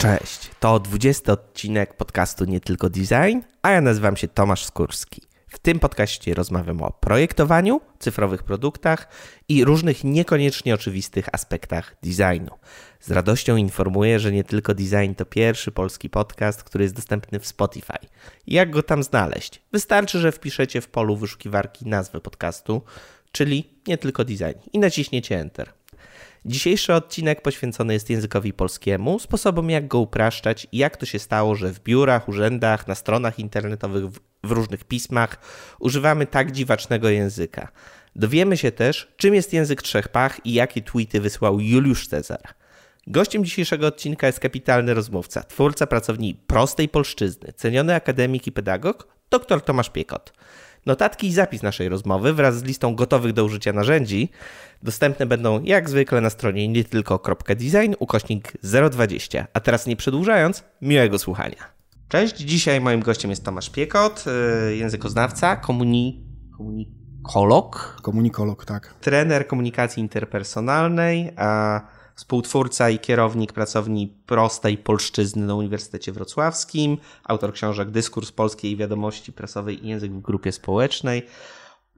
Cześć, to 20 odcinek podcastu Nie Tylko Design, a ja nazywam się Tomasz Skórski. W tym podcaście rozmawiam o projektowaniu, cyfrowych produktach i różnych niekoniecznie oczywistych aspektach designu. Z radością informuję, że Nie Tylko Design to pierwszy polski podcast, który jest dostępny w Spotify. Jak go tam znaleźć? Wystarczy, że wpiszecie w polu wyszukiwarki nazwę podcastu, czyli Nie Tylko Design i naciśniecie Enter. Dzisiejszy odcinek poświęcony jest językowi polskiemu, sposobom jak go upraszczać i jak to się stało, że w biurach, urzędach, na stronach internetowych, w różnych pismach używamy tak dziwacznego języka. Dowiemy się też, czym jest język trzech pach i jakie tweety wysłał Juliusz Cezar. Gościem dzisiejszego odcinka jest kapitalny rozmówca, twórca pracowni prostej polszczyzny, ceniony akademik i pedagog, dr Tomasz Piekot. Notatki i zapis naszej rozmowy wraz z listą gotowych do użycia narzędzi dostępne będą jak zwykle na stronie nie tylko.design ukośnik 020. A teraz nie przedłużając, miłego słuchania. Cześć, dzisiaj moim gościem jest Tomasz Piekot, y, językoznawca, komuni... komunikolog? Komunikolog, tak. Trener komunikacji interpersonalnej, a współtwórca i kierownik pracowni prostej polszczyzny na Uniwersytecie Wrocławskim, autor książek Dyskurs Polskiej Wiadomości Prasowej i Język w Grupie Społecznej.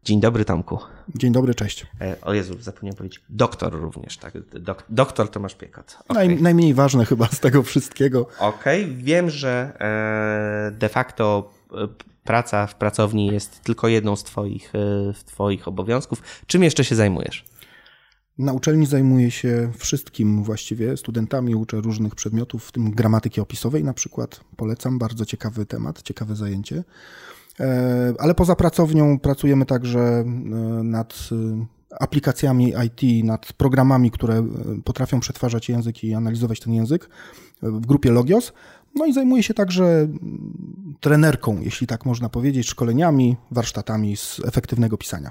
Dzień dobry, Tomku. Dzień dobry, cześć. E, o Jezu, zapomniałem powiedzieć. Doktor również, tak. Dok doktor Tomasz Piekot. Okay. Naj, najmniej ważne chyba z tego wszystkiego. Okej, okay. wiem, że e, de facto e, praca w pracowni jest tylko jedną z twoich, twoich obowiązków. Czym jeszcze się zajmujesz? Na uczelni zajmuję się wszystkim właściwie, studentami uczę różnych przedmiotów, w tym gramatyki opisowej na przykład. Polecam, bardzo ciekawy temat, ciekawe zajęcie. E, ale poza pracownią pracujemy także e, nad e, aplikacjami IT, nad programami, które potrafią przetwarzać język i analizować ten język w grupie Logios. No i zajmuję się także trenerką, jeśli tak można powiedzieć, szkoleniami, warsztatami z efektywnego pisania.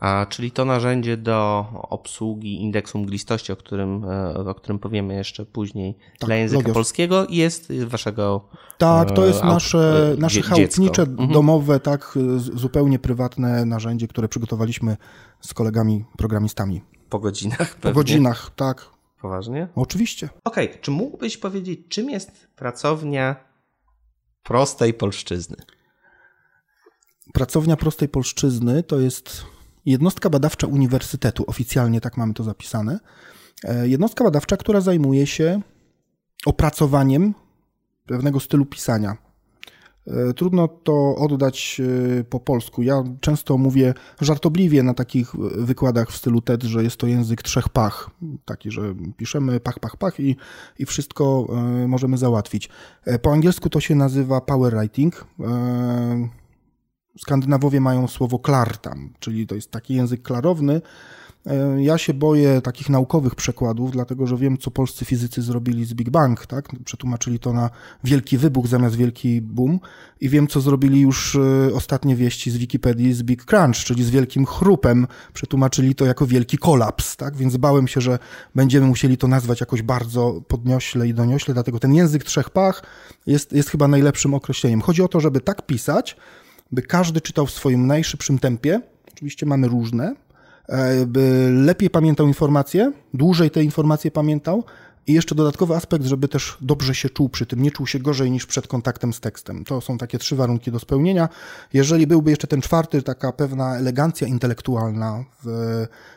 A, czyli to narzędzie do obsługi indeksu mglistości, o którym, e, o którym powiemy jeszcze później tak, dla języka Logios. polskiego jest waszego Tak, to jest e, nasze, nasze chałupnicze, mhm. domowe, tak, zupełnie prywatne narzędzie, które przygotowaliśmy z kolegami programistami. Po godzinach pewnie? Po godzinach, tak. Poważnie? Oczywiście. Okej, okay. czy mógłbyś powiedzieć, czym jest pracownia prostej polszczyzny? Pracownia prostej polszczyzny to jest jednostka badawcza uniwersytetu, oficjalnie tak mamy to zapisane. E, jednostka badawcza, która zajmuje się opracowaniem pewnego stylu pisania. E, trudno to oddać e, po polsku. Ja często mówię żartobliwie na takich wykładach w stylu TED, że jest to język trzech pach. Taki, że piszemy pach, pach, pach i, i wszystko możemy załatwić. Po angielsku to się nazywa power writing. Skandynawowie mają słowo klartam, czyli to jest taki język klarowny. E, ja się boję takich naukowych przekładów, dlatego że wiem, co polscy fizycy zrobili z Big Bang, tak? Przetłumaczyli to na wielki wybuch zamiast wielki boom i wiem, co zrobili już e, ostatnie wieści z Wikipedii z Big Crunch, czyli z wielkim chrupem. Przetłumaczyli to jako wielki kolaps, tak? Więc bałem się, że będziemy musieli to nazwać jakoś bardzo podniośle i doniośle, dlatego ten język trzech pach jest, jest chyba najlepszym określeniem. Chodzi o to, żeby tak pisać, by każdy czytał w swoim najszybszym tempie. Oczywiście mamy różne, e, by lepiej pamiętał informacje, dłużej te informacje pamiętał, i jeszcze dodatkowy aspekt, żeby też dobrze się czuł przy tym, nie czuł się gorzej niż przed kontaktem z tekstem. To są takie trzy warunki do spełnienia. Jeżeli byłby jeszcze ten czwarty, taka pewna elegancja intelektualna w,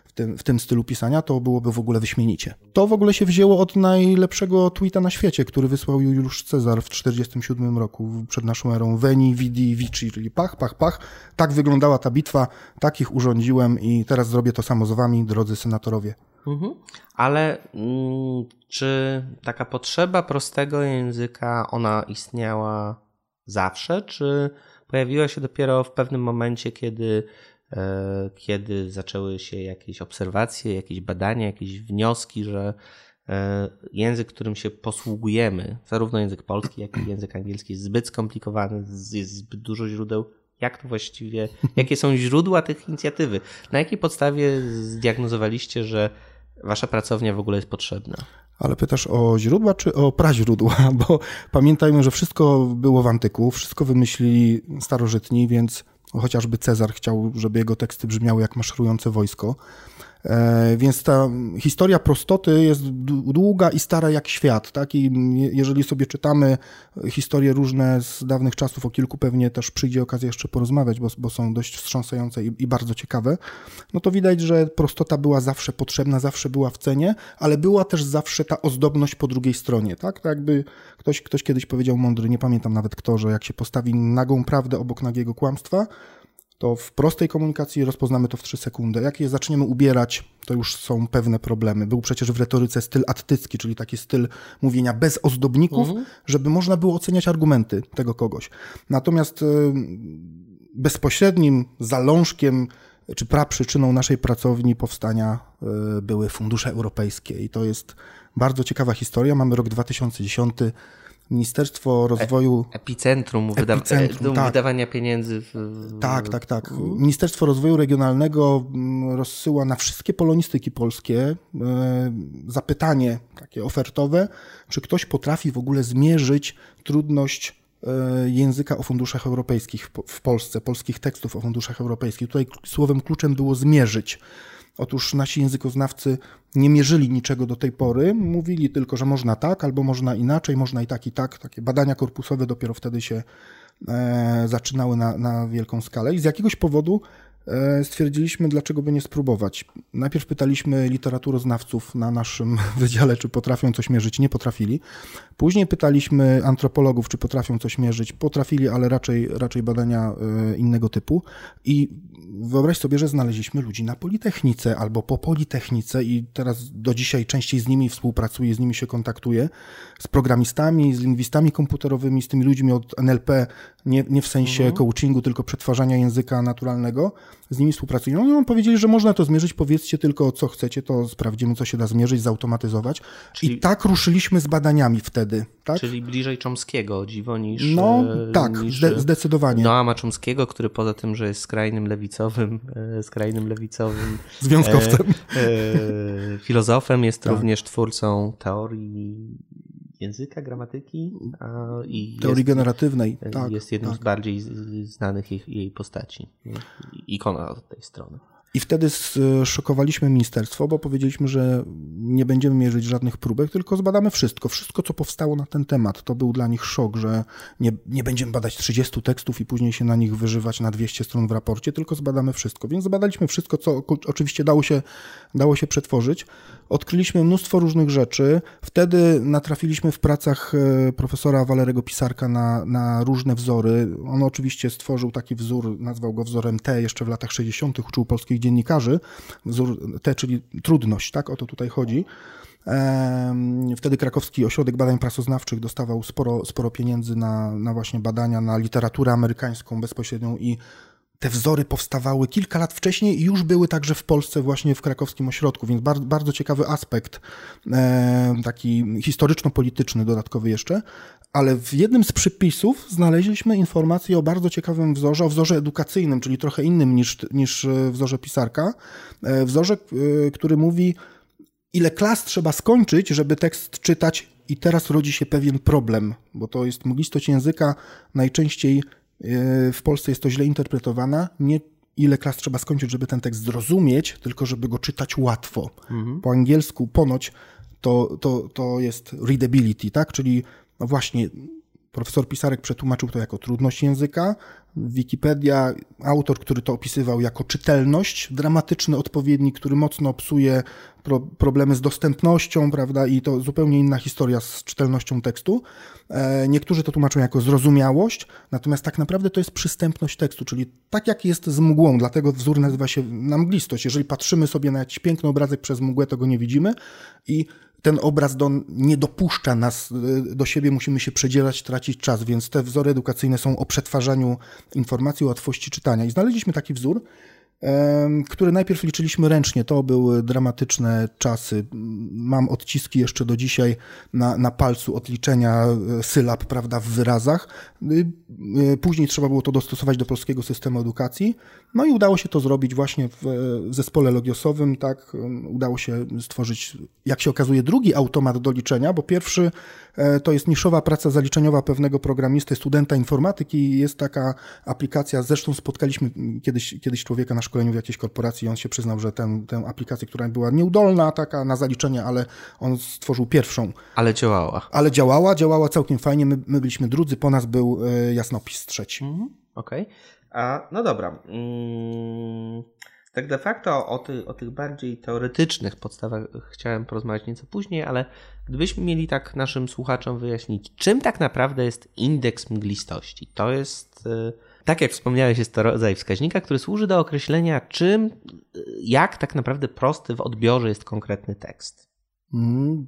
w, tym, w tym stylu pisania, to byłoby w ogóle wyśmienicie. To w ogóle się wzięło od najlepszego tweeta na świecie, który wysłał Juliusz Cezar w 1947 roku, przed naszą erą. Veni, vidi, vici, czyli pach, pach, pach. Tak wyglądała ta bitwa, takich urządziłem i teraz zrobię to samo z wami, drodzy senatorowie. Mhm. Ale mm, czy taka potrzeba prostego języka, ona istniała zawsze, czy pojawiła się dopiero w pewnym momencie, kiedy, e, kiedy zaczęły się jakieś obserwacje, jakieś badania, jakieś wnioski, że e, język, którym się posługujemy, zarówno język polski, jak i język angielski jest zbyt skomplikowany, jest zbyt dużo źródeł. Jak to właściwie, jakie są źródła tych inicjatywy? Na jakiej podstawie zdiagnozowaliście, że wasza pracownia w ogóle jest potrzebna? Ale pytasz o źródła czy o praźródła? Bo pamiętajmy, że wszystko było w antyku, wszystko wymyślili starożytni, więc chociażby Cezar chciał, żeby jego teksty brzmiały jak maszerujące wojsko. E, więc ta historia prostoty jest długa i stara jak świat, tak? I jeżeli sobie czytamy historie różne z dawnych czasów, o kilku pewnie też przyjdzie okazja jeszcze porozmawiać, bo, bo są dość wstrząsające i, i, bardzo ciekawe, no to widać, że prostota była zawsze potrzebna, zawsze była w cenie, ale była też zawsze ta ozdobność po drugiej stronie, tak? Tak jakby ktoś, ktoś kiedyś powiedział mądry, nie pamiętam nawet kto, że jak się postawi nagą prawdę obok nagiego kłamstwa, to w prostej komunikacji rozpoznamy to w 3 sekundy. Jak je zaczniemy ubierać, to już są pewne problemy. Był przecież w retoryce styl attycki, czyli taki styl mówienia bez ozdobników, mhm. żeby można było oceniać argumenty tego kogoś. Natomiast y, bezpośrednim zalążkiem czy praprzyczyną naszej pracowni powstania y, były fundusze europejskie i to jest bardzo ciekawa historia. Mamy rok 2010 Ministerstwo Rozwoju. Epicentrum, epicentrum tak. wydawania pieniędzy. W... Tak, tak, tak. Ministerstwo Rozwoju Regionalnego mm, rozsyła na wszystkie polonistyki polskie e, zapytanie takie ofertowe, czy ktoś potrafi w ogóle zmierzyć trudność e, języka o funduszach europejskich w Polsce, polskich tekstów o funduszach europejskich. Tutaj słowem kluczem było zmierzyć. Otóż nasi językoznawcy nie mierzyli niczego do tej pory, mówili tylko, że można tak, albo można inaczej, można i tak, i tak. Takie badania korpusowe dopiero wtedy się e, zaczynały na, na wielką skalę i z jakiegoś powodu E, stwierdziliśmy, dlaczego by nie spróbować. Najpierw pytaliśmy literaturoznawców na naszym wydziale, czy potrafią coś mierzyć. Nie potrafili. Później pytaliśmy antropologów, czy potrafią coś mierzyć. Potrafili, ale raczej, raczej badania e, innego typu. I wyobraź sobie, że znaleźliśmy ludzi na Politechnice albo po Politechnice i teraz do dzisiaj częściej z nimi współpracuję, z nimi się kontaktuję, z programistami, z lingwistami komputerowymi, z tymi ludźmi od NLP, nie, nie w sensie mhm. coachingu, tylko przetwarzania języka naturalnego z nimi współpracują. No, powiedzieli, że można to zmierzyć, powiedzcie tylko co chcecie, to sprawdzimy, co się da zmierzyć, zautomatyzować. Czyli, I tak ruszyliśmy z badaniami wtedy. Tak? Czyli bliżej Chomskiego, dziwo, niż... No tak, niż zde zdecydowanie. Noama Chomskiego, który poza tym, że jest skrajnym lewicowym, e, skrajnym lewicowym... Związkowcem. E, e, filozofem, jest tak. również twórcą teorii języka, gramatyki i teorii jest, generatywnej. Tak, jest jednym tak. z bardziej znanych jej, jej postaci. Ikona od tej strony. I wtedy szokowaliśmy ministerstwo, bo powiedzieliśmy, że nie będziemy mierzyć żadnych próbek, tylko zbadamy wszystko. Wszystko, co powstało na ten temat. To był dla nich szok, że nie, nie będziemy badać 30 tekstów i później się na nich wyżywać na 200 stron w raporcie, tylko zbadamy wszystko. Więc zbadaliśmy wszystko, co oczywiście dało się, dało się przetworzyć. Odkryliśmy mnóstwo różnych rzeczy. Wtedy natrafiliśmy w pracach e, profesora Walerego Pisarka na, na różne wzory. On oczywiście stworzył taki wzór, nazwał go wzorem T jeszcze w latach 60., uczył polskich dziennikarzy. Wzór T, czyli trudność, tak? O to tutaj chodzi. Wtedy krakowski ośrodek badań prasoznawczych dostawał sporo, sporo pieniędzy na, na właśnie badania, na literaturę amerykańską bezpośrednią i te wzory powstawały kilka lat wcześniej i już były także w Polsce, właśnie w krakowskim ośrodku, więc bardzo, bardzo ciekawy aspekt, e, taki historyczno-polityczny dodatkowy jeszcze. Ale w jednym z przypisów znaleźliśmy informację o bardzo ciekawym wzorze, o wzorze edukacyjnym, czyli trochę innym niż, niż wzorze pisarka. E, wzorze, e, który mówi, ile klas trzeba skończyć, żeby tekst czytać i teraz rodzi się pewien problem, bo to jest mglistość języka najczęściej E, w Polsce jest to źle interpretowane. Nie ile klas trzeba skończyć, żeby ten tekst zrozumieć, tylko żeby go czytać łatwo. Mhm. Po angielsku ponoć to, to, to jest readability, tak? Czyli no właśnie profesor Pisarek przetłumaczył to jako trudność języka. Wikipedia, autor, który to opisywał jako czytelność, dramatyczny odpowiednik, który mocno psuje pro, problemy z dostępnością, prawda, i to zupełnie inna historia z czytelnością tekstu. E, niektórzy to tłumaczą jako zrozumiałość, natomiast tak naprawdę to jest przystępność tekstu, czyli tak jak jest z mgłą, dlatego wzór nazywa się namglistość. Jeżeli patrzymy sobie na jakiś piękny obrazek przez mgłę, to go nie widzimy i ten obraz do, nie dopuszcza nas e, do siebie, musimy się przedzierać, tracić czas, więc te wzory edukacyjne są o przetwarzaniu informacji, o łatwości czytania. I znaleźliśmy taki wzór, które najpierw liczyliśmy ręcznie. To były dramatyczne czasy. Mam odciski jeszcze do dzisiaj na, na palcu odliczenia e, sylab, prawda, w wyrazach. Y, y, później trzeba było to dostosować do polskiego systemu edukacji. No i udało się to zrobić właśnie w, w zespole logiosowym, tak. Udało się stworzyć, jak się okazuje, drugi automat do liczenia, bo pierwszy e, to jest niszowa praca zaliczeniowa pewnego programisty, studenta informatyki. Jest taka aplikacja, zresztą spotkaliśmy kiedyś, kiedyś człowieka na szkoleniu w jakiejś korporacji i on się przyznał, że ten, tę aplikację, która była nieudolna, taka na zaliczenie, ale on stworzył pierwszą. Ale działała. Ale działała, działała całkiem fajnie. My, my byliśmy drudzy, po nas był y, jasnopis trzeci. Mhm. Okej. Okay. No dobra. Mm, tak de facto o, ty, o tych bardziej teoretycznych podstawach chciałem porozmawiać nieco później, ale gdybyśmy mieli tak naszym słuchaczom wyjaśnić, czym tak naprawdę jest indeks mglistości? To jest, y, tak jak wspomniałeś, jest to rodzaj wskaźnika, który służy do określenia, czym, y, jak tak naprawdę prosty w odbiorze jest konkretny tekst. Mm,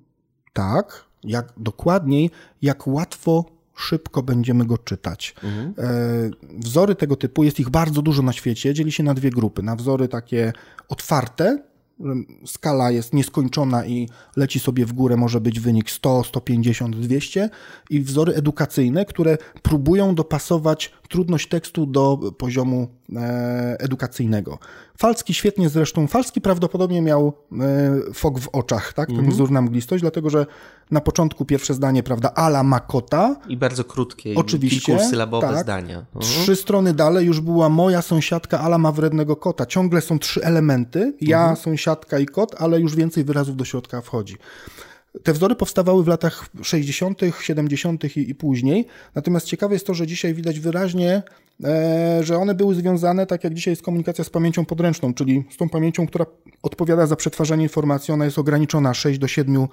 tak, jak dokładniej, jak łatwo szybko będziemy go czytać. Mhm. E, wzory tego typu, jest ich bardzo dużo na świecie, dzieli się na dwie grupy. Na wzory takie otwarte, skala jest nieskończona i leci sobie w górę, może być wynik 100, 150, 200 i wzory edukacyjne, które próbują dopasować trudność tekstu do poziomu edukacyjnego. Falski świetnie zresztą, Falski prawdopodobnie miał e, fok w oczach, tak, ten mm -hmm. wzór na mglistość, dlatego że na początku pierwsze zdanie, prawda, ala makota. I bardzo krótkie, oczywiście, kilkusylabowe tak, zdania. Mhm. Trzy strony dalej już była moja sąsiadka, ala ma wrednego kota. Ciągle są trzy elementy, ja, mhm. sąsiadka i kot, ale już więcej wyrazów do środka wchodzi. Te wzory powstawały w latach 60., 70. i, i później. Natomiast ciekawe jest to, że dzisiaj widać wyraźnie E, że one były związane, tak jak dzisiaj jest komunikacja z pamięcią podręczną, czyli z tą pamięcią, która odpowiada za przetwarzanie informacji. Ona jest ograniczona 6 do 7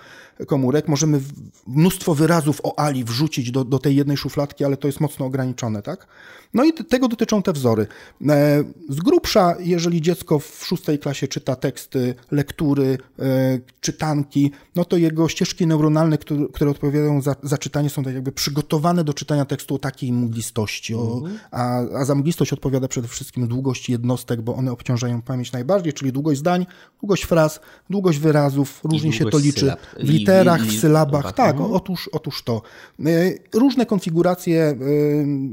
komórek. Możemy mnóstwo wyrazów o Ali wrzucić do, do tej jednej szufladki, ale to jest mocno ograniczone, tak? No i tego dotyczą te wzory. E, z grubsza, jeżeli dziecko w szóstej klasie czyta teksty, lektury, e, czytanki, no to jego ścieżki neuronalne, które, które odpowiadają za, za czytanie, są tak jakby przygotowane do czytania tekstu o takiej mglistości, o, mhm. a a, za mglistość odpowiada przede wszystkim długość jednostek, bo one obciążają pamięć najbardziej, czyli długość zdań, długość fraz, długość wyrazów, różnie się to liczy sylab. w literach, w sylabach. Tak, otóż, otóż to. E, różne konfiguracje e,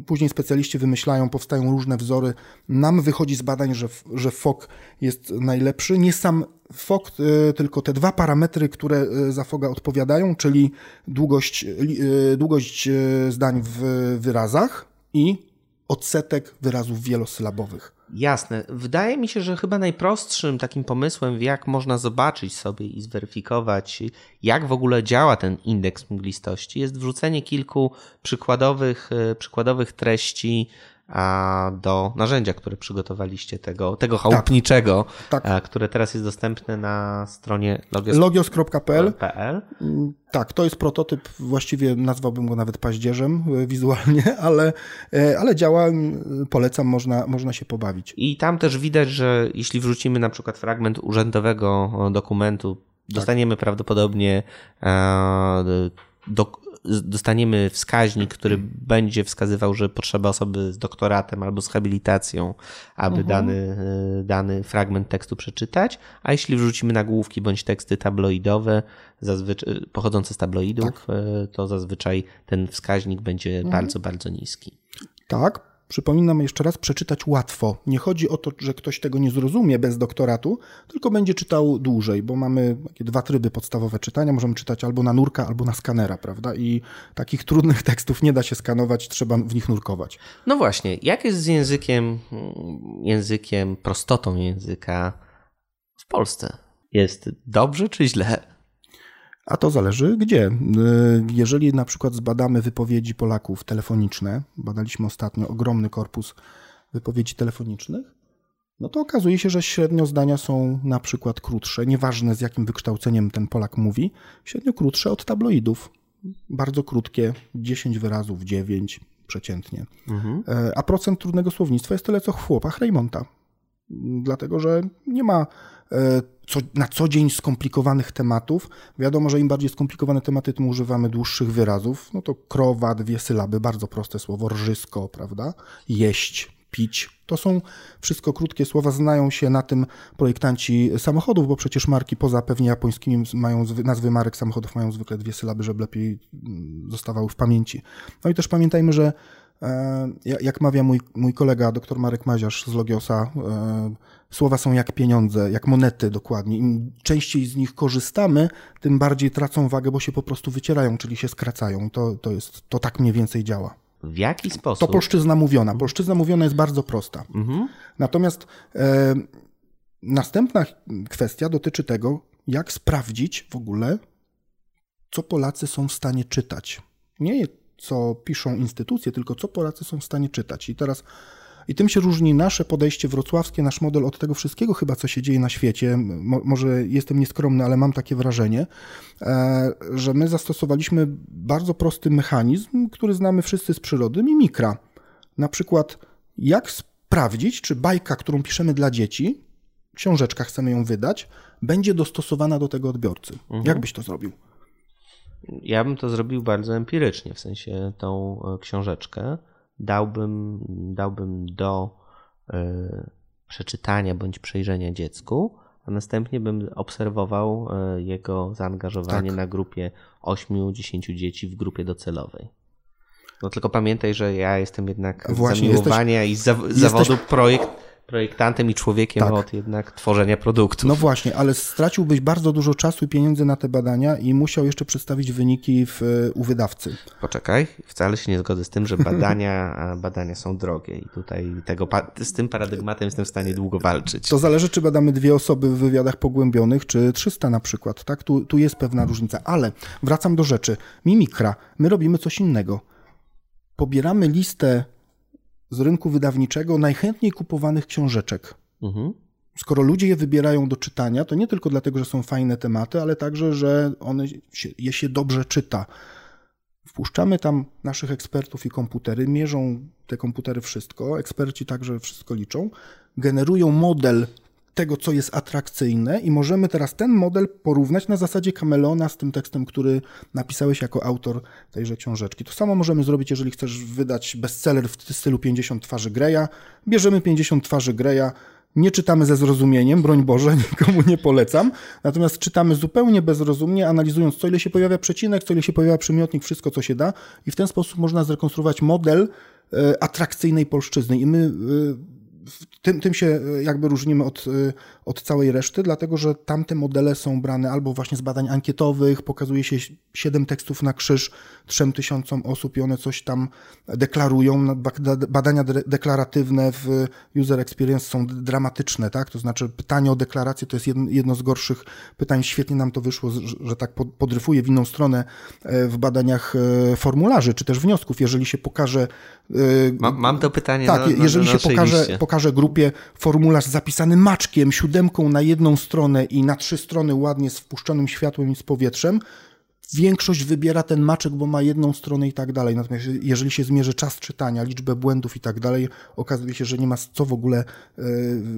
później specjaliści wymyślają, powstają różne wzory. Nam wychodzi z badań, że, że FOK jest najlepszy. Nie sam FOK, e, tylko te dwa parametry, które za FOGA odpowiadają, czyli długość, długość zdań w wyrazach i odsetek wyrazów wielosylabowych. Jasne. Wydaje mi się, że chyba najprostszym takim pomysłem, jak można zobaczyć sobie i zweryfikować, jak w ogóle działa ten indeks mglistości, jest wrzucenie kilku przykładowych, przykładowych treści do narzędzia, które przygotowaliście, tego, tego tak. chałupniczego, tak, tak. które teraz jest dostępne na stronie logios.pl. logios.pl. Mm, tak, to jest prototyp, właściwie nazwałbym go nawet paździerzem e, wizualnie, ale, e, ale działa, polecam, można, można się pobawić. I tam też widać, że jeśli wrzucimy na przykład fragment urzędowego dokumentu, dostaniemy prawdopodobnie do, dostaniemy wskaźnik, który będzie wskazywał, że potrzeba osoby z doktoratem albo z habilitacją, aby mhm. dany, e, dany fragment tekstu przeczytać, a jeśli wrzucimy nagłówki bądź teksty tabloidowe, zazwyczaj, pochodzące z tabloidów, tak. E, to zazwyczaj ten wskaźnik będzie mhm. bardzo, bardzo niski. Tak, Przypominam jeszcze raz, przeczytać łatwo. Nie chodzi o to, że ktoś tego nie zrozumie bez doktoratu, tylko będzie czytał dłużej, bo mamy takie dwa tryby podstawowe czytania. Możemy czytać albo na nurka, albo na skanera, prawda? I takich trudnych tekstów nie da się skanować, trzeba w nich nurkować. No właśnie, jak jest z językiem, językiem, prostotą języka w Polsce? Jest dobrze czy źle? A to zależy gdzie. Y, jeżeli na przykład zbadamy wypowiedzi Polaków telefoniczne, badaliśmy ostatnio ogromny korpus wypowiedzi telefonicznych, no to okazuje się, że średnio zdania są na przykład krótsze, nieważne z jakim wykształceniem ten Polak mówi, średnio krótsze od tabloidów. Bardzo krótkie, 10 wyrazów, 9 przeciętnie. Mhm. E, a procent trudnego słownictwa jest tyle co w chłopach Raymonta. Dlatego, że nie ma co, na co dzień skomplikowanych tematów. Wiadomo, że im bardziej skomplikowane tematy, tym używamy dłuższych wyrazów. No to krowa, dwie sylaby, bardzo proste słowo, rżysko, prawda? Jeść, pić. To są wszystko krótkie słowa, znają się na tym projektanci samochodów, bo przecież marki poza pewnie japońskimi mają nazwy marek samochodów mają zwykle dwie sylaby, żeby lepiej mm, zostawały w pamięci. No i też pamiętajmy, że e, jak mawia mój, mój kolega dr Marek Maziarz z Logiosa, e, Słowa są jak pieniądze, jak monety dokładnie. Im częściej z nich korzystamy, tym bardziej tracą wagę, bo się po prostu wycierają, czyli się skracają. To, to, jest, to tak mniej więcej działa. W jaki sposób? To polszczyzna mówiona. Polszczyzna mówiona jest bardzo prosta. Mhm. Natomiast e, następna kwestia dotyczy tego, jak sprawdzić w ogóle, co Polacy są w stanie czytać. Nie co piszą instytucje, tylko co Polacy są w stanie czytać. I teraz i tym się różni nasze podejście wrocławskie, nasz model od tego wszystkiego chyba, co się dzieje na świecie. Mo może jestem nieskromny, ale mam takie wrażenie, e, że my zastosowaliśmy bardzo prosty mechanizm, który znamy wszyscy z przyrody, mimikra. Na przykład, jak sprawdzić, czy bajka, którą piszemy dla dzieci, książeczka chcemy ją wydać, będzie dostosowana do tego odbiorcy. Mhm. Jak byś to zrobił? Ja bym to zrobił bardzo empirycznie, w sensie tą e, książeczkę dałbym, dałbym do y, przeczytania bądź przejrzenia dziecku, a następnie bym obserwował y, jego zaangażowanie tak. na grupie 8-10 dzieci w grupie docelowej. No tylko pamiętaj, że ja jestem jednak Właśnie, zamiłowania jesteś, i z zawodu jesteś... projekt projektantem i człowiekiem tak. od jednak tworzenia produktu. No właśnie, ale straciłbyś bardzo dużo czasu i pieniędzy na te badania i musiał jeszcze przedstawić wyniki w, u wydawcy. Poczekaj, wcale się nie zgodzę z tym, że badania, badania są drogie i tutaj tego, z tym paradygmatem jestem w stanie długo walczyć. To zależy, czy badamy dwie osoby w wywiadach pogłębionych, czy 300 na przykład, tak? Tu, tu jest pewna różnica, ale wracam do rzeczy. Mimikra, my robimy coś innego. Pobieramy listę z rynku wydawniczego najchętniej kupowanych książeczek. Mhm. Skoro ludzie je wybierają do czytania, to nie tylko dlatego, że są fajne tematy, ale także, że one się, je się dobrze czyta. Wpuszczamy tam naszych ekspertów i komputery, mierzą te komputery wszystko, eksperci także wszystko liczą, generują model tego, co jest atrakcyjne, i możemy teraz ten model porównać na zasadzie Camelona z tym tekstem, który napisałeś jako autor tejże książeczki. To samo możemy zrobić, jeżeli chcesz wydać bestseller w stylu 50 twarzy Greya. Bierzemy 50 twarzy Greya, nie czytamy ze zrozumieniem, broń Boże, nikomu nie polecam, natomiast czytamy zupełnie bezrozumnie, analizując, co ile się pojawia przecinek, co ile się pojawia przymiotnik, wszystko, co się da, i w ten sposób można zrekonstruować model e, atrakcyjnej polszczyzny. I my e, tym, tym się e, jakby różnimy od, e, od całej reszty, dlatego że tamte modele są brane albo właśnie z badań ankietowych, pokazuje się siedem tekstów na krzyż trzem tysiącom osób i one coś tam deklarują. Badania deklaratywne w user experience są dramatyczne, tak? To znaczy pytanie o deklarację to jest jedno z gorszych pytań. Świetnie nam to wyszło, że tak podryfuje w inną stronę e, w badaniach formularzy, czy też wniosków. Jeżeli się pokaże... Mam, mam to pytanie Tak, jeżeli się pokaże, pokaże grupie formularz zapisany maczkiem, siódemką na jedną stronę i na trzy strony ładnie z wpuszczonym światłem i z powietrzem, większość wybiera ten maczek, bo ma jedną stronę i tak dalej. Natomiast jeżeli się zmierzy czas czytania, liczbę błędów i tak dalej, okazuje się, że nie ma co w ogóle e,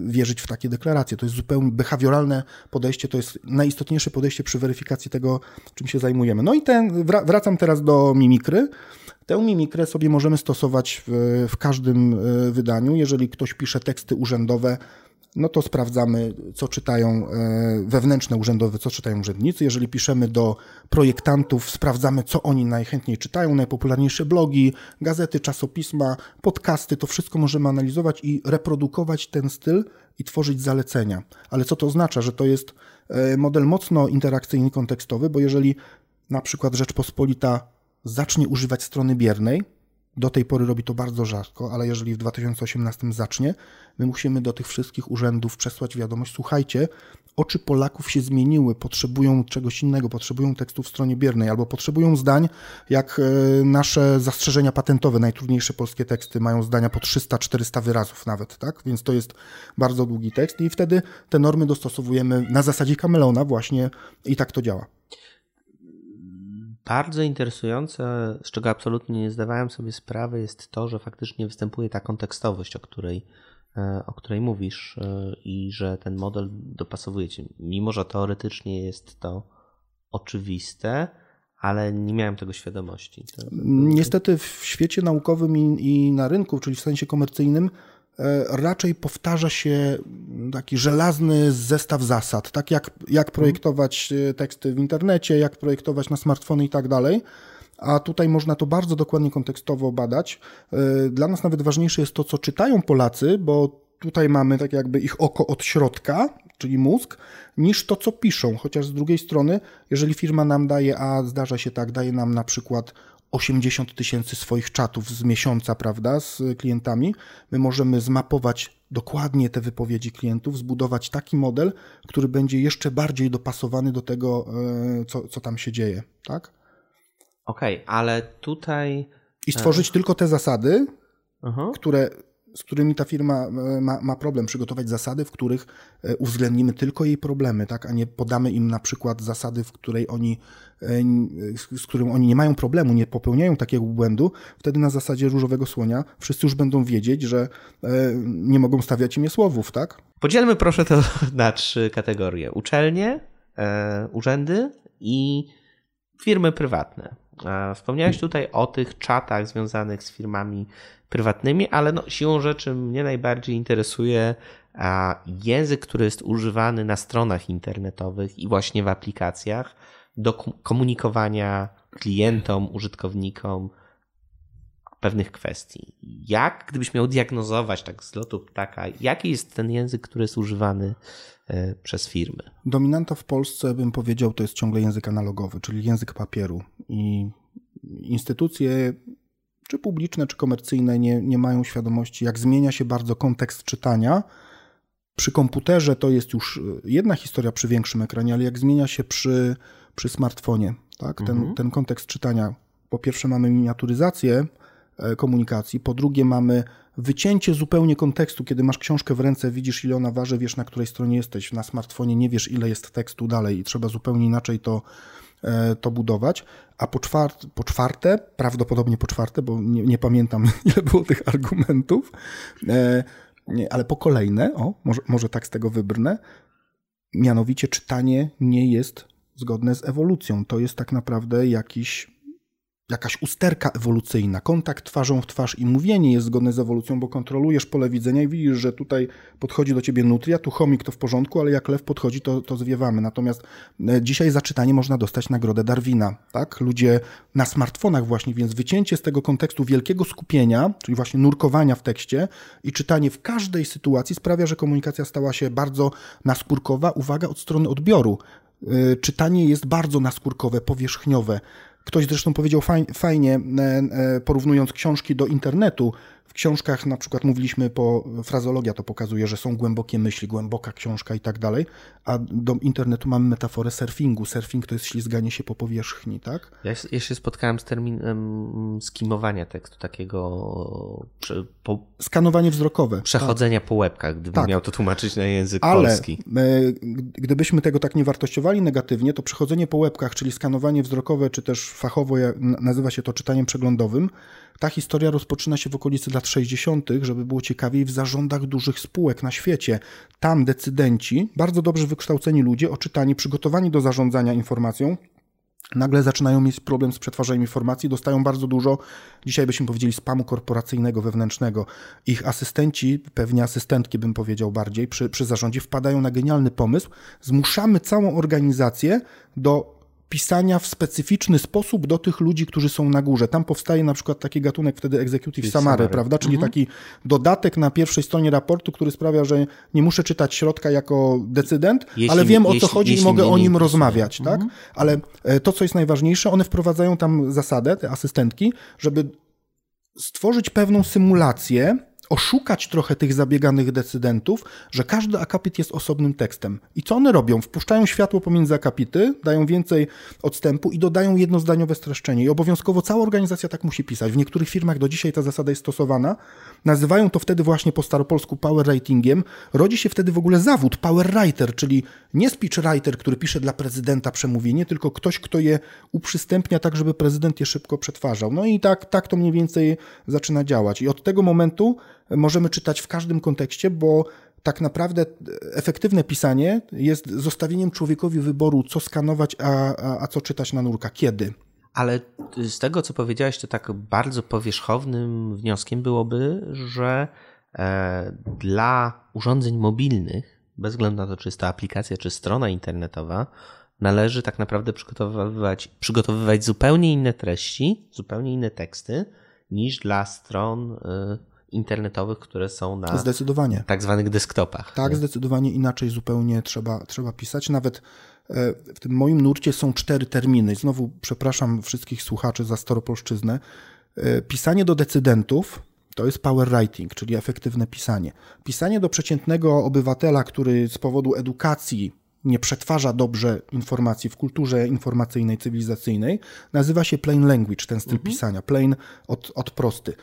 wierzyć w takie deklaracje. To jest zupełnie behawioralne podejście, to jest najistotniejsze podejście przy weryfikacji tego, czym się zajmujemy. No i ten, wracam teraz do mimikry. Tę mimikrę sobie możemy stosować w, w każdym e, wydaniu. Jeżeli ktoś pisze teksty urzędowe, no to sprawdzamy, co czytają e, wewnętrzne urzędowe, co czytają urzędnicy. Jeżeli piszemy do projektantów, sprawdzamy, co oni najchętniej czytają, najpopularniejsze blogi, gazety, czasopisma, podcasty, to wszystko możemy analizować i reprodukować ten styl i tworzyć zalecenia. Ale co to oznacza? Że to jest e, model mocno interakcyjny, kontekstowy, bo jeżeli na przykład Rzeczpospolita zacznie używać strony biernej, do tej pory robi to bardzo rzadko, ale jeżeli w 2018 zacznie, my musimy do tych wszystkich urzędów przesłać wiadomość: słuchajcie, oczy Polaków się zmieniły, potrzebują czegoś innego, potrzebują tekstu w stronie biernej, albo potrzebują zdań, jak e, nasze zastrzeżenia patentowe, najtrudniejsze polskie teksty mają zdania po 300-400 wyrazów nawet, tak? Więc to jest bardzo długi tekst i wtedy te normy dostosowujemy na zasadzie Camelona właśnie i tak to działa. Bardzo interesujące, z czego absolutnie nie zdawałem sobie sprawy, jest to, że faktycznie występuje ta kontekstowość, o której, e, o której mówisz e, i że ten model dopasowuje cię. Mimo, że teoretycznie jest to oczywiste, ale nie miałem tego świadomości. Niestety w świecie naukowym i, i na rynku, czyli w sensie komercyjnym, raczej powtarza się taki żelazny zestaw zasad, tak jak, jak projektować e, teksty w internecie, jak projektować na smartfony i tak dalej. A tutaj można to bardzo dokładnie kontekstowo badać. E, dla nas nawet ważniejsze jest to, co czytają Polacy, bo tutaj mamy tak jakby ich oko od środka, czyli mózg, niż to, co piszą. Chociaż z drugiej strony, jeżeli firma nam daje, a zdarza się tak, daje nam na przykład 80 tysięcy swoich czatów z miesiąca, prawda, z klientami, my możemy zmapować dokładnie te wypowiedzi klientów, zbudować taki model, który będzie jeszcze bardziej dopasowany do tego, e, co, co tam się dzieje, tak? Okej, okay, ale tutaj... I stworzyć tylko te zasady, które z którymi ta firma e, ma, ma, problem, przygotować zasady, w których e, uwzględnimy tylko jej problemy, tak, a nie podamy im na przykład zasady, w której oni, e, z którym oni nie mają problemu, nie popełniają takiego błędu, wtedy na zasadzie różowego słonia wszyscy już będą wiedzieć, że nie mogą stawiać imię słowów, tak? Podzielmy proszę to na trzy kategorie. Uczelnie, urzędy i firmy prywatne. Wspomniałeś tutaj o tych czatach związanych z firmami prywatnymi, ale no, siłą rzeczy mnie najbardziej interesuje język, który jest używany na stronach internetowych i właśnie w aplikacjach do komunikowania klientom, użytkownikom pewnych kwestii. Jak, gdybyś miał diagnozować tak z lotu ptaka, jaki jest ten język, który jest używany e, przez firmy? Dominanta w Polsce, bym powiedział, to jest ciągle język analogowy, czyli język papieru. I instytucje czy publiczne, czy komercyjne, nie, nie mają świadomości, jak zmienia się bardzo kontekst czytania. Przy komputerze to jest już jedna historia przy większym ekranie, ale jak zmienia się przy, przy smartfonie, tak? ten, mhm. ten kontekst czytania. Po pierwsze, mamy miniaturyzację e, komunikacji, po drugie, mamy wycięcie zupełnie kontekstu, kiedy masz książkę w ręce, widzisz ile ona waży, wiesz na której stronie jesteś. Na smartfonie nie wiesz ile jest tekstu dalej i trzeba zupełnie inaczej to E, to budować. A po czwarte, po czwarte prawdopodobnie po czwarte, bo nie, nie pamiętam ile było tych argumentów, e, ale po kolejne, o, może, może tak z tego wybrnę, mianowicie czytanie nie jest zgodne z ewolucją. To jest tak naprawdę jakiś jakaś usterka ewolucyjna, kontakt twarzą w twarz i mówienie jest zgodne z ewolucją, bo kontrolujesz pole widzenia i widzisz, że tutaj podchodzi do ciebie nutria, tu chomik to w porządku, ale jak lew podchodzi, to, to zwiewamy. Natomiast e, dzisiaj za czytanie można dostać nagrodę Darwina, tak? Ludzie na smartfonach właśnie, więc wycięcie z tego kontekstu wielkiego skupienia, czyli właśnie nurkowania w tekście i czytanie w każdej sytuacji sprawia, że komunikacja stała się bardzo naskórkowa, uwaga, od strony odbioru. E, czytanie jest bardzo naskórkowe, powierzchniowe. Ktoś zresztą powiedział fajnie, e, e, porównując książki do internetu, książkach na przykład mówiliśmy po, frazologia to pokazuje, że są głębokie myśli, głęboka książka i tak dalej, a do internetu mamy metaforę surfingu. Surfing to jest ślizganie się po powierzchni, tak? Ja, ja się spotkałem z terminem skimowania tekstu, takiego po, skanowanie wzrokowe. Przechodzenia tak. po łebkach, gdybym tak. miał to tłumaczyć na język Ale, polski. Ale gdybyśmy tego tak nie wartościowali negatywnie, to przechodzenie po łebkach, czyli skanowanie wzrokowe, czy też fachowo nazywa się to czytaniem przeglądowym, ta historia rozpoczyna się w okolicy lat 60., żeby było ciekawiej, w zarządach dużych spółek na świecie. Tam decydenci, bardzo dobrze wykształceni ludzie, oczytani, przygotowani do zarządzania informacją, nagle zaczynają mieć problem z przetwarzaniem informacji, dostają bardzo dużo, dzisiaj byśmy powiedzieli, spamu korporacyjnego, wewnętrznego. Ich asystenci, pewnie asystentki bym powiedział bardziej, przy, przy zarządzie wpadają na genialny pomysł, zmuszamy całą organizację do pisania w specyficzny sposób do tych ludzi, którzy są na górze. Tam powstaje na przykład taki gatunek wtedy executive summary, prawda? Czyli mhm. taki dodatek na pierwszej stronie raportu, który sprawia, że nie muszę czytać środka jako decydent, jeśli, ale wiem o co chodzi i mogę o nim rozmawiać, tak? Mhm. Ale e, to, co jest najważniejsze, one wprowadzają tam zasadę, te asystentki, żeby stworzyć pewną symulację, oszukać trochę tych zabieganych decydentów, że każdy akapit jest osobnym tekstem. I co one robią? Wpuszczają światło pomiędzy akapity, dają więcej odstępu i dodają jednozdaniowe streszczenie. I obowiązkowo cała organizacja tak musi pisać. W niektórych firmach do dzisiaj ta zasada jest stosowana. Nazywają to wtedy właśnie po staropolsku power writingiem. Rodzi się wtedy w ogóle zawód power writer, czyli nie speech writer, który pisze dla prezydenta przemówienie, tylko ktoś, kto je uprzystępnia tak, żeby prezydent je szybko przetwarzał. No i tak, tak to mniej więcej zaczyna działać. I od tego momentu możemy czytać w każdym kontekście, bo tak naprawdę efektywne pisanie jest zostawieniem człowiekowi wyboru, co skanować, a, a, a co czytać na nurka, kiedy. Ale z tego, co powiedziałeś, to tak bardzo powierzchownym wnioskiem byłoby, że e, dla urządzeń mobilnych, bez względu na to, czy jest to aplikacja, czy strona internetowa, należy tak naprawdę przygotowywać, przygotowywać zupełnie inne treści, zupełnie inne teksty niż dla stron. Y, internetowych, które są na zdecydowanie. tak zwanych desktopach. Tak, nie? zdecydowanie inaczej zupełnie trzeba, trzeba pisać. Nawet e, w tym moim nurcie są cztery terminy. Znowu przepraszam wszystkich słuchaczy za staropolszczyznę. E, pisanie do decydentów to jest power writing, czyli efektywne pisanie. Pisanie do przeciętnego obywatela, który z powodu edukacji nie przetwarza dobrze informacji w kulturze informacyjnej, cywilizacyjnej, nazywa się plain language, ten styl mhm. pisania. Plain od, od prosty.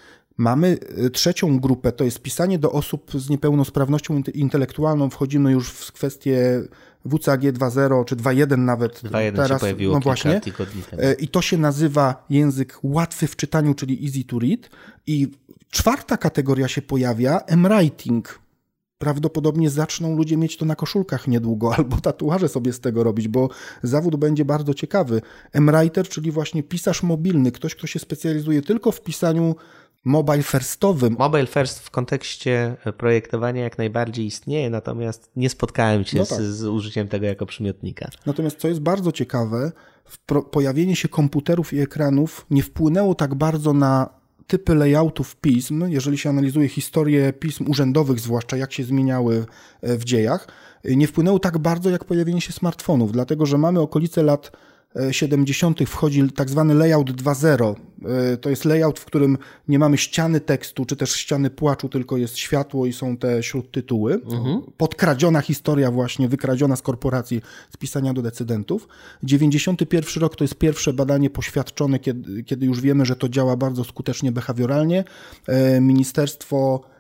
Mamy y, trzecią grupę, to jest pisanie do osób z niepełnosprawnością intelektualną. Wchodzimy już w kwestię WCAG 2.0 czy 2.1 nawet 2.1 teraz. Się pojawiło no właśnie. Y, I to się nazywa język łatwy w czytaniu, czyli easy to read. I czwarta kategoria się pojawia, M-writing, prawdopodobnie zaczną ludzie mieć to na koszulkach niedługo, albo tatuaże sobie z tego robić, bo zawód będzie bardzo ciekawy. M-writer, czyli właśnie pisarz mobilny, ktoś, kto się specjalizuje tylko w pisaniu mobile firstowym. Mobile first w kontekście projektowania jak najbardziej istnieje, natomiast nie spotkałem się no tak. z, z, użyciem tego jako przymiotnika. Natomiast co jest bardzo ciekawe, pojawienie się komputerów i ekranów nie wpłynęło tak bardzo na typy layoutów pism, jeżeli się analizuje historię pism urzędowych, zwłaszcza jak się zmieniały e, w dziejach, e, nie wpłynęło tak bardzo jak pojawienie się smartfonów, dlatego że mamy okolice lat 70. wchodzi tak zwany layout 2.0. E, to jest layout, w którym nie mamy ściany tekstu, czy też ściany płaczu, tylko jest światło i są te śródtytuły. Mhm. Podkradziona historia właśnie, wykradziona z korporacji, z pisania do decydentów. 91 rok to jest pierwsze badanie poświadczone, kiedy, kiedy już wiemy, że to działa bardzo skutecznie behawioralnie. E, ministerstwo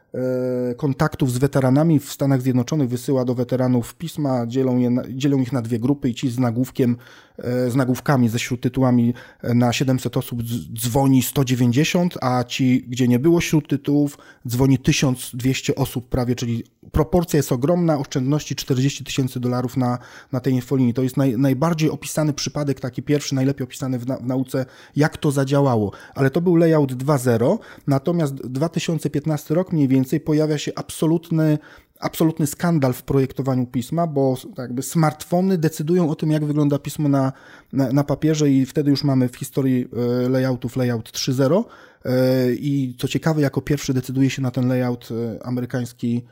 kontaktów z weteranami w Stanach Zjednoczonych wysyła do weteranów pisma, dzielą, je, dzielą ich na dwie grupy i ci z nagłówkiem, e, z nagłówkami, ze śródtytułami e, na 700 osób dzwoni 190, a ci, gdzie nie było śródtytułów, dzwoni 1200 osób prawie, czyli proporcja jest ogromna, oszczędności 40 tysięcy dolarów na, na tej infolinii. To jest naj, najbardziej opisany przypadek, taki pierwszy, najlepiej opisany w, na, w nauce, jak to zadziałało. Ale to był layout 2.0, natomiast 2015 rok mniej więcej pojawia się absolutny absolutny skandal w projektowaniu pisma, bo jakby smartfony decydują o tym, jak wygląda pismo na, na, na papierze i wtedy już mamy w historii e, layoutów layout 3.0 e, i co ciekawe, jako pierwszy decyduje się na ten layout e, amerykański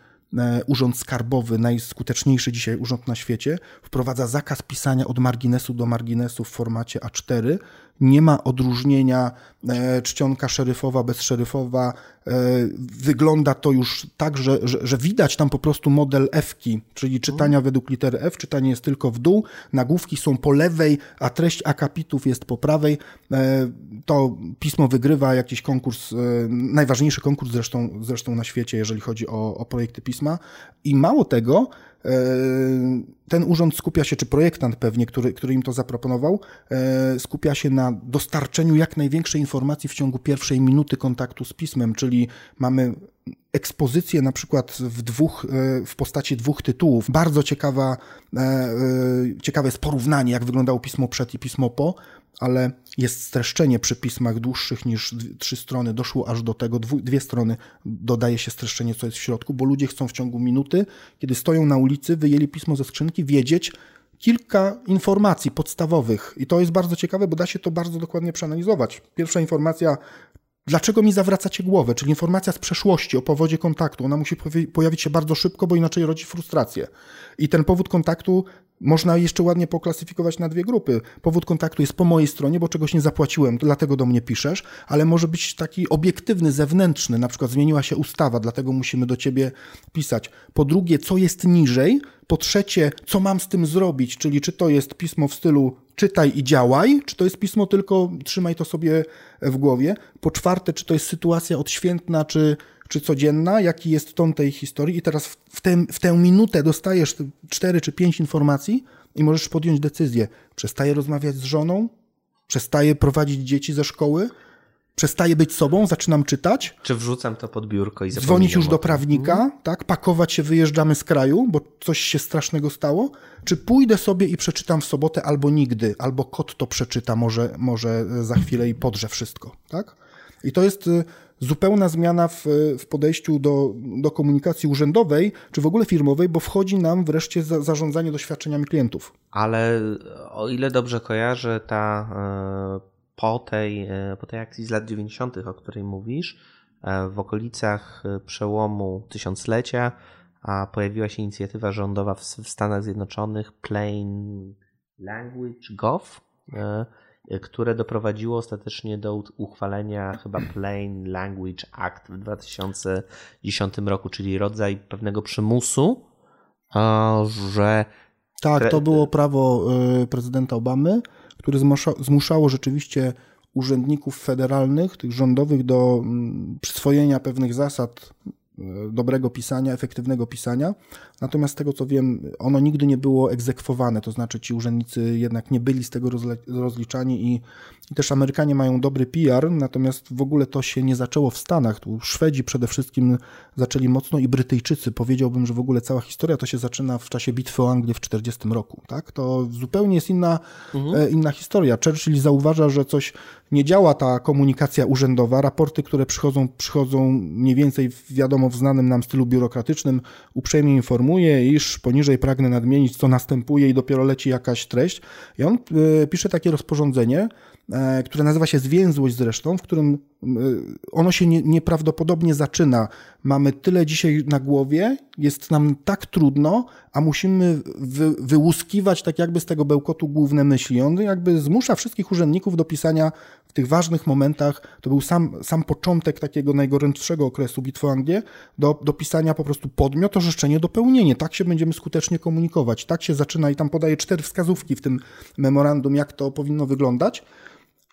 urząd Skarbowy, najskuteczniejszy dzisiaj urząd na świecie, wprowadza zakaz pisania od marginesu do marginesu w formacie A4. Nie ma odróżnienia e, czcionka szeryfowa bez szeryfowa. E, wygląda to już tak, że, że, że widać tam po prostu model F-ki, czyli czytania mhm. według litery F. Czytanie jest tylko w dół, nagłówki są po lewej, a treść akapitów jest po prawej. To pismo wygrywa jakiś konkurs, najważniejszy konkurs zresztą, zresztą na świecie, jeżeli chodzi o, o projekty pisma i mało tego, e, ten urząd skupia się, czy projektant pewnie, który, który im to zaproponował, e, skupia się na dostarczeniu jak największej informacji w ciągu pierwszej minuty kontaktu z pismem, czyli mamy ekspozycję na przykład w, dwóch, e, w postaci dwóch tytułów. Bardzo ciekawa, ciekawe jest porównanie, jak wyglądało pismo przed i pismo po ale jest streszczenie przy pismach dłuższych niż trzy strony. Doszło aż do tego, dwie strony dodaje się streszczenie, co jest w środku, bo ludzie chcą w ciągu minuty, kiedy stoją na ulicy, wyjęli pismo ze skrzynki, wiedzieć kilka informacji podstawowych. I to jest bardzo ciekawe, bo da się to bardzo dokładnie przeanalizować. Pierwsza informacja, Dlaczego mi zawracacie głowę? Czyli informacja z przeszłości o powodzie kontaktu. Ona musi pojawić się bardzo szybko, bo inaczej rodzi frustrację. I ten powód kontaktu można jeszcze ładnie poklasyfikować na dwie grupy. Powód kontaktu jest po mojej stronie, bo czegoś nie zapłaciłem, dlatego do mnie piszesz, ale może być taki obiektywny, zewnętrzny, na przykład zmieniła się ustawa, dlatego musimy do ciebie pisać. Po drugie, co jest niżej? Po trzecie, co mam z tym zrobić? Czyli czy to jest pismo w stylu czytaj i działaj, czy to jest pismo tylko trzymaj to sobie w głowie? Po czwarte, czy to jest sytuacja odświętna, czy czy codzienna, jaki jest ton tej historii? I teraz w, tę, w tę minutę dostajesz cztery czy pięć informacji i możesz podjąć decyzję. Przestaję rozmawiać z żoną, przestaję prowadzić dzieci ze szkoły, przestaję być sobą, zaczynam czytać. Czy wrzucam to pod biurko i Dzwonić już do prawnika, mhm. tak? Pakować się, wyjeżdżamy z kraju, bo coś się strasznego stało. Czy pójdę sobie i przeczytam w sobotę albo nigdy, albo kot to przeczyta może, może za chwilę i podrze wszystko, tak? I to jest y, zupełna zmiana w, w podejściu do, do komunikacji urzędowej, czy w ogóle firmowej, bo wchodzi nam wreszcie za, zarządzanie doświadczeniami klientów. Ale o ile dobrze kojarzę, ta e, po tej, e, po tej akcji z lat 90., o której mówisz, e, w okolicach przełomu tysiąclecia a pojawiła się inicjatywa rządowa w, w Stanach Zjednoczonych Plain LanguageGov, które doprowadziło ostatecznie do uchwalenia chyba Plain Language Act w 2010 roku, czyli rodzaj pewnego przymusu, że. Tak, to było prawo prezydenta Obamy, które zmuszało rzeczywiście urzędników federalnych, tych rządowych, do mm, przyswojenia pewnych zasad dobrego pisania, efektywnego pisania. Natomiast z tego co wiem, ono nigdy nie było egzekwowane, to znaczy ci urzędnicy jednak nie byli z tego rozliczani i i też Amerykanie mają dobry PR, natomiast w ogóle to się nie zaczęło w Stanach. Tu Szwedzi przede wszystkim zaczęli mocno i Brytyjczycy. Powiedziałbym, że w ogóle cała historia to się zaczyna w czasie bitwy o Anglię w 40 roku. Tak? To zupełnie jest inna, mhm. E, inna historia. Churchill zauważa, że coś nie działa ta komunikacja urzędowa. Raporty, które przychodzą, przychodzą mniej więcej wiadomo w znanym nam stylu biurokratycznym, uprzejmie informuje, iż poniżej pragnę nadmienić, co następuje i dopiero leci jakaś treść. I on y, pisze takie rozporządzenie, E, które nazywa się Zwięzłość zresztą, w którym e, ono się nie, nieprawdopodobnie zaczyna. Mamy tyle dzisiaj na głowie, jest nam tak trudno, a musimy wy, wyłuskiwać tak jakby z tego bełkotu główne myśli. On jakby zmusza wszystkich urzędników do pisania w tych ważnych momentach, to był sam, sam początek takiego najgorętszego okresu bitwy o do, do pisania po prostu podmiot, orzeczenie, dopełnienie. Tak się będziemy skutecznie komunikować. Tak się zaczyna i tam podaje cztery wskazówki w tym memorandum, jak to powinno wyglądać.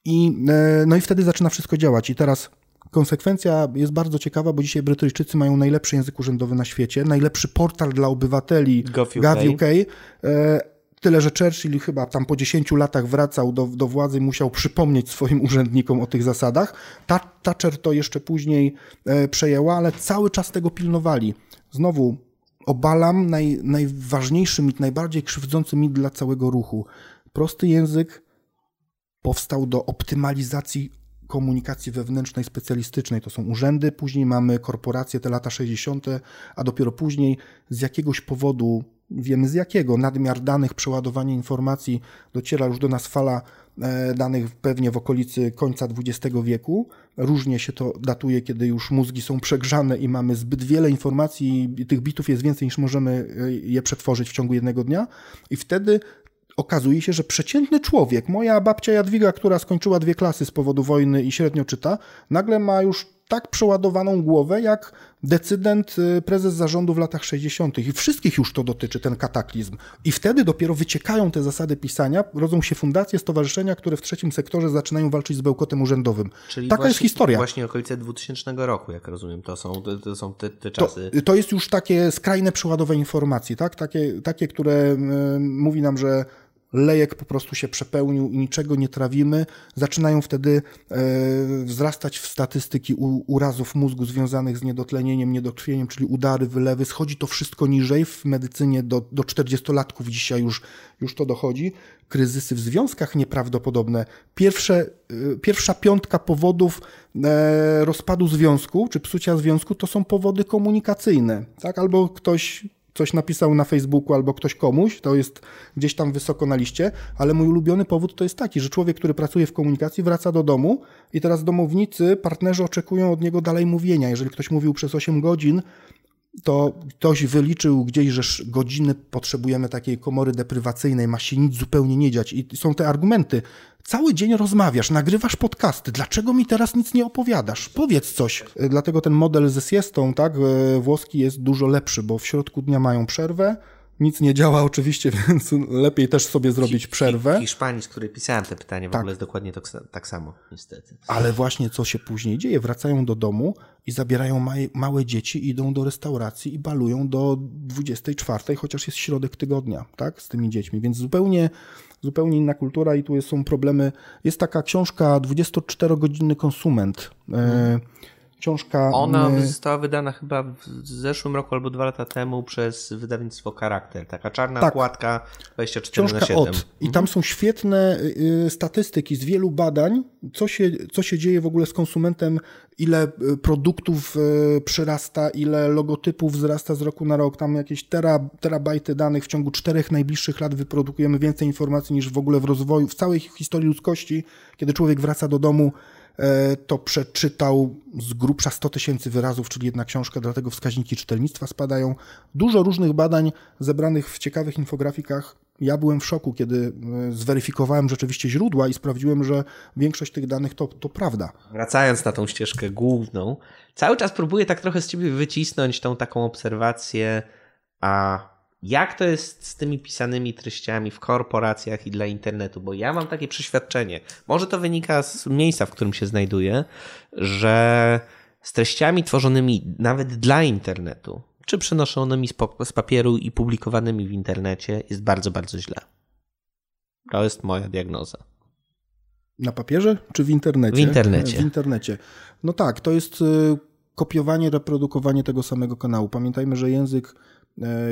I, e, no i wtedy zaczyna wszystko działać. I teraz konsekwencja jest bardzo ciekawa, bo dzisiaj Brytyjczycy mają najlepszy język urzędowy na świecie, najlepszy portal dla obywateli GovUK. E, tyle, że Churchill chyba tam po 10 latach wracał do, do władzy i musiał przypomnieć swoim urzędnikom o tych zasadach. Thatcher to jeszcze później e, przejęła, ale cały czas tego pilnowali. Znowu obalam naj, najważniejszy mit, najbardziej krzywdzący mit dla całego ruchu. Prosty język, powstał do optymalizacji komunikacji wewnętrznej, specjalistycznej. To są urzędy, później mamy korporacje, te lata 60., a dopiero później z jakiegoś powodu, wiemy z jakiego, nadmiar danych, przeładowanie informacji, dociera już do nas fala e, danych pewnie w okolicy końca XX wieku. Różnie się to datuje, kiedy już mózgi są przegrzane i mamy zbyt wiele informacji tych bitów jest więcej niż możemy e, je przetworzyć w ciągu jednego dnia. I wtedy okazuje się, że przeciętny człowiek, moja babcia Jadwiga, która skończyła dwie klasy z powodu wojny i średnio czyta, nagle ma już tak przeładowaną głowę, jak decydent, y, prezes zarządu w latach 60. I wszystkich już to dotyczy, ten kataklizm. I wtedy dopiero wyciekają te zasady pisania, rodzą się fundacje, stowarzyszenia, które w trzecim sektorze zaczynają walczyć z bełkotem urzędowym. Czyli Taka właśnie, jest historia. Właśnie okolice 2000 roku, jak rozumiem, to są, to, to są te, te czasy. To, to, jest już takie skrajne przeładowe informacji, tak? Takie, takie które y, mówi nam, że lejek po prostu się przepełnił i niczego nie trawimy, zaczynają wtedy e, wzrastać w statystyki urazów mózgu związanych z niedotlenieniem, niedokrwieniem, czyli udary, wylewy. Schodzi to wszystko niżej. W medycynie do, do 40-latków dzisiaj już, już to dochodzi. Kryzysy w związkach nieprawdopodobne. Pierwsze, e, pierwsza piątka powodów e, rozpadu związku czy psucia związku to są powody komunikacyjne. Tak? Albo ktoś coś napisał na Facebooku albo ktoś komuś, to jest gdzieś tam wysoko na liście, ale mój ulubiony powód to jest taki, że człowiek, który pracuje w komunikacji, wraca do domu i teraz domownicy, partnerzy oczekują od niego dalej mówienia. Jeżeli ktoś mówił przez 8 godzin, to ktoś wyliczył gdzieś, że godziny potrzebujemy takiej komory deprywacyjnej, ma się nic zupełnie nie dziać. I są te argumenty. Cały dzień rozmawiasz, nagrywasz podcasty, dlaczego mi teraz nic nie opowiadasz? Powiedz coś. Dlatego ten model ze siestą, tak, e, włoski jest dużo lepszy, bo w środku dnia mają przerwę, nic nie działa oczywiście, więc lepiej też sobie zrobić przerwę. Hiszpanii, z której pisałem te pytanie, w tak. ogóle jest dokładnie to, tak samo, niestety. Ale właśnie co się później dzieje? Wracają do domu i zabierają małe dzieci, idą do restauracji i balują do 24, chociaż jest środek tygodnia, tak, z tymi dziećmi. Więc zupełnie, zupełnie inna kultura i tu są problemy. Jest taka książka 24-godzinny konsument. Hmm książka. Ona y, została wydana chyba w zeszłym roku albo dwa lata temu przez wydawnictwo Charakter. Taka czarna tak. płatka 24 książka na 7. Od. I mhm. tam są świetne y, statystyki z wielu badań, co się, co się dzieje w ogóle z konsumentem, ile y, produktów przyrasta, ile logotypów wzrasta z roku na rok. Tam jakieś tera, terabajty danych w ciągu czterech najbliższych lat wyprodukujemy więcej informacji niż w ogóle w rozwoju, w całej historii ludzkości, kiedy człowiek wraca do domu to przeczytał z grubsza 100 tysięcy wyrazów, czyli jedna książka, dlatego wskaźniki czytelnictwa spadają. Dużo różnych badań zebranych w ciekawych infografikach ja byłem w szoku, kiedy e, zweryfikowałem rzeczywiście źródła i sprawdziłem, że większość tych danych to, to prawda. Wracając na tą ścieżkę główną, cały czas próbuję tak trochę z ciebie wycisnąć tą taką obserwację, a jak to jest z tymi pisanymi treściami w korporacjach i dla internetu? Bo ja mam takie przeświadczenie, może to wynika z miejsca, w którym się znajduję, że z treściami tworzonymi nawet dla internetu, czy przenoszonymi z papieru i publikowanymi w internecie jest bardzo, bardzo źle. To jest moja diagnoza. Na papierze czy w internecie? W internecie. W internecie. No tak, to jest y, kopiowanie, reprodukowanie tego samego kanału. Pamiętajmy, że język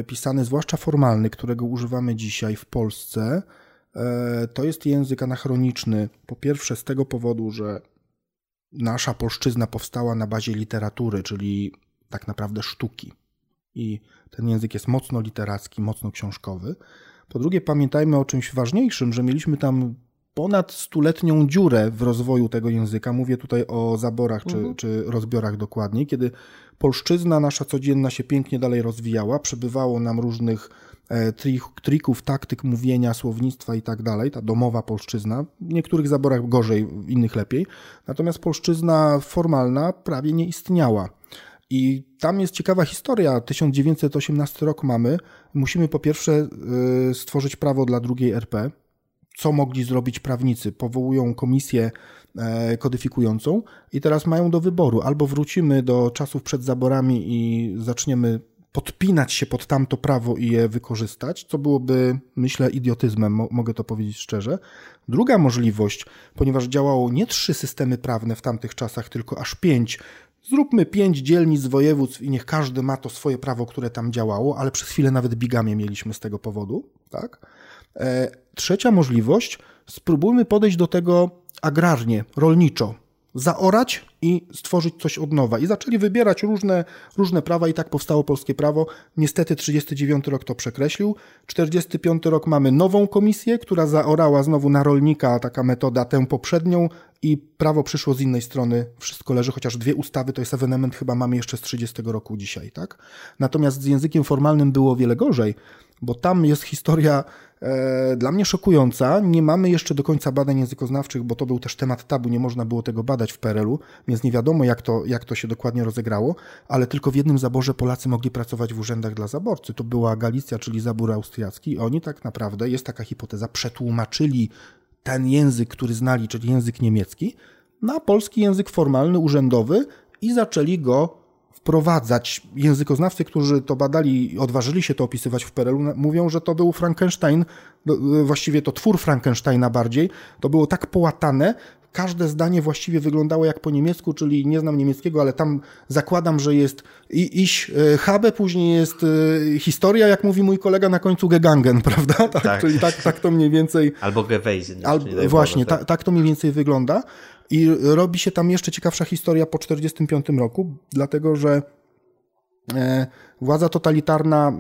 pisany, zwłaszcza formalny, którego używamy dzisiaj w Polsce, e, to jest język anachroniczny. Po pierwsze z tego powodu, że nasza polszczyzna powstała na bazie literatury, czyli tak naprawdę sztuki i ten język jest mocno literacki, mocno książkowy. Po drugie, pamiętajmy o czymś ważniejszym, że mieliśmy tam ponad stuletnią dziurę w rozwoju tego języka. Mówię tutaj o zaborach czy, mhm. czy rozbiorach dokładniej, kiedy polszczyzna nasza codzienna się pięknie dalej rozwijała, przybywało nam różnych e, trików, taktyk mówienia, słownictwa i tak dalej, ta domowa polszczyzna. W niektórych zaborach gorzej, w innych lepiej. Natomiast polszczyzna formalna prawie nie istniała. I tam jest ciekawa historia. 1918 rok mamy. Musimy po pierwsze y, stworzyć prawo dla drugiej RP. Co mogli zrobić prawnicy? Powołują komisję e, kodyfikującą i teraz mają do wyboru. Albo wrócimy do czasów przed zaborami i zaczniemy podpinać się pod tamto prawo i je wykorzystać, co byłoby, myślę, idiotyzmem, mogę to powiedzieć szczerze. Druga możliwość, ponieważ działało nie trzy systemy prawne w tamtych czasach, tylko aż pięć, Zróbmy pięć dzielnic województw i niech każdy ma to swoje prawo, które tam działało, ale przez chwilę nawet bigamię mieliśmy z tego powodu. Tak? E, trzecia możliwość, spróbujmy podejść do tego agrarnie, rolniczo, zaorać i stworzyć coś od nowa. I zaczęli wybierać różne, różne prawa i tak powstało polskie prawo. Niestety 39 rok to przekreślił. 45 rok mamy nową komisję, która zaorała znowu na rolnika, taka metoda tę poprzednią i prawo przyszło z innej strony. Wszystko leży, chociaż dwie ustawy to jest ewenement chyba mamy jeszcze z 30 roku dzisiaj, tak? Natomiast z językiem formalnym było wiele gorzej, bo tam jest historia dla mnie szokująca. Nie mamy jeszcze do końca badań językoznawczych, bo to był też temat tabu, nie można było tego badać w PRL-u, więc nie wiadomo jak to, jak to się dokładnie rozegrało, ale tylko w jednym zaborze Polacy mogli pracować w urzędach dla zaborcy. To była Galicja, czyli zabór austriacki i oni tak naprawdę, jest taka hipoteza, przetłumaczyli ten język, który znali, czyli język niemiecki, na polski język formalny, urzędowy i zaczęli go wprowadzać. Językoznawcy, którzy to badali i odważyli się to opisywać w PRL-u, mówią, że to był Frankenstein, właściwie to twór Frankensteina bardziej. To było tak połatane, każde zdanie właściwie wyglądało jak po niemiecku, czyli nie znam niemieckiego, ale tam zakładam, że jest iś e, habe, później jest e, historia, jak mówi mój kolega, na końcu gegangen, prawda? Tak, tak. Czyli tak, tak to mniej więcej... Albo gewesen. Al, właśnie, tak. tak to mniej więcej wygląda. I robi się tam jeszcze ciekawsza historia po 1945 roku, dlatego że e, władza totalitarna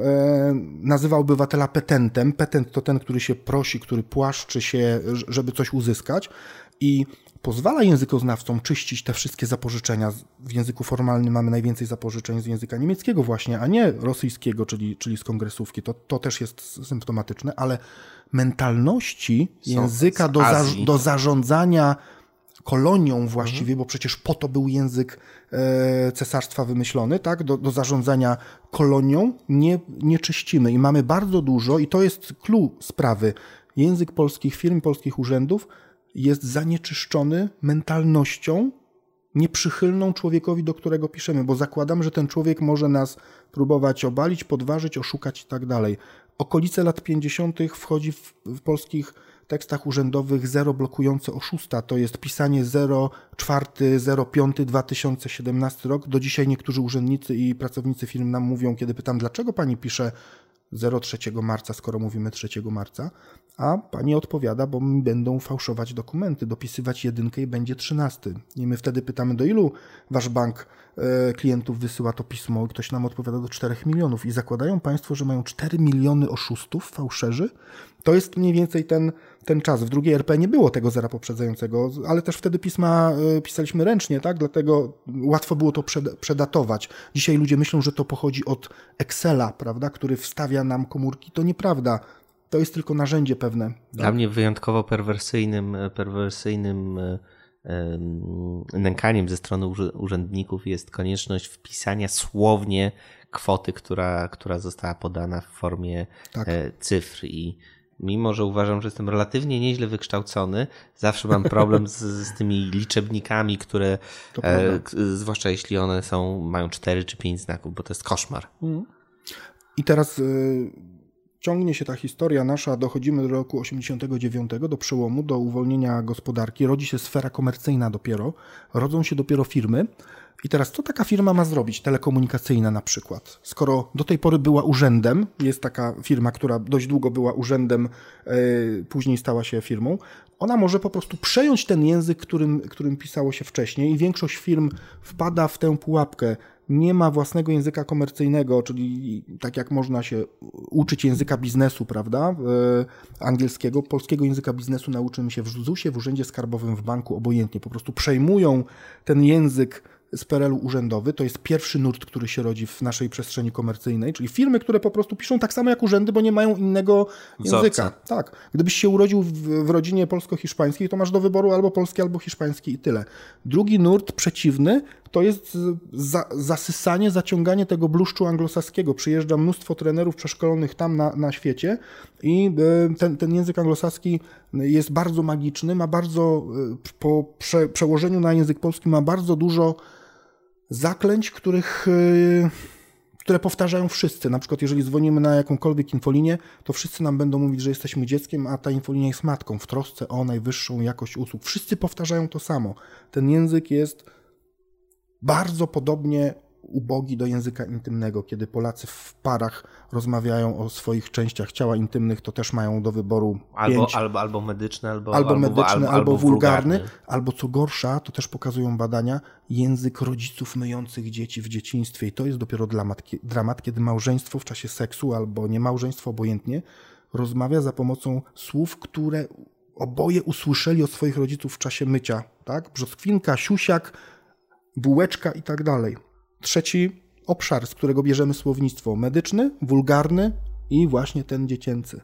nazywa obywatela petentem. Petent to ten, który się prosi, który płaszczy się, żeby coś uzyskać. I pozwala językoznawcom czyścić te wszystkie zapożyczenia. W języku formalnym mamy najwięcej zapożyczeń z języka niemieckiego właśnie, a nie rosyjskiego, czyli, czyli z kongresówki. To, to też jest symptomatyczne, ale mentalności języka do, za, do zarządzania kolonią właściwie, mhm. bo przecież po to był język e, cesarstwa wymyślony, tak? Do, do zarządzania kolonią nie, nie czyścimy i mamy bardzo dużo i to jest clue sprawy. Język polskich firm, polskich urzędów jest zanieczyszczony mentalnością nieprzychylną człowiekowi, do którego piszemy, bo zakładam, że ten człowiek może nas próbować obalić, podważyć, oszukać i tak dalej. Okolice lat 50. wchodzi w, w polskich tekstach urzędowych zero blokujące oszusta. To jest pisanie 04, 05, 2017 rok. Do dzisiaj niektórzy urzędnicy i pracownicy firm nam mówią, kiedy pytam, dlaczego pani pisze 03 marca, skoro mówimy 3 marca, a pani odpowiada, bo mi będą fałszować dokumenty, dopisywać jedynkę i będzie 13. I my wtedy pytamy, do ilu wasz bank e, klientów wysyła to pismo i ktoś nam odpowiada do 4 milionów i zakładają państwo, że mają 4 miliony oszustów, fałszerzy, to jest mniej więcej ten, ten czas. W drugiej RP nie było tego zera poprzedzającego, ale też wtedy pisma e, pisaliśmy ręcznie, tak? Dlatego łatwo było to przedatować. Dzisiaj ludzie myślą, że to pochodzi od Excela, prawda, który wstawia nam komórki. To nieprawda to jest tylko narzędzie pewne. Dla tak? mnie wyjątkowo perwersyjnym, perwersyjnym nękaniem ze strony urzędników jest konieczność wpisania słownie kwoty, która, która została podana w formie tak. E, cyfr i mimo, że uważam, że jestem relatywnie nieźle wykształcony, zawsze mam problem z, z tymi liczebnikami, które, e, zwłaszcza jeśli one są, mają 4 czy 5 znaków, bo to jest koszmar. I teraz y, ciągnie się ta historia nasza, dochodzimy do roku 89, do przełomu, do uwolnienia gospodarki, rodzi się sfera komercyjna dopiero, rodzą się dopiero firmy. I teraz co taka firma ma zrobić, telekomunikacyjna na przykład? Skoro do tej pory była urzędem, jest taka firma, która dość długo była urzędem, yy, później stała się firmą, ona może po prostu przejąć ten język, którym, którym pisało się wcześniej i większość firm wpada w tę pułapkę nie ma własnego języka komercyjnego, czyli tak jak można się uczyć języka biznesu, prawda, angielskiego, polskiego języka biznesu nauczymy się w ZUS-ie, w Urzędzie Skarbowym, w banku, obojętnie. Po prostu przejmują ten język z PRL-u urzędowy. To jest pierwszy nurt, który się rodzi w naszej przestrzeni komercyjnej, czyli firmy, które po prostu piszą tak samo jak urzędy, bo nie mają innego języka. Tak. Gdybyś się urodził w, w rodzinie polsko-hiszpańskiej, to masz do wyboru albo polski, albo hiszpański i tyle. Drugi nurt przeciwny to jest za, zasysanie, zaciąganie tego bluszczu anglosaskiego. Przyjeżdża mnóstwo trenerów przeszkolonych tam na, na świecie i e, ten, ten język anglosaski jest bardzo magiczny, ma bardzo, e, po prze, przełożeniu na język polski ma bardzo dużo zaklęć, których, e, które powtarzają wszyscy. Na przykład, jeżeli dzwonimy na jakąkolwiek infolinię, to wszyscy nam będą mówić, że jesteśmy dzieckiem, a ta infolinia jest matką w trosce o najwyższą jakość usług. Wszyscy powtarzają to samo. Ten język jest bardzo podobnie ubogi do języka intymnego. Kiedy Polacy w parach rozmawiają o swoich częściach ciała intymnych, to też mają do wyboru albo, pięć. albo, albo medyczny, albo, albo, medyczny, albo, albo, wulgarny, wulgarny, albo co gorsza, to też pokazują badania, język rodziców myjących dzieci w dzieciństwie. I to jest dopiero dramat, dramat kiedy małżeństwo w czasie seksu albo nie małżeństwo, obojętnie, rozmawia za pomocą słów, które oboje usłyszeli od swoich rodziców w czasie mycia. Tak? Brzoskwinka, siusiak, bułeczka i tak dalej. Trzeci obszar, z którego bierzemy słownictwo medyczny, wulgarny i właśnie ten dziecięcy.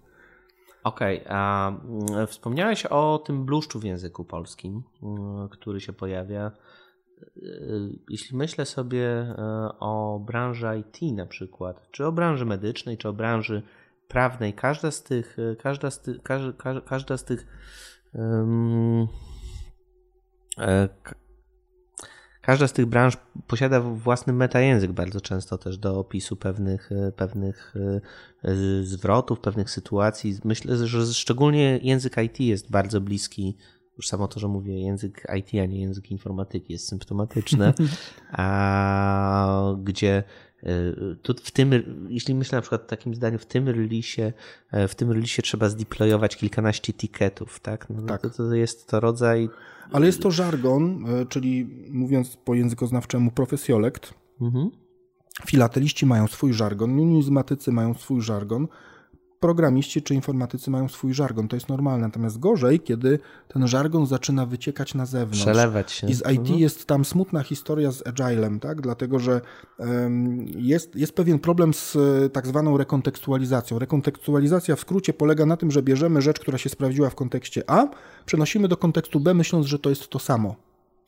Okej, okay, a mm, wspomniałeś o tym bluszczu w języku polskim, mm, który się pojawia. Y, jeśli myślę sobie y, o branży IT na przykład, czy o branży medycznej, czy o branży prawnej, każda z tych, y, każda z tych, każda, każda z tych um, Każda z tych branż posiada własny metajęzyk bardzo często też do opisu pewnych, e, pewnych e, zwrotów, pewnych sytuacji. Myślę, że szczególnie język IT jest bardzo bliski już samo to, że mówię język IT, a nie język informatyki jest symptomatyczne, a gdzie e, tu w tym, jeśli myślę na przykład o takim zdaniu, w tym release, w tym release trzeba zdeployować kilkanaście ticketów, tak? No, tak. To, to jest to rodzaj ale jest to żargon, e, czyli mówiąc po językoznawczemu profesjolekt. Mhm. Filateliści mają swój żargon, numizmatycy mają swój żargon, programiści czy informatycy mają swój żargon. To jest normalne. Natomiast gorzej, kiedy ten żargon zaczyna wyciekać na zewnątrz. Przelewać się. I z IT mhm. jest tam smutna historia z agilem, tak? dlatego że um, jest, jest pewien problem z e, tak zwaną rekontekstualizacją. Rekontekstualizacja w skrócie polega na tym, że bierzemy rzecz, która się sprawdziła w kontekście A, przenosimy do kontekstu B, myśląc, że to jest to samo.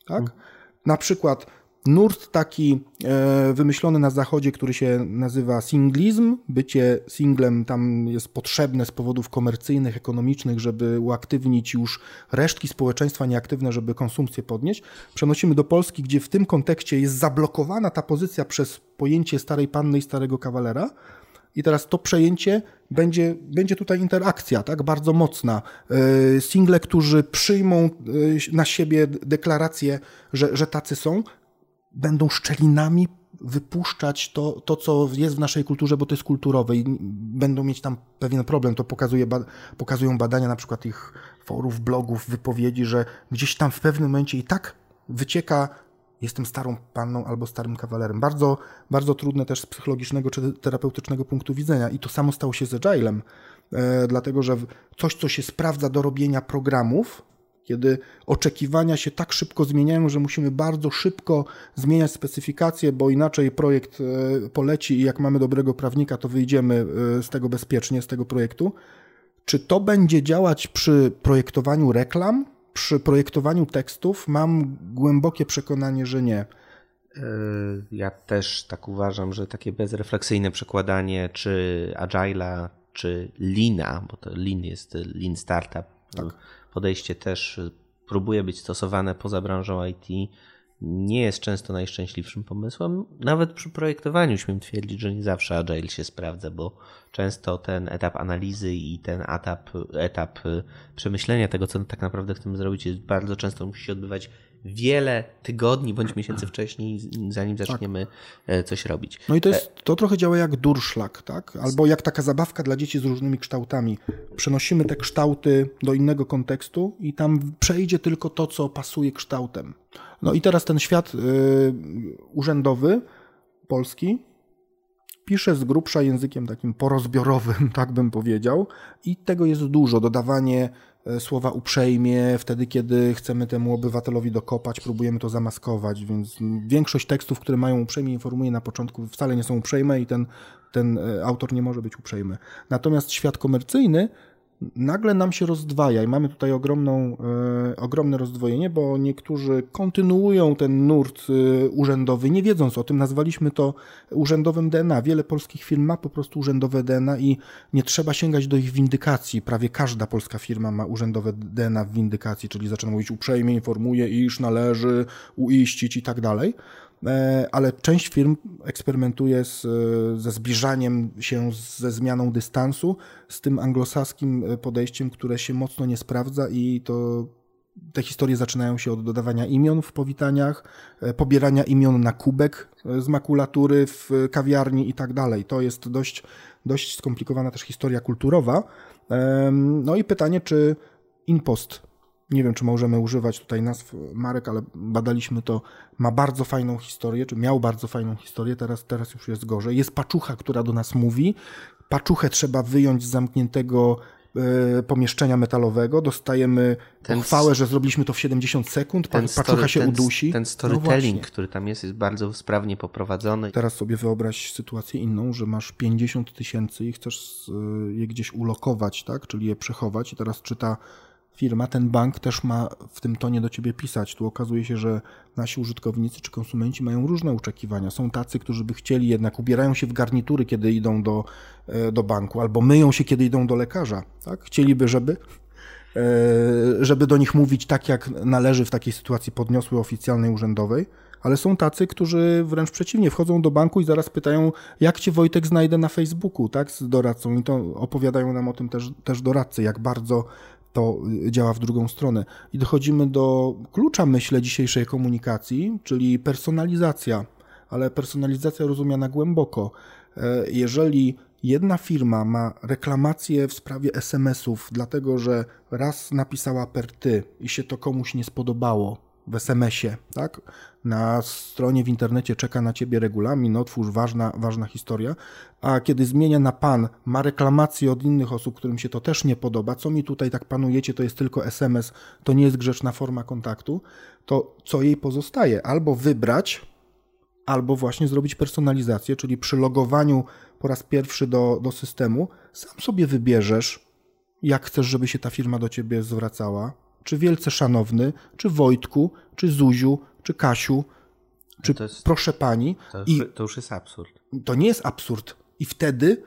Tak? Mhm. Na przykład nurt taki e, wymyślony na zachodzie, który się nazywa singlizm. Bycie singlem tam jest potrzebne z powodów komercyjnych, ekonomicznych, żeby uaktywnić już resztki społeczeństwa nieaktywne, żeby konsumpcję podnieść. Przenosimy do Polski, gdzie w tym kontekście jest zablokowana ta pozycja przez pojęcie starej panny i starego kawalera. I teraz to przejęcie będzie, będzie tutaj interakcja, tak, bardzo mocna. E, single, którzy przyjmą e, na siebie deklarację, że, że tacy są, będą szczelinami wypuszczać to, to, co jest w naszej kulturze, bo to jest kulturowe i będą mieć tam pewien problem. To pokazuje, pokazują badania na przykład ich forów, blogów, wypowiedzi, że gdzieś tam w pewnym momencie i tak wycieka jestem starą panną albo starym kawalerem. Bardzo, bardzo trudne też z psychologicznego czy terapeutycznego punktu widzenia. I to samo stało się z Agilem, e, dlatego że coś, co się sprawdza do robienia programów, kiedy oczekiwania się tak szybko zmieniają, że musimy bardzo szybko zmieniać specyfikacje, bo inaczej projekt e, poleci i jak mamy dobrego prawnika, to wyjdziemy e, z tego bezpiecznie, z tego projektu. Czy to będzie działać przy projektowaniu reklam, przy projektowaniu tekstów? Mam głębokie przekonanie, że nie. E, ja też tak uważam, że takie bezrefleksyjne przekładanie czy Agile'a, czy Lina, bo to Lean jest Lean Startup, tak. Podejście też próbuje być stosowane poza branżą IT, nie jest często najszczęśliwszym pomysłem. Nawet przy projektowaniu śmiem twierdzić, że nie zawsze Agile się sprawdza, bo często ten etap analizy i ten etap, etap przemyślenia tego, co tak naprawdę chcemy zrobić, jest bardzo często musi się odbywać wiele tygodni bądź miesięcy wcześniej, zanim tak. zaczniemy tak. coś robić. No i to, jest, to trochę działa jak durszlak, tak? Albo jak taka zabawka dla dzieci z różnymi kształtami. Przenosimy te kształty do innego kontekstu i tam przejdzie tylko to, co pasuje kształtem. No i teraz ten świat y, urzędowy, polski, pisze z grubsza językiem takim porozbiorowym, tak bym powiedział, i tego jest dużo. Dodawanie E, słowa uprzejmie, wtedy kiedy chcemy temu obywatelowi dokopać, próbujemy to zamaskować, więc większość tekstów, które mają uprzejmie informuje na początku, wcale nie są uprzejme i ten, ten e, autor nie może być uprzejmy. Natomiast świat komercyjny nagle nam się rozdwaja i mamy tutaj ogromną, e, ogromne rozdwojenie, bo niektórzy kontynuują ten nurt e, urzędowy, nie wiedząc o tym, nazwaliśmy to urzędowym DNA. Wiele polskich firm ma po prostu urzędowe DNA i nie trzeba sięgać do ich windykacji. Prawie każda polska firma ma urzędowe DNA w windykacji, czyli zaczyna mówić uprzejmie, informuje, iż należy uiścić i tak dalej. E, ale część firm eksperymentuje z, ze zbliżaniem się ze zmianą dystansu, z tym anglosaskim e, podejściem, które się mocno nie sprawdza i to te historie zaczynają się od dodawania imion w powitaniach, e, pobierania imion na kubek z makulatury w kawiarni i tak dalej. To jest dość, dość skomplikowana też historia kulturowa. No i pytanie, czy impost nie wiem, czy możemy używać tutaj nazw marek, ale badaliśmy to, ma bardzo fajną historię, czy miał bardzo fajną historię, teraz, teraz już jest gorzej. Jest paczucha, która do nas mówi. Paczuchę trzeba wyjąć z zamkniętego e, pomieszczenia metalowego, dostajemy ten chwałę, że zrobiliśmy to w 70 sekund, ten paczucha story, się ten, udusi. Ten no storytelling, no który tam jest, jest bardzo sprawnie poprowadzony. Teraz sobie wyobraź sytuację inną, że masz 50 tysięcy i chcesz e, je gdzieś ulokować, tak? czyli je przechować i teraz czyta firma, ten bank też ma w tym tonie do ciebie pisać. Tu okazuje się, że nasi użytkownicy czy konsumenci mają różne oczekiwania. Są tacy, którzy by chcieli jednak, ubierają się w garnitury, kiedy idą do, e, do banku, albo myją się, kiedy idą do lekarza. Tak? Chcieliby, żeby, e, żeby do nich mówić tak, jak należy w takiej sytuacji podniosłej, oficjalnej, urzędowej. Ale są tacy, którzy wręcz przeciwnie, wchodzą do banku i zaraz pytają, jak cię Wojtek znajdę na Facebooku, tak, z doradcą. I to opowiadają nam o tym też, też doradcy, jak bardzo to działa w drugą stronę. I dochodzimy do klucza, myślę, dzisiejszej komunikacji, czyli personalizacja, ale personalizacja rozumiana głęboko. E, jeżeli jedna firma ma reklamację w sprawie SMS-ów, dlatego że raz napisała per ty i się to komuś nie spodobało, w SMS-ie, tak? Na stronie w internecie czeka na ciebie regulamin, otwórz, ważna, ważna historia, a kiedy zmienia na pan, ma reklamacje od innych osób, którym się to też nie podoba, co mi tutaj tak panujecie, to jest tylko SMS, to nie jest grzeczna forma kontaktu, to co jej pozostaje? Albo wybrać, albo właśnie zrobić personalizację, czyli przy logowaniu po raz pierwszy do, do systemu, sam sobie wybierzesz, jak chcesz, żeby się ta firma do ciebie zwracała, czy wielce szanowny, czy Wojtku, czy Zuziu, czy Kasiu, czy jest, proszę pani. To już, I to już jest absurd. To nie jest absurd. I wtedy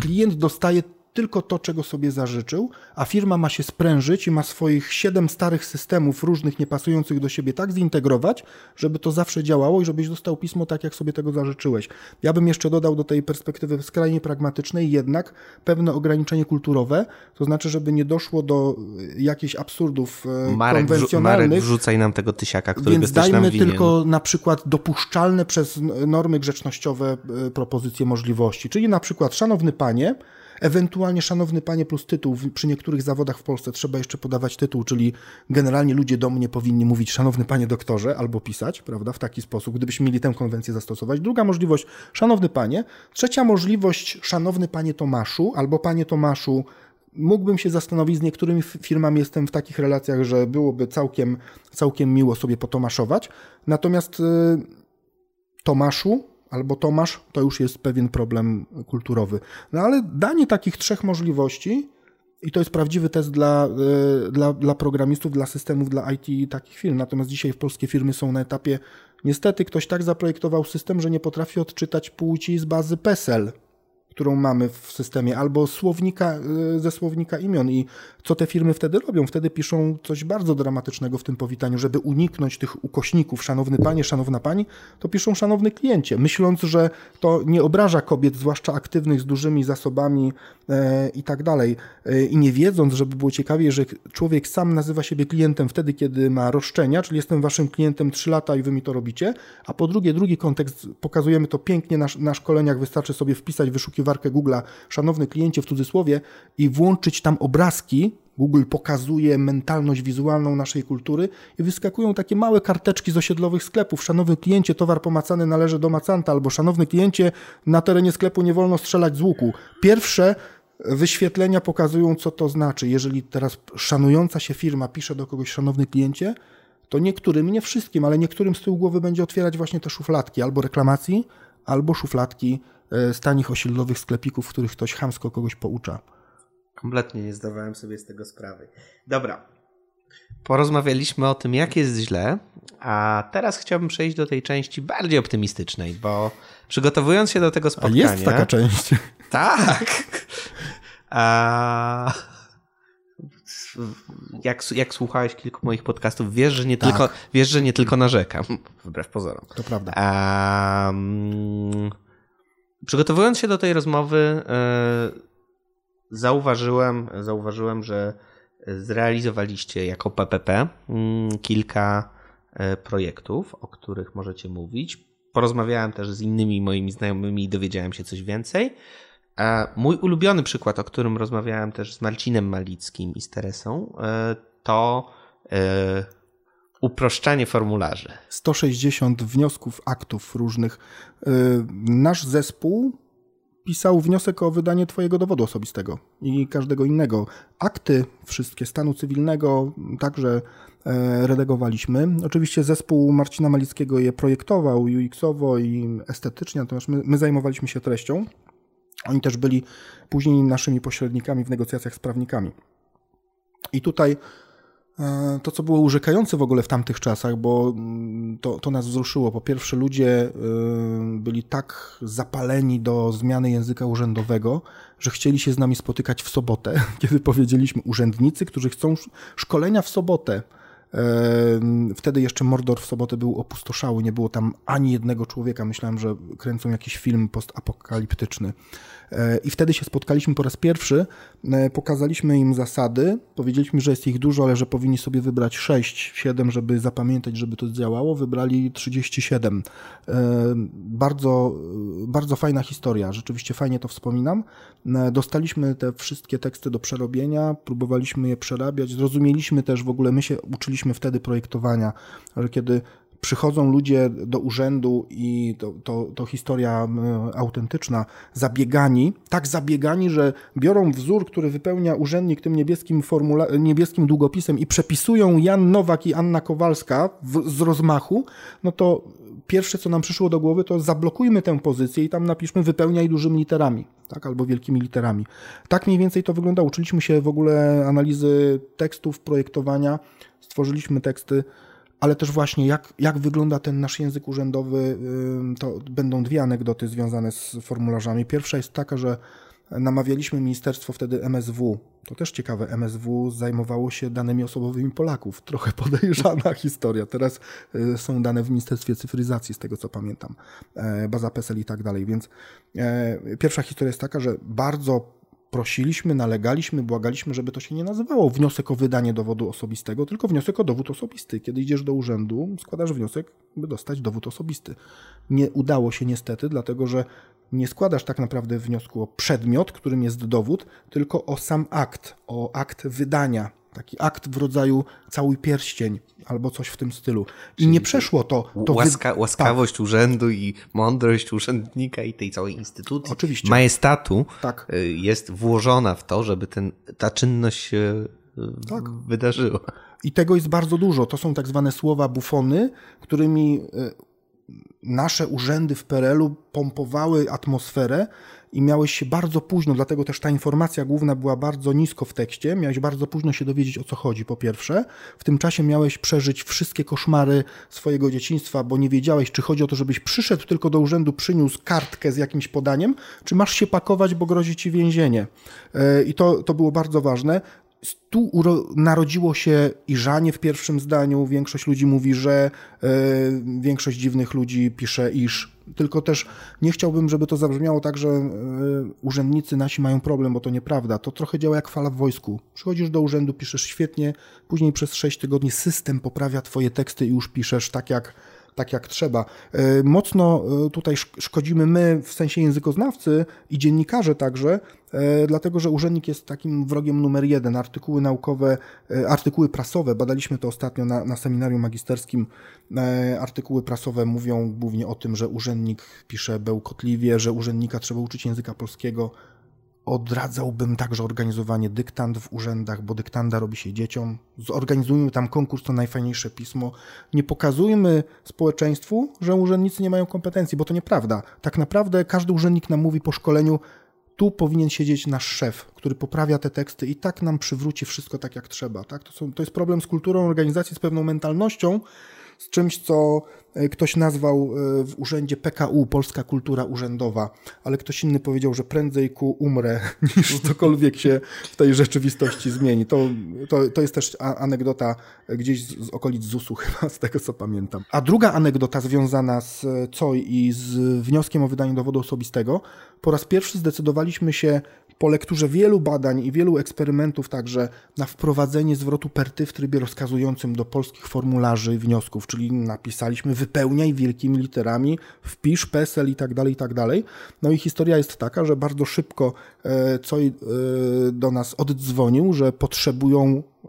klient dostaje tylko to, czego sobie zażyczył, a firma ma się sprężyć i ma swoich siedem starych systemów różnych, niepasujących do siebie tak zintegrować, żeby to zawsze działało i żebyś dostał pismo tak, jak sobie tego zażyczyłeś. Ja bym jeszcze dodał do tej perspektywy skrajnie pragmatycznej jednak pewne ograniczenie kulturowe, to znaczy, żeby nie doszło do e, jakichś absurdów e, Marek, konwencjonalnych. Marek, wrzucaj nam tego tysiaka, który Więc dajmy tylko na przykład dopuszczalne przez normy grzecznościowe e, propozycje możliwości, czyli na przykład, szanowny panie, Ewentualnie, szanowny panie, plus tytuł. Przy niektórych zawodach w Polsce trzeba jeszcze podawać tytuł, czyli generalnie ludzie do mnie powinni mówić szanowny panie doktorze albo pisać, prawda, w taki sposób, gdybyśmy mieli tę konwencję zastosować. Druga możliwość, szanowny panie. Trzecia możliwość, szanowny panie Tomaszu albo panie Tomaszu, mógłbym się zastanowić, z niektórymi firmami jestem w takich relacjach, że byłoby całkiem, całkiem miło sobie potomaszować. Natomiast y, Tomaszu, albo Tomasz, to już jest pewien problem kulturowy. No ale danie takich trzech możliwości, i to jest prawdziwy test dla, y, dla, dla programistów, dla systemów, dla IT takich firm. Natomiast dzisiaj polskie firmy są na etapie, niestety ktoś tak zaprojektował system, że nie potrafi odczytać płci z bazy PESEL którą mamy w systemie, albo słownika, y, ze słownika imion. I co te firmy wtedy robią? Wtedy piszą coś bardzo dramatycznego w tym powitaniu, żeby uniknąć tych ukośników, szanowny panie, szanowna pani, to piszą szanowny kliencie, myśląc, że to nie obraża kobiet, zwłaszcza aktywnych, z dużymi zasobami e, i tak dalej. E, I nie wiedząc, żeby było ciekawie, że człowiek sam nazywa siebie klientem wtedy, kiedy ma roszczenia, czyli jestem waszym klientem 3 lata i wy mi to robicie, a po drugie, drugi kontekst, pokazujemy to pięknie na, na szkoleniach, wystarczy sobie wpisać wyszukiwanie wyszukiwarkę Google'a szanowny kliencie w cudzysłowie i włączyć tam obrazki, Google pokazuje mentalność wizualną naszej kultury i wyskakują takie małe karteczki z osiedlowych sklepów. Szanowny kliencie, towar pomacany należy do macanta, albo szanowny kliencie, na terenie sklepu nie wolno strzelać z łuku. Pierwsze wyświetlenia pokazują, co to znaczy. Jeżeli teraz szanująca się firma pisze do kogoś, szanowny kliencie, to niektórym, nie wszystkim, ale niektórym z tyłu głowy będzie otwierać właśnie te szufladki albo reklamacji, albo szufladki z tanich osiedlowych sklepików, w których ktoś chamsko kogoś poucza. Kompletnie nie zdawałem sobie z tego sprawy. Dobra. Porozmawialiśmy o tym, jak jest źle, a teraz chciałbym przejść do tej części bardziej optymistycznej, bo przygotowując się do tego spotkania. A jest taka część. Tak. A jak, jak słuchałeś kilku moich podcastów, wiesz, że nie, tak. tylko, wiesz, że nie tylko narzekam, wbrew pozorom. To prawda. Um, Przygotowując się do tej rozmowy, e, zauważyłem, zauważyłem, że zrealizowaliście jako PPP mm, kilka e, projektów, o których możecie mówić. Porozmawiałem też z innymi moimi znajomymi i dowiedziałem się coś więcej. Mój ulubiony przykład, o którym rozmawiałem też z Marcinem Malickim i z Teresą, e, to uproszczanie formularzy. 160 wniosków, aktów różnych. Y, nasz zespół pisał wniosek o wydanie Twojego dowodu osobistego i każdego innego. Akty wszystkie stanu cywilnego także e, redagowaliśmy. Oczywiście zespół Marcina Malickiego je projektował UX-owo i estetycznie, natomiast my, my zajmowaliśmy się treścią. Oni też byli później naszymi pośrednikami w negocjacjach z prawnikami. I tutaj to, co było urzekające w ogóle w tamtych czasach, bo mm, to, to nas wzruszyło. Po pierwsze, ludzie e, byli tak zapaleni do zmiany języka urzędowego, że chcieli się z nami spotykać w sobotę, kiedy powiedzieliśmy urzędnicy, którzy chcą szkolenia w sobotę. E, wtedy jeszcze Mordor w sobotę był opustoszały, nie było tam ani jednego człowieka. Myślałem, że kręcą jakiś film postapokaliptyczny. E, I wtedy się spotkaliśmy po raz pierwszy, e, pokazaliśmy im zasady, powiedzieliśmy, że jest ich dużo, ale że powinni sobie wybrać 6, 7, żeby zapamiętać, żeby to działało. Wybrali 37. E, bardzo, bardzo fajna historia, rzeczywiście fajnie to wspominam. Dostaliśmy te wszystkie teksty do przerobienia, próbowaliśmy je przerabiać, zrozumieliśmy też w ogóle, my się uczyliśmy wtedy projektowania, że kiedy przychodzą ludzie do urzędu i to, to, to historia autentyczna, zabiegani, tak zabiegani, że biorą wzór, który wypełnia urzędnik tym niebieskim, formula, niebieskim długopisem i przepisują Jan Nowak i Anna Kowalska w, z rozmachu, no to pierwsze, co nam przyszło do głowy, to zablokujmy tę pozycję i tam napiszmy wypełniaj dużymi literami, tak, albo wielkimi literami. Tak mniej więcej to wygląda. Uczyliśmy się w ogóle analizy tekstów, projektowania, stworzyliśmy teksty ale też właśnie jak, jak wygląda ten nasz język urzędowy, to będą dwie anegdoty związane z formularzami. Pierwsza jest taka, że namawialiśmy ministerstwo wtedy MSW. To też ciekawe, MSW zajmowało się danymi osobowymi Polaków. Trochę podejrzana historia. Teraz y, są dane w Ministerstwie Cyfryzacji, z tego co pamiętam. E, baza PESEL i tak dalej. Więc e, pierwsza historia jest taka, że bardzo prosiliśmy, nalegaliśmy, błagaliśmy, żeby to się nie nazywało wniosek o wydanie dowodu osobistego, tylko wniosek o dowód osobisty. Kiedy idziesz do urzędu, składasz wniosek, by dostać dowód osobisty. Nie udało się niestety, dlatego że nie składasz tak naprawdę wniosku o przedmiot, którym jest dowód, tylko o sam akt, o akt wydania taki akt w rodzaju cały pierścień albo coś w tym stylu. I Czyli nie przeszło to. to łaska, wy... łaskawość tak. urzędu i mądrość urzędnika i tej całej instytucji, Oczywiście. majestatu tak. Y, jest włożona w to, żeby ten, ta czynność się y, tak. wydarzyła. I tego jest bardzo dużo. To są tak zwane słowa bufony, którymi y, nasze urzędy w PRL-u pompowały atmosferę i miałeś się bardzo późno, dlatego też ta informacja główna była bardzo nisko w tekście, miałeś bardzo późno się dowiedzieć o co chodzi, po pierwsze. W tym czasie miałeś przeżyć wszystkie koszmary swojego dzieciństwa, bo nie wiedziałeś, czy chodzi o to, żebyś przyszedł tylko do urzędu, przyniósł kartkę z jakimś podaniem, czy masz się pakować, bo grozi ci więzienie. E, I to, to było bardzo ważne tu narodziło się iżanie w pierwszym zdaniu. Większość ludzi mówi, że y, większość dziwnych ludzi pisze iż. Tylko też nie chciałbym, żeby to zabrzmiało tak, że y, urzędnicy nasi mają problem, bo to nieprawda. To trochę działa jak fala w wojsku. Przychodzisz do urzędu, piszesz świetnie, później przez 6 tygodni system poprawia twoje teksty i już piszesz tak jak tak jak trzeba. E, mocno e, tutaj szkodzimy my w sensie językoznawcy i dziennikarze także, e, dlatego że urzędnik jest takim wrogiem numer jeden. Artykuły naukowe, artykuły prasowe, badaliśmy to ostatnio na, na seminarium magisterskim, artykuły prasowe mówią głównie o tym, że urzędnik pisze bełkotliwie, że urzędnika trzeba uczyć języka polskiego, odradzałbym także organizowanie dyktant w urzędach, bo dyktanda robi się dzieciom. Zorganizujmy tam konkurs na najfajniejsze pismo. Nie pokazujmy społeczeństwu, że urzędnicy nie mają kompetencji, bo to nieprawda. Tak naprawdę każdy urzędnik nam mówi po szkoleniu, tu powinien siedzieć nasz szef, który poprawia te teksty i tak nam przywróci wszystko tak, jak trzeba. Tak? To, są, to jest problem z kulturą organizacji, z pewną mentalnością, z czymś, co ktoś nazwał e, w urzędzie PKU, Polska Kultura Urzędowa, ale ktoś inny powiedział, że prędzej ku umrę, niż cokolwiek się w tej rzeczywistości zmieni. To, to, to jest też anegdota gdzieś z, z okolic ZUS-u chyba, z tego co pamiętam. A druga anegdota związana z COI i z wnioskiem o wydanie dowodu osobistego. Po raz pierwszy zdecydowaliśmy się po lekturze wielu badań i wielu eksperymentów także na wprowadzenie zwrotu perty w trybie rozkazującym do polskich formularzy wniosków, czyli napisaliśmy wypełniaj wielkimi literami, wpisz PESEL i tak dalej, i tak dalej. No i historia jest taka, że bardzo szybko e, co e, do nas oddzwonił, że potrzebują e,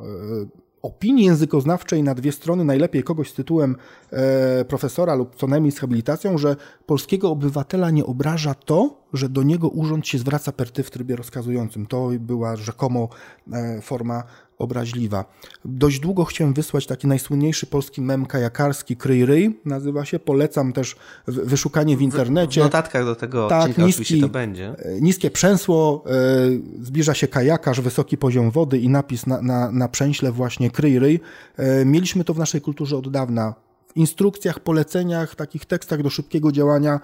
opinii językoznawczej na dwie strony, najlepiej kogoś z tytułem profesora lub co najmniej z habilitacją, że polskiego obywatela nie obraża to, że do niego urząd się zwraca per ty w trybie rozkazującym. To była rzekomo forma obraźliwa. Dość długo chciałem wysłać taki najsłynniejszy polski mem kajakarski, Kryj Ryj, nazywa się. Polecam też wyszukanie w internecie. W notatkach do tego tak, niski, oczywiście to będzie. E, niskie przęsło, e, zbliża się kajakarz, wysoki poziom wody i napis na, na, na przęśle właśnie Kryj Ryj. E, mieliśmy to w naszej kulturze od dawna. W instrukcjach, poleceniach, takich tekstach do szybkiego działania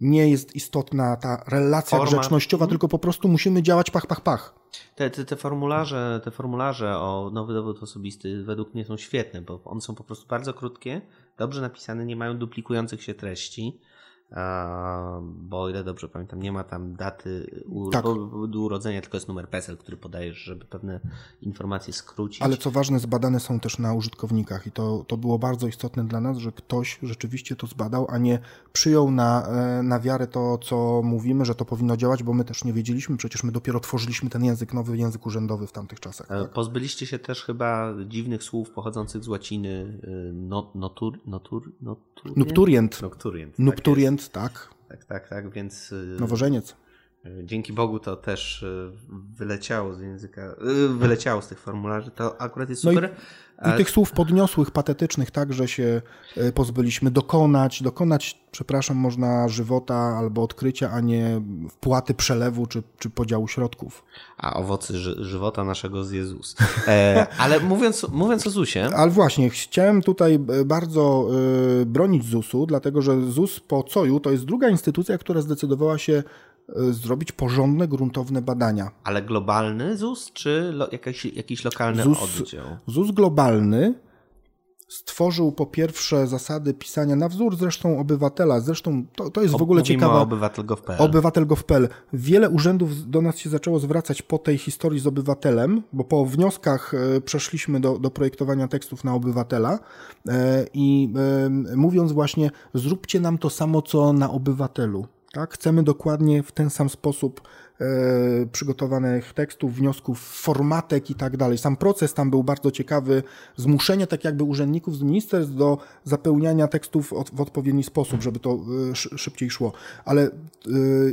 nie jest istotna ta relacja Forma. grzecznościowa, tylko po prostu musimy działać pach, pach, pach. Te, te, te, formularze, te formularze o nowy dowód osobisty według mnie są świetne, bo one są po prostu bardzo krótkie, dobrze napisane, nie mają duplikujących się treści bo o ile dobrze pamiętam, nie ma tam daty tak. urodzenia, tylko jest numer PESEL, który podajesz, żeby pewne informacje skrócić. Ale co ważne, zbadane są też na użytkownikach i to, to było bardzo istotne dla nas, że ktoś rzeczywiście to zbadał, a nie przyjął na, e, na wiarę to, co mówimy, że to powinno działać, bo my też nie wiedzieliśmy, przecież my dopiero tworzyliśmy ten język nowy, język urzędowy w tamtych czasach. Tak? Pozbyliście się też chyba dziwnych słów pochodzących z łaciny not, notur, notur, notur, Nupturient. Nocturient. Nupturient, tak. Tak, tak, tak, więc... Y, Nowożeniec. Dzięki Bogu to też y, wyleciało z języka, wyleciało z tych formularzy, to akurat jest super. No i, i, tych słów podniosłych, patetycznych także się pozbyliśmy. Dokonać, dokonać, przepraszam, można żywota albo odkrycia, a nie wpłaty przelewu czy, czy podziału środków. A owocy ży żywota naszego z Jezus. E, ale mówiąc, mówiąc o ZUSie... Ale właśnie, chciałem tutaj bardzo bronić ZUSu, dlatego że ZUS po COJU to jest druga instytucja, która zdecydowała się zrobić porządne, gruntowne badania. Ale globalny ZUS, czy lo, jakiś, jakiś lokalny ZUS, oddział? ZUS globalny stworzył po pierwsze zasady pisania na wzór zresztą obywatela. Zresztą to, to jest w ogóle ciekawe. obywatel.gov.pl. Obywatel.gov.pl. Wiele urzędów do nas się zaczęło zwracać po tej historii z obywatelem, bo po wnioskach e, przeszliśmy do, do projektowania tekstów na obywatela e, i e, mówiąc właśnie, zróbcie nam to samo, co na obywatelu. Tak? Chcemy dokładnie w ten sam sposób przygotowanych tekstów, wniosków, formatek i tak dalej. Sam proces tam był bardzo ciekawy, zmuszenie tak jakby urzędników z ministerstw do zapełniania tekstów w odpowiedni sposób, żeby to szybciej szło. Ale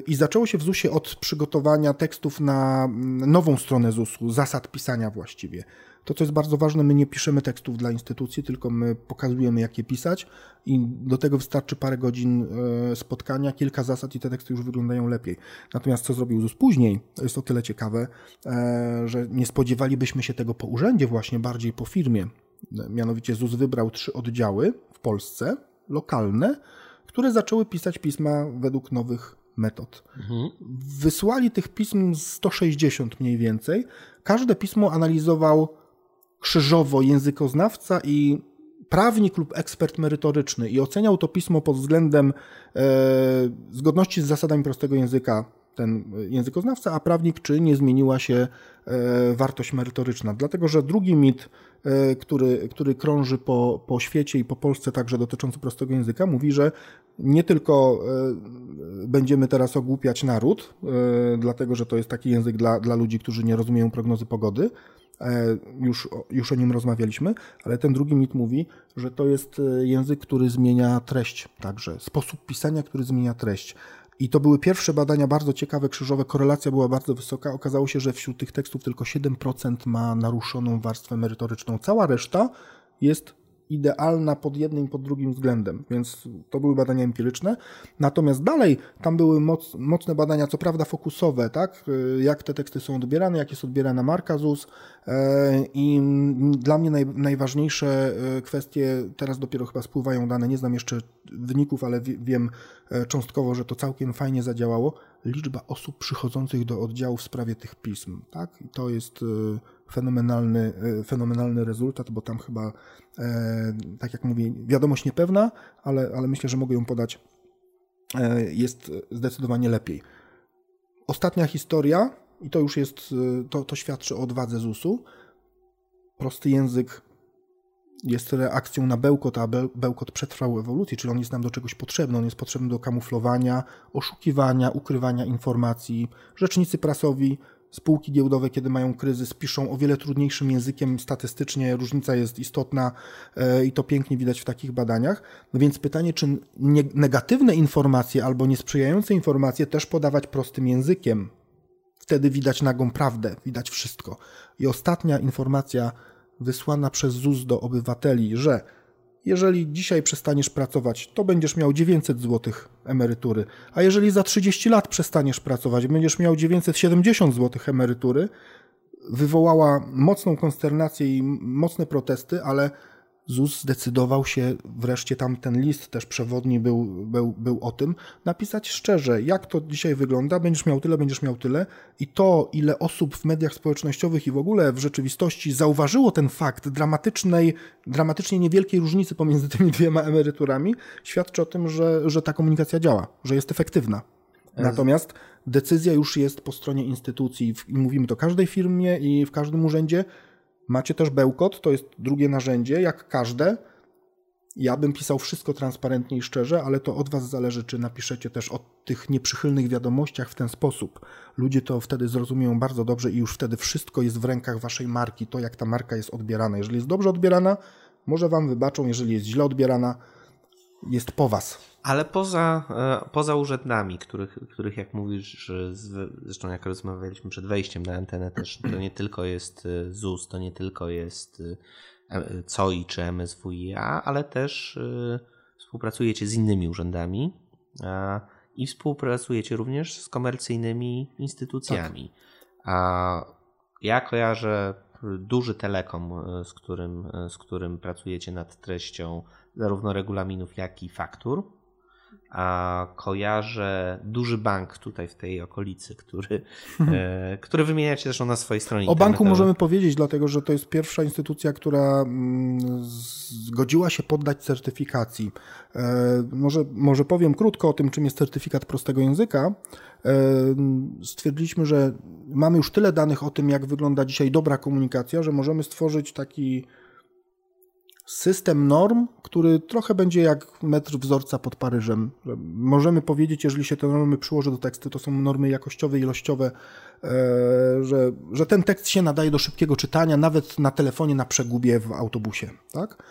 i zaczęło się w ZUS-ie od przygotowania tekstów na nową stronę ZUS-u, zasad pisania właściwie. To, co jest bardzo ważne, my nie piszemy tekstów dla instytucji, tylko my pokazujemy, jak je pisać i do tego wystarczy parę godzin e, spotkania, kilka zasad i te teksty już wyglądają lepiej. Natomiast co zrobił ZUS później, to jest o tyle ciekawe, e, że nie spodziewalibyśmy się tego po urzędzie, właśnie bardziej po firmie. Mianowicie ZUS wybrał trzy oddziały w Polsce, lokalne, które zaczęły pisać pisma według nowych metod. Mhm. Wysłali tych pism 160 mniej więcej. Każde pismo analizował krzyżowo językoznawca i prawnik lub ekspert merytoryczny i oceniał to pismo pod względem e, zgodności z zasadami prostego języka ten językoznawca, a prawnik, czy nie zmieniła się e, wartość merytoryczna. Dlatego, że drugi mit, e, który, który krąży po, po świecie i po Polsce, także dotyczący prostego języka, mówi, że nie tylko e, będziemy teraz ogłupiać naród, e, dlatego, że to jest taki język dla, dla ludzi, którzy nie rozumieją prognozy pogody, E, już, już o nim rozmawialiśmy, ale ten drugi mit mówi, że to jest e, język, który zmienia treść, także sposób pisania, który zmienia treść. I to były pierwsze badania bardzo ciekawe, krzyżowe, korelacja była bardzo wysoka. Okazało się, że wśród tych tekstów tylko 7% ma naruszoną warstwę merytoryczną. Cała reszta jest idealna pod jednym pod drugim względem, więc to były badania empiryczne. Natomiast dalej tam były moc, mocne badania, co prawda fokusowe, tak? jak te teksty są odbierane, jak jest odbierana marka ZUS e, i dla mnie naj, najważniejsze e, kwestie, teraz dopiero chyba spływają dane, nie znam jeszcze wyników, ale wiem cząstkowo, że to całkiem fajnie zadziałało, liczba osób przychodzących do oddziału w sprawie tych pism, tak? I to jest fenomenalny, e, fenomenalny rezultat, bo tam chyba, e, tak jak mówię, wiadomość niepewna, ale, ale myślę, że mogę ją podać, e, jest zdecydowanie lepiej. Ostatnia historia, i to już jest, to, to świadczy o odwadze ZUS-u. Prosty język jest reakcją na bełkot, a bełkot przetrwał ewolucję, czyli on jest nam do czegoś potrzebny. On jest potrzebny do kamuflowania, oszukiwania, ukrywania informacji. Rzecznicy prasowi spółki giełdowe, kiedy mają kryzys, piszą o wiele trudniejszym językiem statystycznie, różnica jest istotna e, i to pięknie widać w takich badaniach. No więc pytanie, czy negatywne informacje albo niesprzyjające informacje też podawać prostym językiem? Wtedy widać nagą prawdę, widać wszystko. I ostatnia informacja wysłana przez ZUS do obywateli, że jeżeli dzisiaj przestaniesz pracować, to będziesz miał 900 zł emerytury, a jeżeli za 30 lat przestaniesz pracować, będziesz miał 970 zł emerytury, wywołała mocną konsternację i mocne protesty, ale ZUS zdecydował się, wreszcie tam ten list też przewodni był, był, był o tym, napisać szczerze, jak to dzisiaj wygląda, będziesz miał tyle, będziesz miał tyle i to, ile osób w mediach społecznościowych i w ogóle w rzeczywistości zauważyło ten fakt dramatycznej, dramatycznie niewielkiej różnicy pomiędzy tymi dwiema emeryturami, świadczy o tym, że, że ta komunikacja działa, że jest efektywna. Natomiast decyzja już jest po stronie instytucji i mówimy to każdej firmie i w każdym urzędzie, Macie też bełkot, to jest drugie narzędzie, jak każde. Ja bym pisał wszystko transparentnie i szczerze, ale to od Was zależy, czy napiszecie też o tych nieprzychylnych wiadomościach w ten sposób. Ludzie to wtedy zrozumieją bardzo dobrze i już wtedy wszystko jest w rękach Waszej marki, to jak ta marka jest odbierana. Jeżeli jest dobrze odbierana, może Wam wybaczą, jeżeli jest źle odbierana, jest po Was. Ale poza, e, poza urzędami, których, których jak mówisz, zresztą jak rozmawialiśmy przed wejściem na antenę też, to nie tylko jest e, ZUS, to nie tylko jest e, COI czy MSWiA, ale też współpracujecie z innymi urzędami i współpracujecie również z komercyjnymi instytucjami. A ja kojarzę duży telekom, z którym, z którym pracujecie nad treścią zarówno regulaminów, jak i faktur a kojarzę duży bank tutaj w tej okolicy, który, e, który wymieniacie zresztą na swojej stronie. O banku możemy powiedzieć, dlatego że to jest pierwsza instytucja, która mm, zgodziła się poddać certyfikacji. E, może, może powiem krótko o tym, czym jest certyfikat prostego języka. E, stwierdziliśmy, że mamy już tyle danych o tym, jak wygląda dzisiaj dobra komunikacja, że możemy stworzyć taki system norm, który trochę będzie jak metr wzorca pod Paryżem. Możemy powiedzieć, jeżeli się te normy przyłoży do tekstu, to są normy jakościowe, ilościowe, e, że, że ten tekst się nadaje do szybkiego czytania, nawet na telefonie, na przegubie w autobusie. Tak?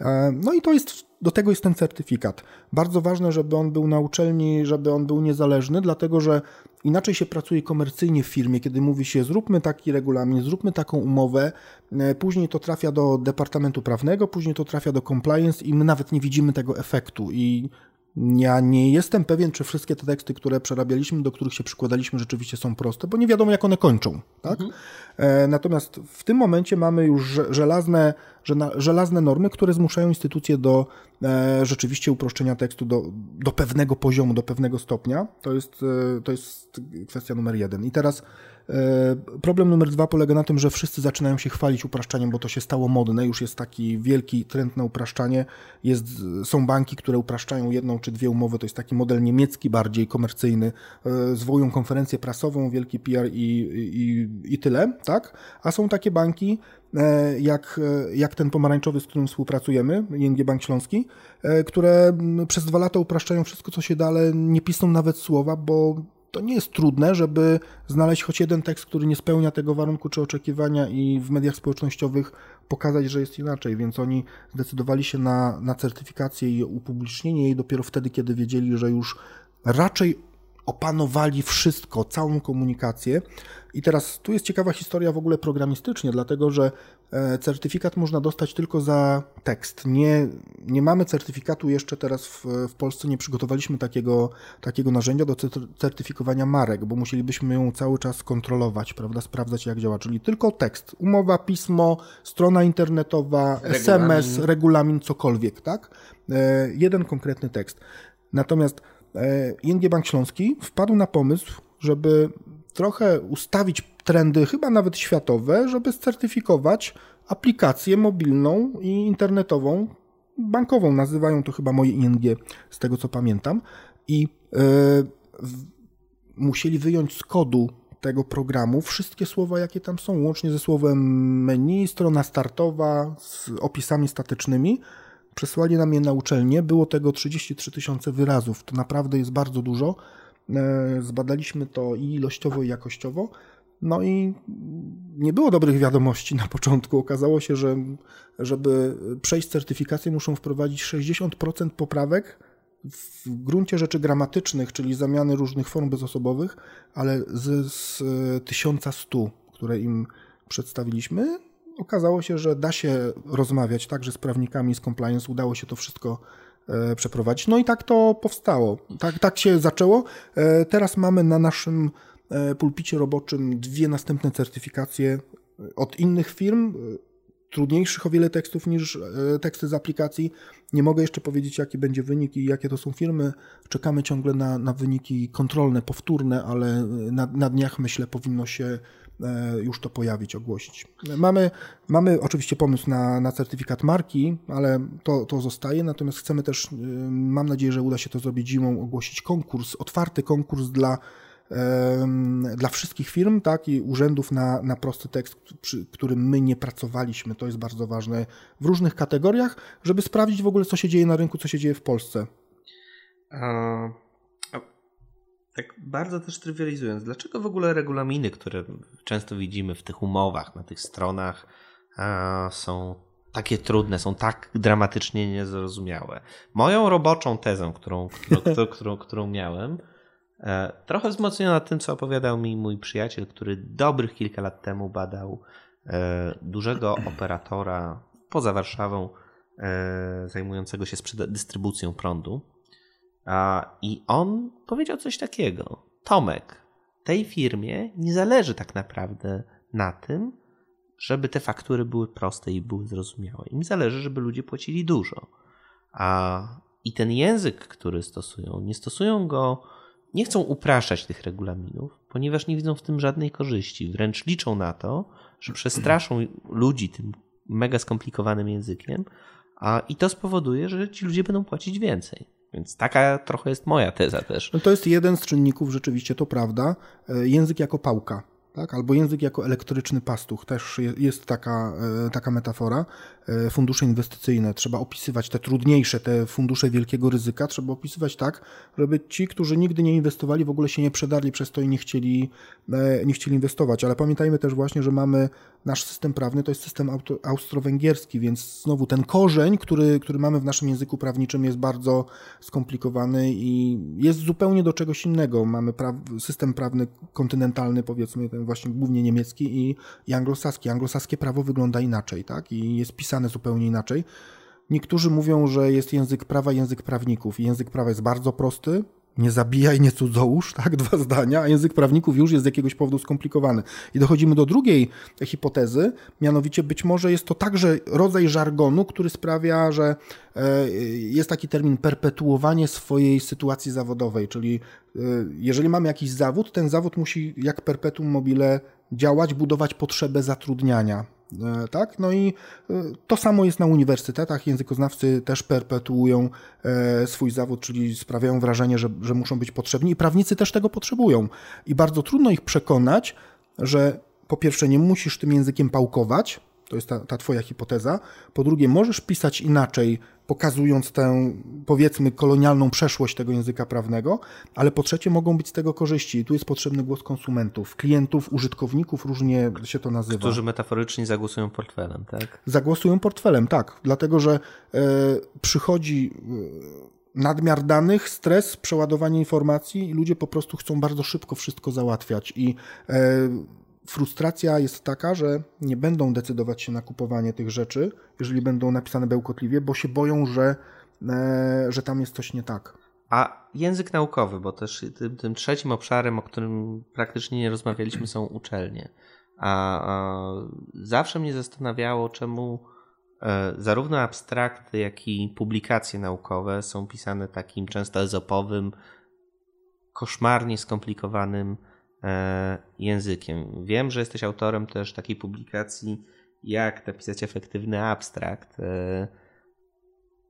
E, no i to jest, do tego jest ten certyfikat. Bardzo ważne, żeby on był na uczelni, żeby on był niezależny, dlatego że inaczej się pracuje komercyjnie w firmie, kiedy mówi się zróbmy taki regulamin, zróbmy taką umowę, e, później to trafia do Departamentu Prawnego, później to trafia do compliance i my nawet nie widzimy tego efektu i ja nie jestem pewien, czy wszystkie te teksty, które przerabialiśmy, do których się przykładaliśmy, rzeczywiście są proste, bo nie wiadomo, jak one kończą. Tak? Mhm. E, natomiast w tym momencie mamy już żelazne, żelazne normy, które zmuszają instytucje do e, rzeczywiście uproszczenia tekstu do, do pewnego poziomu, do pewnego stopnia. To jest, e, to jest kwestia numer jeden. I teraz problem numer dwa polega na tym, że wszyscy zaczynają się chwalić upraszczaniem, bo to się stało modne, już jest taki wielki trend na upraszczanie. Jest, są banki, które upraszczają jedną czy dwie umowy, to jest taki model niemiecki, bardziej komercyjny. E, zwołują konferencję prasową, wielki PR i, i, i tyle, tak? A są takie banki, e, jak, jak ten pomarańczowy, z którym współpracujemy, ING Bank Śląski, które przez dwa lata upraszczają wszystko, co się da, ale nie pisną nawet słowa, bo to nie jest trudne, żeby znaleźć choć jeden tekst, który nie spełnia tego warunku czy oczekiwania i w mediach społecznościowych pokazać, że jest inaczej, więc oni zdecydowali się na, na certyfikację i upublicznienie jej dopiero wtedy, kiedy wiedzieli, że już raczej opanowali wszystko, całą komunikację. I teraz tu jest ciekawa historia w ogóle programistycznie, dlatego że e, certyfikat można dostać tylko za tekst. Nie, nie mamy certyfikatu jeszcze teraz w, w Polsce, nie przygotowaliśmy takiego, takiego narzędzia do certyfikowania marek, bo musielibyśmy ją cały czas kontrolować, prawda, sprawdzać jak działa, czyli tylko tekst, umowa, pismo, strona internetowa, regulamin. SMS, regulamin, cokolwiek, tak? E, jeden konkretny tekst. Natomiast ING Bank Śląski wpadł na pomysł, żeby trochę ustawić trendy, chyba nawet światowe, żeby certyfikować aplikację mobilną i internetową, bankową. Nazywają to chyba moje ING, z tego co pamiętam. I w, musieli wyjąć z kodu tego programu wszystkie słowa, jakie tam są, łącznie ze słowem menu, strona startowa, z opisami statycznymi przesłali nam je na uczelnię. Było tego 33 tysiące wyrazów. To naprawdę jest bardzo dużo. E, zbadaliśmy to i ilościowo, i jakościowo. No i nie było dobrych wiadomości na początku. Okazało się, że żeby przejść certyfikację, muszą wprowadzić 60% poprawek w gruncie rzeczy gramatycznych, czyli zamiany różnych form bezosobowych, ale z, z 1100, które im przedstawiliśmy, okazało się, że da się rozmawiać także z prawnikami z compliance, udało się to wszystko e, przeprowadzić. No i tak to powstało. Tak, tak się zaczęło. E, teraz mamy na naszym e, pulpicie roboczym dwie następne certyfikacje od innych firm, trudniejszych o wiele tekstów niż teksty z aplikacji. Nie mogę jeszcze powiedzieć, jaki będzie wynik i jakie to są firmy. Czekamy ciągle na, na wyniki kontrolne, powtórne, ale na, na dniach myślę powinno się już to pojawić, ogłosić. Mamy, mamy oczywiście pomysł na, na certyfikat marki, ale to, to zostaje, natomiast chcemy też, y, mam nadzieję, że uda się to zrobić zimą, ogłosić konkurs, otwarty konkurs dla dla wszystkich firm, tak, i urzędów na, na prosty tekst, przy którym my nie pracowaliśmy. To jest bardzo ważne w różnych kategoriach, żeby sprawdzić w ogóle, co się dzieje na rynku, co się dzieje w Polsce tak bardzo też trywializując, dlaczego w ogóle regulaminy, które często widzimy w tych umowach, na tych stronach, są takie trudne, są tak dramatycznie niezrozumiałe? Moją roboczą tezą, którą, którą, którą, którą miałem, e, trochę wzmocniona tym, co opowiadał mi mój przyjaciel, który dobrych kilka lat temu badał e, dużego operatora poza Warszawą, e, zajmującego się dystrybucją prądu i on powiedział coś takiego. Tomek, tej firmie nie zależy tak naprawdę na tym, żeby te faktury były proste i były zrozumiałe. Im zależy, żeby ludzie płacili dużo. A i ten język, który stosują, nie stosują go, nie chcą upraszczać tych regulaminów, ponieważ nie widzą w tym żadnej korzyści. Wręcz liczą na to, że przestraszą ludzi tym mega skomplikowanym językiem, a i to spowoduje, że ci ludzie będą płacić więcej. Więc taka trochę jest moja teza też. No to jest jeden z czynników, rzeczywiście to prawda. E, język jako pałka. Tak? albo język jako elektryczny pastuch, też jest taka, e, taka metafora. E, fundusze inwestycyjne trzeba opisywać, te trudniejsze, te fundusze wielkiego ryzyka, trzeba opisywać tak, żeby ci, którzy nigdy nie inwestowali, w ogóle się nie przedarli przez to i nie chcieli, e, nie chcieli inwestować. Ale pamiętajmy też właśnie, że mamy nasz system prawny, to jest system austro-węgierski, więc znowu ten korzeń, który, który mamy w naszym języku prawniczym jest bardzo skomplikowany i jest zupełnie do czegoś innego. Mamy pra system prawny kontynentalny, powiedzmy, ten właśnie głównie niemiecki i, i anglosaski. Anglosaskie prawo wygląda inaczej, tak? I jest pisane zupełnie inaczej. Niektórzy mówią, że jest język prawa, język prawników. Język prawa jest bardzo prosty, nie zabijaj, nie cudzołóż, tak, dwa zdania, a język prawników już jest z jakiegoś powodu skomplikowany. I dochodzimy do drugiej hipotezy, mianowicie być może jest to także rodzaj żargonu, który sprawia, że e, jest taki termin perpetuowanie swojej sytuacji zawodowej, czyli e, jeżeli mamy jakiś zawód, ten zawód musi jak perpetuum mobile działać, budować potrzebę zatrudniania. E, tak? No i e, to samo jest na uniwersytetach. Językoznawcy też perpetuują e, swój zawód, czyli sprawiają wrażenie, że, że muszą być potrzebni i prawnicy też tego potrzebują. I bardzo trudno ich przekonać, że po pierwsze nie musisz tym językiem pałkować, to jest ta, ta twoja hipoteza. Po drugie, możesz pisać inaczej, pokazując tę, powiedzmy, kolonialną przeszłość tego języka prawnego, ale po trzecie mogą być z tego korzyści. I tu jest potrzebny głos konsumentów, klientów, użytkowników, różnie się to nazywa. Którzy metaforycznie zagłosują portfelem, tak? Zagłosują portfelem, tak. Dlatego, że e, przychodzi e, nadmiar danych, stres, przeładowanie informacji i ludzie po prostu chcą bardzo szybko wszystko załatwiać i e, frustracja jest taka, że nie będą decydować się na kupowanie tych rzeczy, jeżeli będą napisane bełkotliwie, bo się boją, że, e, że tam jest coś nie tak. A język naukowy, bo też tym, tym trzecim obszarem, o którym praktycznie nie rozmawialiśmy, są uczelnie. A, a zawsze mnie zastanawiało, czemu e, zarówno abstrakty, jak i publikacje naukowe są pisane takim często ezopowym, koszmarnie skomplikowanym językiem. Wiem, że jesteś autorem też takiej publikacji, jak napisać efektywny abstrakt. E,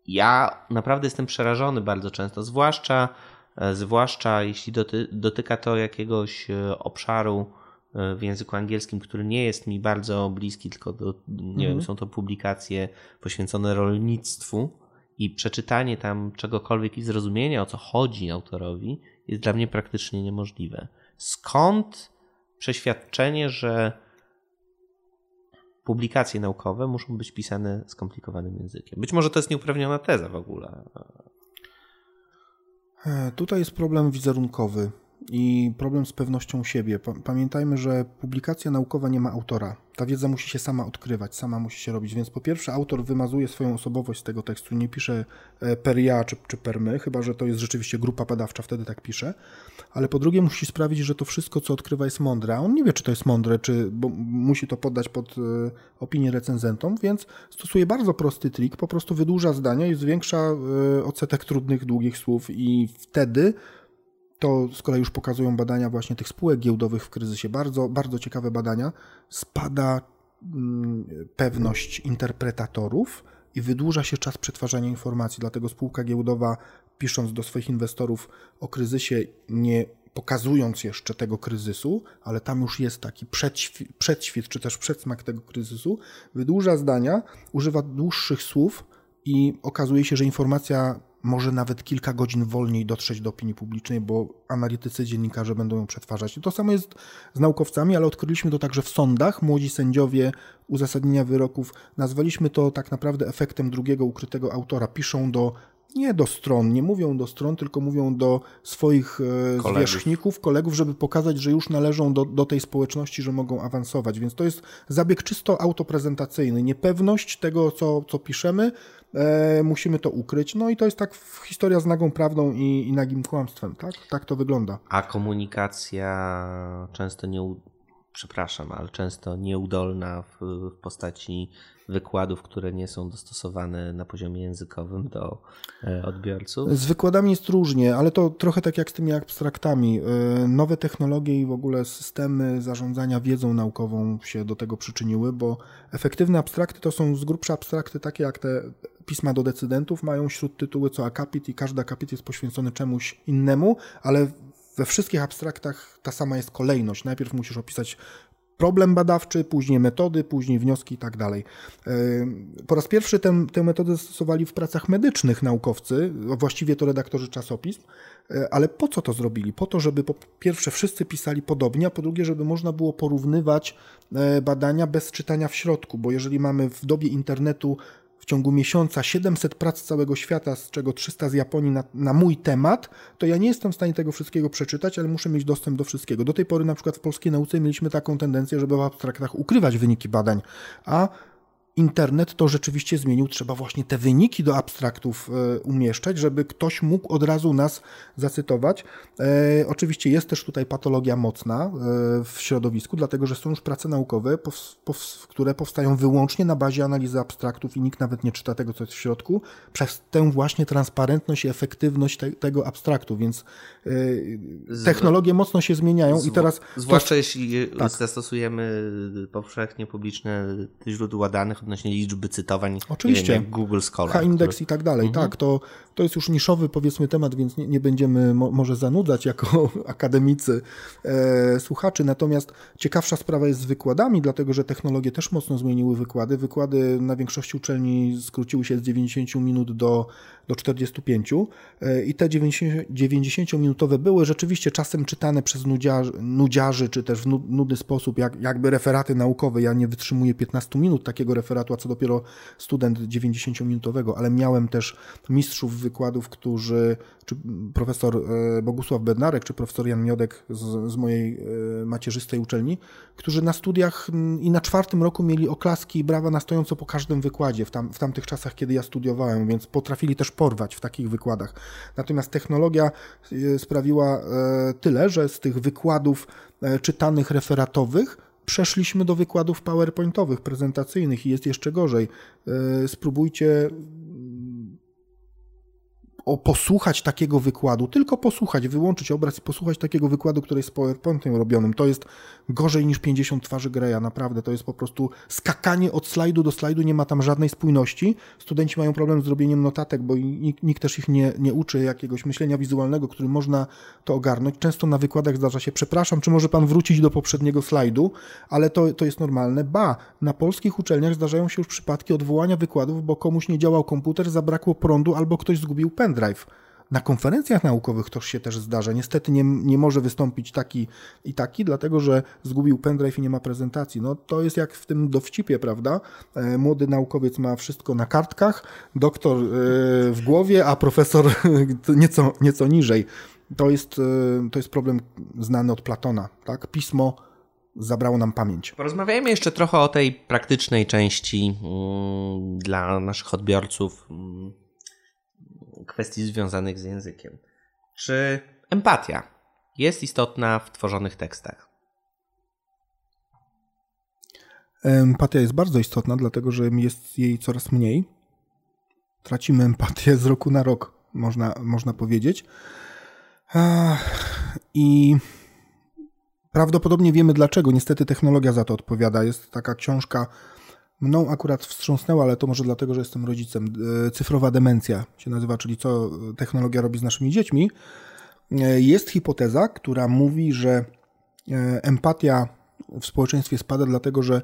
ja naprawdę jestem przerażony bardzo często, zwłaszcza, e, zwłaszcza jeśli doty, dotyka to jakiegoś obszaru w języku angielskim, który nie jest mi bardzo bliski, tylko do, nie mhm. wiem, są to publikacje poświęcone rolnictwu i przeczytanie tam czegokolwiek i zrozumienie o co chodzi autorowi jest dla mnie praktycznie niemożliwe. Skąd przeświadczenie, że publikacje naukowe muszą być pisane skomplikowanym językiem? Być może to jest nieuprawniona teza w ogóle. E, tutaj jest problem wizerunkowy i problem z pewnością siebie. Pamiętajmy, że publikacja naukowa nie ma autora. Ta wiedza musi się sama odkrywać, sama musi się robić. Więc po pierwsze, autor wymazuje swoją osobowość z tego tekstu, nie pisze e, per ja czy, czy per my, chyba że to jest rzeczywiście grupa badawcza, wtedy tak pisze. Ale po drugie, musi sprawić, że to wszystko, co odkrywa, jest mądre. A on nie wie, czy to jest mądre, czy bo musi to poddać pod e, opinię recenzentom, więc stosuje bardzo prosty trik, po prostu wydłuża zdania i zwiększa e, odsetek trudnych, długich słów, i wtedy to z kolei już pokazują badania właśnie tych spółek giełdowych w kryzysie, bardzo, bardzo ciekawe badania, spada mm, pewność interpretatorów i wydłuża się czas przetwarzania informacji. Dlatego spółka giełdowa, pisząc do swoich inwestorów o kryzysie, nie pokazując jeszcze tego kryzysu, ale tam już jest taki przedświt, przedświt czy też przedsmak tego kryzysu, wydłuża zdania, używa dłuższych słów i okazuje się, że informacja może nawet kilka godzin wolniej dotrzeć do opinii publicznej, bo analitycy, dziennikarze będą ją przetwarzać. To samo jest z naukowcami, ale odkryliśmy to także w sądach. Młodzi sędziowie uzasadnienia wyroków nazwaliśmy to tak naprawdę efektem drugiego ukrytego autora. Piszą do nie do stron, nie mówią do stron, tylko mówią do swoich e, kolegów. zwierzchników, kolegów, żeby pokazać, że już należą do, do tej społeczności, że mogą awansować. Więc to jest zabieg czysto autoprezentacyjny. Niepewność tego, co, co piszemy, e, musimy to ukryć. No i to jest tak historia z nagą prawdą i, i nagim kłamstwem. Tak? tak to wygląda. A komunikacja często nie, przepraszam, ale często nieudolna w, w postaci wykładów, które nie są dostosowane na poziomie językowym do e, odbiorców? Z wykładami jest różnie, ale to trochę tak jak z tymi abstraktami. E, nowe technologie i w ogóle systemy zarządzania wiedzą naukową się do tego przyczyniły, bo efektywne abstrakty to są z grubsza abstrakty takie jak te pisma do decydentów, mają tytuły co akapit i każdy akapit jest poświęcony czemuś innemu, ale we wszystkich abstraktach ta sama jest kolejność. Najpierw musisz opisać problem badawczy, później metody, później wnioski i tak dalej. E, po raz pierwszy tę, tę metodę stosowali w pracach medycznych naukowcy, właściwie to redaktorzy czasopism, e, ale po co to zrobili? Po to, żeby po pierwsze wszyscy pisali podobnie, a po drugie, żeby można było porównywać e, badania bez czytania w środku, bo jeżeli mamy w dobie internetu ciągu miesiąca 700 prac z całego świata, z czego 300 z Japonii na, na, mój temat, to ja nie jestem w stanie tego wszystkiego przeczytać, ale muszę mieć dostęp do wszystkiego. Do tej pory na przykład w polskiej nauce mieliśmy taką tendencję, żeby w abstraktach ukrywać wyniki badań, a internet to rzeczywiście zmienił. Trzeba właśnie te wyniki do abstraktów e, umieszczać, żeby ktoś mógł od razu nas zacytować. E, oczywiście jest też tutaj patologia mocna e, w środowisku, dlatego że są już prace naukowe, które powstają wyłącznie na bazie analizy abstraktów i nikt nawet nie czyta tego, co jest w środku, przez tę właśnie transparentność i efektywność te, tego abstraktu, więc technologie mocno się zmieniają i teraz... Zwłaszcza to... jeśli tak. zastosujemy powszechnie publiczne źródła danych, odnośnie liczby cytowań. Oczywiście. Wiem, Google Scholar. H-index który... i tak dalej. Mhm. Tak, to, to jest już niszowy powiedzmy temat, więc nie, nie będziemy mo może zanudzać jako akademicy e, słuchaczy. Natomiast ciekawsza sprawa jest z wykładami, dlatego że technologie też mocno zmieniły wykłady. Wykłady na większości uczelni skróciły się z 90 minut do, do 45 e, i te 90-minutowe były rzeczywiście czasem czytane przez nudziarzy, nudziarzy czy też w nudny sposób, jak, jakby referaty naukowe. Ja nie wytrzymuję 15 minut takiego referatu, a co dopiero student 90-minutowego, ale miałem też mistrzów wykładów, którzy, czy profesor e, Bogusław Bednarek, czy profesor Jan Miodek z, z mojej e, macierzystej uczelni, którzy na studiach i na czwartym roku mieli oklaski i brawa na stojąco po każdym wykładzie w, tam, w tamtych czasach, kiedy ja studiowałem, więc potrafili też porwać w takich wykładach. Natomiast technologia e, sprawiła tyle, że z tych wykładów czytanych referatowych przeszliśmy do wykładów PowerPointowych, prezentacyjnych i jest jeszcze gorzej. Spróbujcie o posłuchać takiego wykładu, tylko posłuchać, wyłączyć obraz i posłuchać takiego wykładu, który jest PowerPointem robionym. To jest gorzej niż 50 twarzy Greya, naprawdę. To jest po prostu skakanie od slajdu do slajdu, nie ma tam żadnej spójności. Studenci mają problem z zrobieniem notatek, bo nikt, nikt też ich nie, nie uczy jakiegoś myślenia wizualnego, który można to ogarnąć. Często na wykładach zdarza się, przepraszam, czy może pan wrócić do poprzedniego slajdu, ale to, to jest normalne. Ba, na polskich uczelniach zdarzają się już przypadki odwołania wykładów, bo komuś nie działał komputer, zabrakło prądu albo ktoś zgubił pendrive. Na konferencjach naukowych to się też zdarza. Niestety nie, nie może wystąpić taki i taki, dlatego że zgubił pendrive i nie ma prezentacji. No to jest jak w tym dowcipie, prawda? E, młody naukowiec ma wszystko na kartkach, doktor e, w głowie, a profesor nieco, nieco niżej. To jest, e, to jest problem znany od Platona, tak? Pismo zabrało nam pamięć. Porozmawiajmy jeszcze trochę o tej praktycznej części mm, dla naszych odbiorców mm, kwestii związanych z językiem. Czy empatia jest istotna w tworzonych tekstach? Empatia jest bardzo istotna, dlatego że jest jej coraz mniej. Tracimy empatię z roku na rok, można, można powiedzieć. I prawdopodobnie wiemy dlaczego. Niestety technologia za to odpowiada. Jest taka książka Mną akurat wstrząsnęła, ale to może dlatego, że jestem rodzicem. E, cyfrowa demencja się nazywa, czyli co technologia robi z naszymi dziećmi. E, jest hipoteza, która mówi, że e, empatia w społeczeństwie spada, dlatego że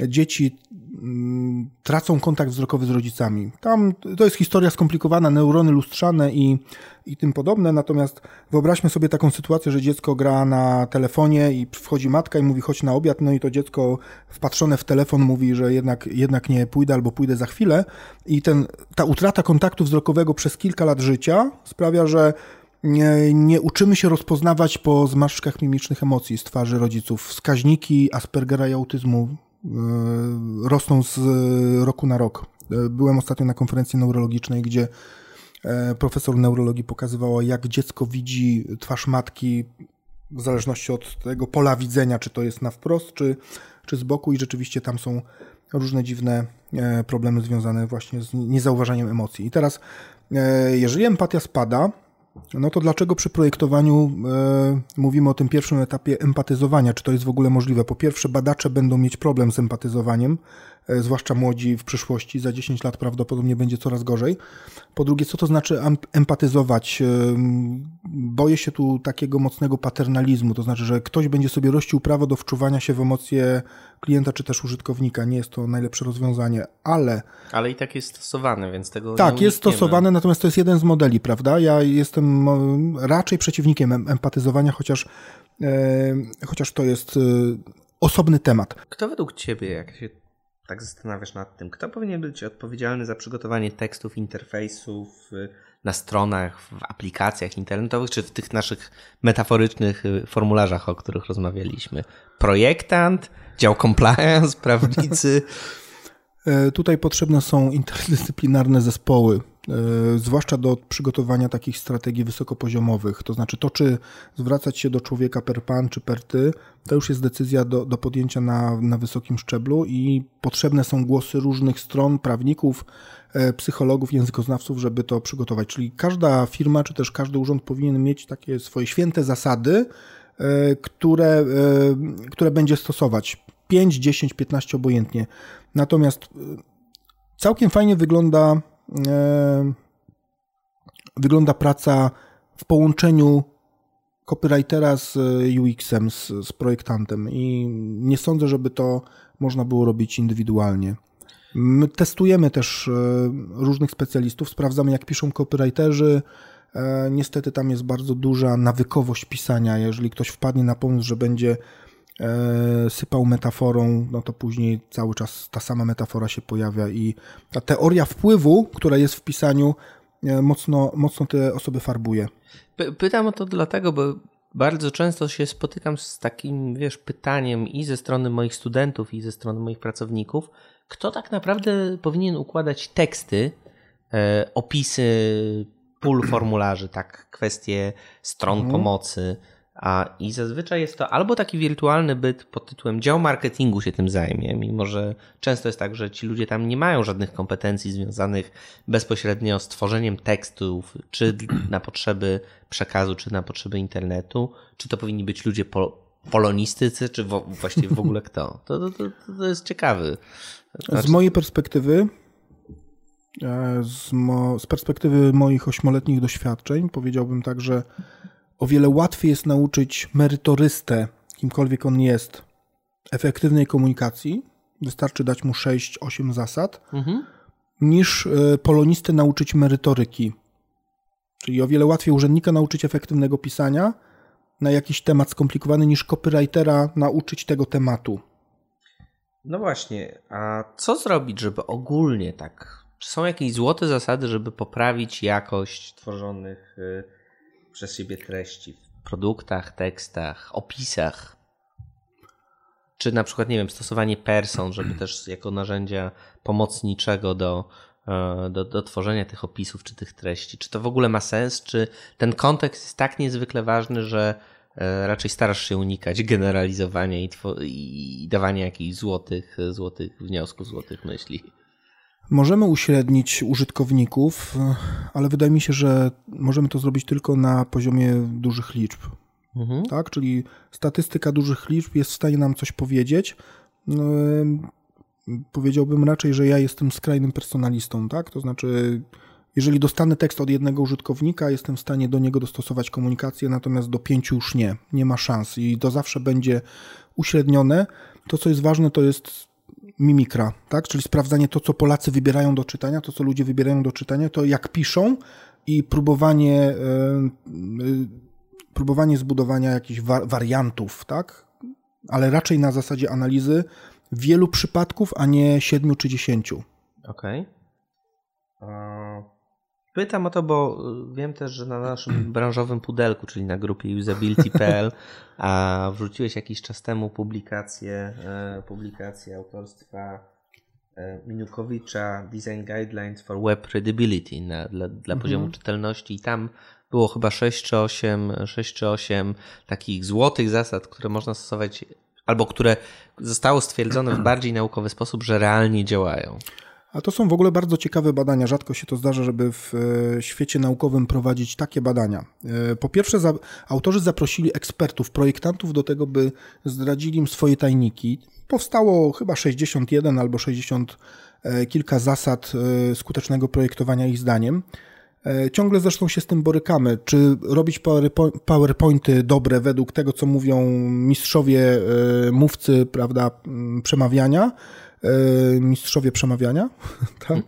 dzieci mm, tracą kontakt wzrokowy z rodzicami. Tam to jest historia skomplikowana, neurony lustrzane i, i tym podobne, natomiast wyobraźmy sobie taką sytuację, że dziecko gra na telefonie i wchodzi matka i mówi chodź na obiad, no i to dziecko wpatrzone w telefon mówi, że jednak, jednak nie pójdę albo pójdę za chwilę i ten, ta utrata kontaktu wzrokowego przez kilka lat życia sprawia, że nie, nie uczymy się rozpoznawać po zmarszczkach mimicznych emocji z twarzy rodziców. Wskaźniki Aspergera i autyzmu rosną z roku na rok. E, byłem ostatnio na konferencji neurologicznej, gdzie e, profesor neurologii pokazywała, jak dziecko widzi twarz matki w zależności od tego pola widzenia, czy to jest na wprost, czy, czy z boku i rzeczywiście tam są różne dziwne problemy związane właśnie z niezauważaniem emocji. I teraz, jeżeli empatia spada, no to dlaczego przy projektowaniu e, mówimy o tym pierwszym etapie empatyzowania? Czy to jest w ogóle możliwe? Po pierwsze, badacze będą mieć problem z empatyzowaniem, zwłaszcza młodzi w przyszłości, za 10 lat prawdopodobnie będzie coraz gorzej. Po drugie, co to znaczy empatyzować? Boję się tu takiego mocnego paternalizmu, to znaczy, że ktoś będzie sobie rościł prawo do wczuwania się w emocje klienta czy też użytkownika. Nie jest to najlepsze rozwiązanie, ale. Ale i tak jest stosowane, więc tego. Tak, jest stosowane, natomiast to jest jeden z modeli, prawda? Ja jestem raczej przeciwnikiem empatyzowania, chociaż, e, chociaż to jest e, osobny temat. Kto według Ciebie, jak się tak zastanawiasz nad tym, kto powinien być odpowiedzialny za przygotowanie tekstów, interfejsów y, na stronach, w aplikacjach internetowych, czy w tych naszych metaforycznych y, formularzach, o których rozmawialiśmy? Projektant, dział compliance, prawnicy? E, tutaj potrzebne są interdyscyplinarne zespoły, zwłaszcza do przygotowania takich strategii wysokopoziomowych. To znaczy to, czy zwracać się do człowieka per pan czy per ty, to już jest decyzja do, do podjęcia na, na wysokim szczeblu i potrzebne są głosy różnych stron, prawników, e, psychologów, językoznawców, żeby to przygotować. Czyli każda firma czy też każdy urząd powinien mieć takie swoje święte zasady, które, które będzie stosować 5, 10, 15 obojętnie. Natomiast całkiem fajnie wygląda, e, wygląda praca w połączeniu copywritera z UX-em, z, z projektantem i nie sądzę, żeby to można było robić indywidualnie. My testujemy też e, różnych specjalistów, sprawdzamy jak piszą copywriterzy. E, niestety tam jest bardzo duża nawykowość pisania. Jeżeli ktoś wpadnie na pomysł, że będzie E, sypał metaforą, no to później cały czas ta sama metafora się pojawia i ta teoria wpływu, która jest w pisaniu, e, mocno, mocno te osoby farbuje. Pytam o to dlatego, bo bardzo często się spotykam z takim, wiesz, pytaniem i ze strony moich studentów, i ze strony moich pracowników, kto tak naprawdę powinien układać teksty, e, opisy pól formularzy, tak, kwestie stron mhm. pomocy, a, I zazwyczaj jest to albo taki wirtualny byt pod tytułem dział marketingu się tym zajmie, mimo że często jest tak, że ci ludzie tam nie mają żadnych kompetencji związanych bezpośrednio z tworzeniem tekstów, czy na potrzeby przekazu, czy na potrzeby internetu, czy to powinni być ludzie po, polonistycy, czy w, właściwie w ogóle kto. To, to, to, to jest ciekawy. Znaczy... Z mojej perspektywy, e, z, mo, z perspektywy moich ośmioletnich doświadczeń, powiedziałbym tak, że o wiele łatwiej jest nauczyć merytorystę, kimkolwiek on jest, efektywnej komunikacji. Wystarczy dać mu 6-8 zasad, mhm. niż e, polonistę nauczyć merytoryki. Czyli o wiele łatwiej urzędnika nauczyć efektywnego pisania na jakiś temat skomplikowany, niż copywritera nauczyć tego tematu. No właśnie, a co zrobić, żeby ogólnie tak? Czy są jakieś złote zasady, żeby poprawić jakość tworzonych y, przez siebie treści w produktach, tekstach, opisach. Czy na przykład, nie wiem, stosowanie person, żeby też jako narzędzia pomocniczego do, e, do, do tworzenia tych opisów czy tych treści. Czy to w ogóle ma sens? Czy ten kontekst jest tak niezwykle ważny, że e, raczej starasz się unikać generalizowania i, i dawania jakichś złotych, złotych wniosków, złotych myśli? Możemy uśrednić użytkowników, ale wydaje mi się, że możemy to zrobić tylko na poziomie dużych liczb. Mhm. Tak? Czyli statystyka dużych liczb jest w stanie nam coś powiedzieć. No, powiedziałbym raczej, że ja jestem skrajnym personalistą, tak? To znaczy, jeżeli dostanę tekst od jednego użytkownika, jestem w stanie do niego dostosować komunikację, natomiast do pięciu już nie. Nie ma szans i to zawsze będzie uśrednione. To, co jest ważne, to jest mimikra, tak? czyli sprawdzanie to, co Polacy wybierają do czytania, to, co ludzie wybierają do czytania, to jak piszą i próbowanie, e, e, próbowanie zbudowania jakichś wariantów, tak? ale raczej na zasadzie analizy wielu przypadków, a nie siedmiu czy dziesięciu. Okej. Okay. Pytam o to, bo y, wiem też, że na naszym branżowym pudelku, czyli na grupie usability.pl, a wrzuciłeś jakiś czas temu publikację, e, publikację autorstwa e, Minukowicza Design Guidelines for Web Readability na, dla, dla mhm. poziomu czytelności i tam było chyba 6 czy 8, 6 czy 8 takich złotych zasad, które można stosować albo które zostało stwierdzone w bardziej naukowy sposób, że realnie działają. A to są w ogóle bardzo ciekawe badania. Rzadko się to zdarza, żeby w e, świecie naukowym prowadzić takie badania. E, po pierwsze, za, autorzy zaprosili ekspertów, projektantów do tego, by zdradzili im swoje tajniki. Powstało chyba 61 albo 60 e, kilka zasad skutecznego projektowania ich zdaniem. Ciągle zresztą się z tym borykamy. Czy robić PowerPointy dobre według tego, co mówią mistrzowie, mówcy, prawda, przemawiania, mistrzowie przemawiania, tak?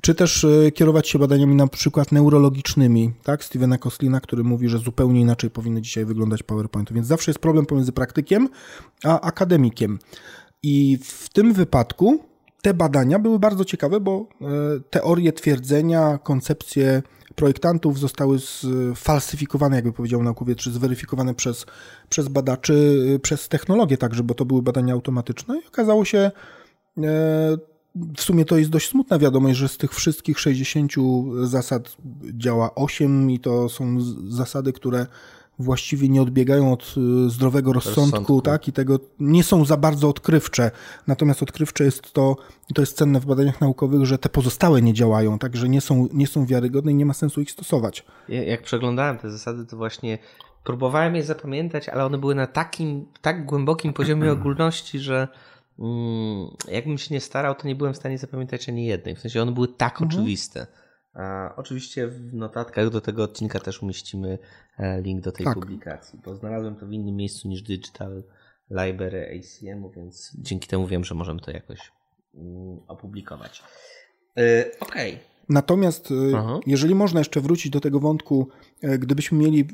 Czy też e, kierować się badaniami na przykład neurologicznymi, tak? Stevena Koslina, który mówi, że zupełnie inaczej powinny dzisiaj wyglądać PowerPointy. Więc zawsze jest problem pomiędzy praktykiem a akademikiem. I w tym wypadku te badania były bardzo ciekawe, bo e, teorie twierdzenia, koncepcje projektantów zostały sfalsyfikowane, jakby powiedział naukowiec, czy zweryfikowane przez, przez badaczy, przez technologię także, bo to były badania automatyczne i okazało się, E, w sumie to jest dość smutna wiadomość, że z tych wszystkich 60 zasad działa 8 i to są zasady, które właściwie nie odbiegają od e, zdrowego rozsądku, rozsądku, tak, i tego nie są za bardzo odkrywcze. Natomiast odkrywcze jest to, i to jest cenne w badaniach naukowych, że te pozostałe nie działają, tak, że nie są, nie są wiarygodne i nie ma sensu ich stosować. Jak przeglądałem te zasady, to właśnie próbowałem je zapamiętać, ale one były na takim, tak głębokim poziomie ogólności, że jakbym się nie starał, to nie byłem w stanie zapamiętać ani jednej. W sensie one były tak mhm. oczywiste. A oczywiście w notatkach do tego odcinka też umieścimy e, link do tej tak. publikacji, bo znalazłem to w innym miejscu niż Digital Library ACM, więc dzięki temu wiem, że możemy to jakoś mm, opublikować. Yy, Okej. Okay. Natomiast yy, jeżeli można jeszcze wrócić do tego wątku, yy, gdybyśmy mieli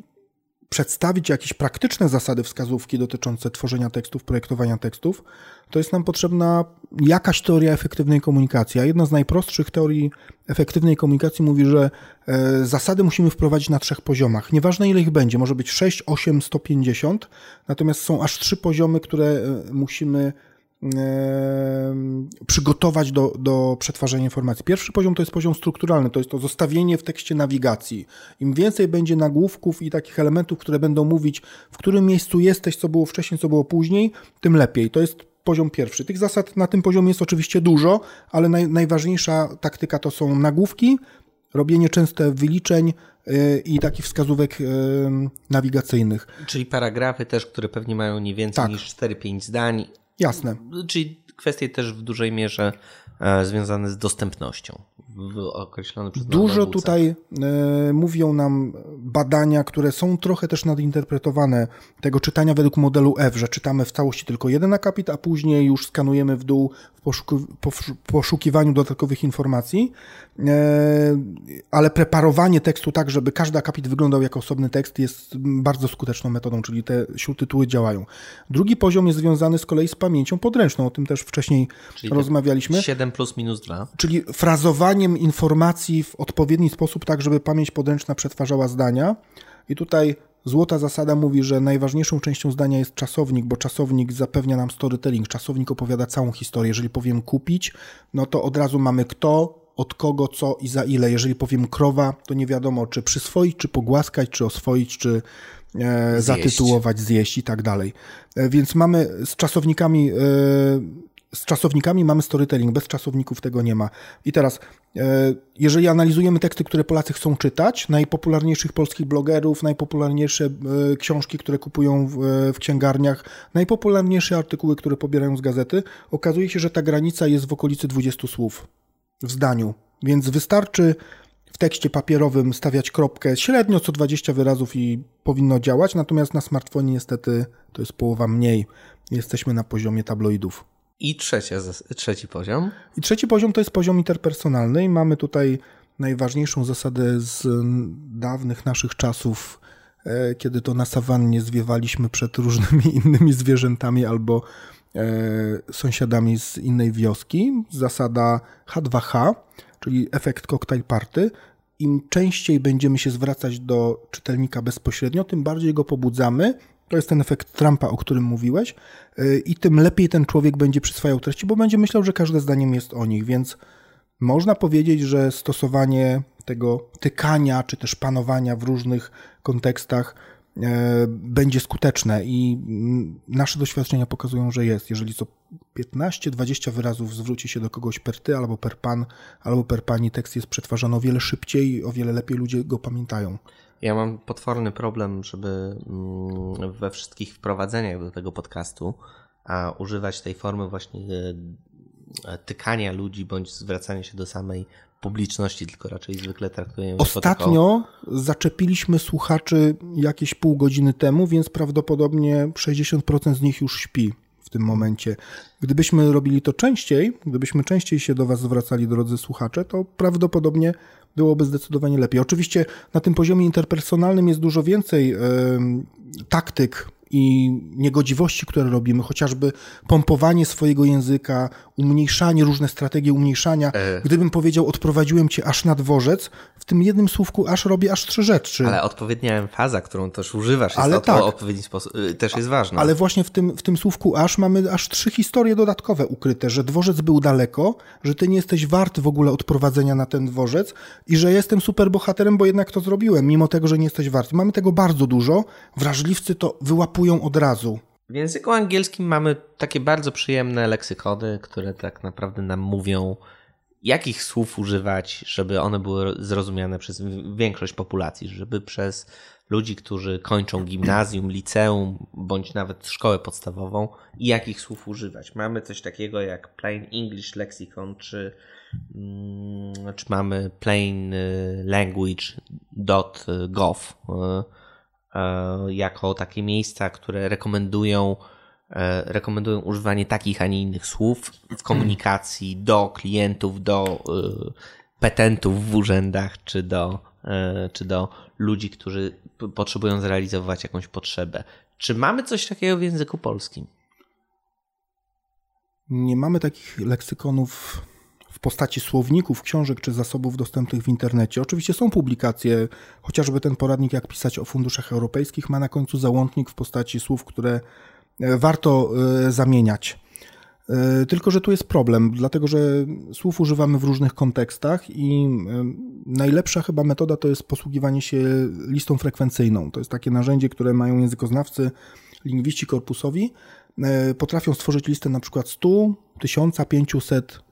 przedstawić jakieś praktyczne zasady, wskazówki dotyczące tworzenia tekstów, projektowania tekstów, to jest nam potrzebna jakaś teoria efektywnej komunikacji. A jedna z najprostszych teorii efektywnej komunikacji mówi, że e, zasady musimy wprowadzić na trzech poziomach. Nieważne ile ich będzie, może być 6, 8, 150, natomiast są aż trzy poziomy, które e, musimy przygotować do, do przetwarzania informacji. Pierwszy poziom to jest poziom strukturalny, to jest to zostawienie w tekście nawigacji. Im więcej będzie nagłówków i takich elementów, które będą mówić, w którym miejscu jesteś, co było wcześniej, co było później, tym lepiej. To jest poziom pierwszy. Tych zasad na tym poziomie jest oczywiście dużo, ale naj, najważniejsza taktyka to są nagłówki, robienie częste wyliczeń yy, i takich wskazówek yy, nawigacyjnych. Czyli paragrafy też, które pewnie mają nie więcej tak. niż 4-5 zdań Jasne. Czyli kwestie też w dużej mierze e, związane z dostępnością określony przez Dużo tutaj e, mówią nam badania, które są trochę też nadinterpretowane tego czytania według modelu F, że czytamy w całości tylko jeden akapit, a później już skanujemy w dół w poszuku, poszukiwaniu dodatkowych informacji, e, ale preparowanie tekstu tak, żeby każdy akapit wyglądał jako osobny tekst jest bardzo skuteczną metodą, czyli te tytuły działają. Drugi poziom jest związany z kolei z pamięcią podręczną, o tym też wcześniej czyli rozmawialiśmy. 7 plus minus 2. Czyli frazowanie informacji w odpowiedni sposób, tak żeby pamięć podręczna przetwarzała zdania. I tutaj złota zasada mówi, że najważniejszą częścią zdania jest czasownik, bo czasownik zapewnia nam storytelling. Czasownik opowiada całą historię. Jeżeli powiem kupić, no to od razu mamy kto, od kogo, co i za ile. Jeżeli powiem krowa, to nie wiadomo, czy przyswoić, czy pogłaskać, czy oswoić, czy e, zatytułować, zjeść i tak dalej. E, więc mamy z czasownikami e, z czasownikami mamy storytelling, bez czasowników tego nie ma. I teraz, e, jeżeli analizujemy teksty, które Polacy chcą czytać, najpopularniejszych polskich blogerów, najpopularniejsze e, książki, które kupują e, w księgarniach, najpopularniejsze artykuły, które pobierają z gazety, okazuje się, że ta granica jest w okolicy 20 słów w zdaniu. Więc wystarczy w tekście papierowym stawiać kropkę średnio co 20 wyrazów i powinno działać, natomiast na smartfonie niestety to jest połowa mniej. Jesteśmy na poziomie tabloidów. I trzeci poziom? I trzeci poziom to jest poziom interpersonalny i mamy tutaj najważniejszą zasadę z dawnych naszych czasów, e, kiedy to na sawannie zwiewaliśmy przed różnymi innymi zwierzętami albo e, sąsiadami z innej wioski. Zasada H2H, czyli efekt cocktail party. Im częściej będziemy się zwracać do czytelnika bezpośrednio, tym bardziej go pobudzamy to jest ten efekt Trumpa, o którym mówiłeś, y, i tym lepiej ten człowiek będzie przyswajał treści, bo będzie myślał, że każde zdaniem jest o nich, więc można powiedzieć, że stosowanie tego tykania czy też panowania w różnych kontekstach będzie skuteczne i mm, nasze doświadczenia pokazują, że jest. Jeżeli co 15-20 wyrazów zwróci się do kogoś per ty albo per pan, albo per pani, tekst jest przetwarzany o wiele szybciej o wiele lepiej ludzie go pamiętają. Ja mam potworny problem, żeby mm, we wszystkich wprowadzeniach do tego podcastu a używać tej formy właśnie e, tykania ludzi bądź zwracania się do samej publiczności, tylko raczej zwykle traktuję Ostatnio zaczepiliśmy słuchaczy jakieś pół godziny temu, więc prawdopodobnie 60% z nich już śpi w tym momencie. Gdybyśmy robili to częściej, gdybyśmy częściej się do Was zwracali, drodzy słuchacze, to prawdopodobnie byłoby zdecydowanie lepiej. Oczywiście na tym poziomie interpersonalnym jest dużo więcej yy, taktyk i niegodziwości, które robimy, chociażby pompowanie swojego języka, umniejszanie, różne strategie umniejszania. E... Gdybym powiedział, odprowadziłem cię aż na dworzec, w tym jednym słówku aż robię aż trzy rzeczy. Ale odpowiednia emfaza, którą też używasz, jest ale tak, odpowiedni sposób, y, też jest ważna. Ale właśnie w tym, w tym słówku aż mamy aż trzy historie dodatkowe ukryte, że dworzec był daleko, że ty nie jesteś wart w ogóle odprowadzenia na ten dworzec i że jestem super bohaterem, bo jednak to zrobiłem, mimo tego, że nie jesteś wart. Mamy tego bardzo dużo. Wrażliwcy to wyłapują od razu. W języku angielskim mamy takie bardzo przyjemne leksykody, które tak naprawdę nam mówią, jakich słów używać, żeby one były zrozumiane przez większość populacji, żeby przez ludzi, którzy kończą gimnazjum, liceum bądź nawet szkołę podstawową i jakich słów używać. Mamy coś takiego jak Plain English Lexicon, czy, mm, czy mamy Plain y, Language.gov jako takie miejsca, które rekomendują, e, rekomendują używanie takich, a nie innych słów w komunikacji do klientów, do e, petentów w urzędach, czy do, czy do ludzi, którzy potrzebują zrealizować jakąś potrzebę. Czy mamy coś takiego w języku polskim? Nie mamy takich leksykonów w postaci słowników, książek czy zasobów dostępnych w internecie. Oczywiście są publikacje, chociażby ten poradnik, jak pisać o funduszach europejskich, ma na końcu załącznik w postaci słów, które e, warto e, zamieniać. E, tylko, że tu jest problem, dlatego że słów używamy w różnych kontekstach i najlepsza chyba metoda to jest posługiwanie się listą frekwencyjną. To jest takie narzędzie, które mają językoznawcy, lingwiści korpusowi. Potrafią stworzyć listę na przykład 100, 1500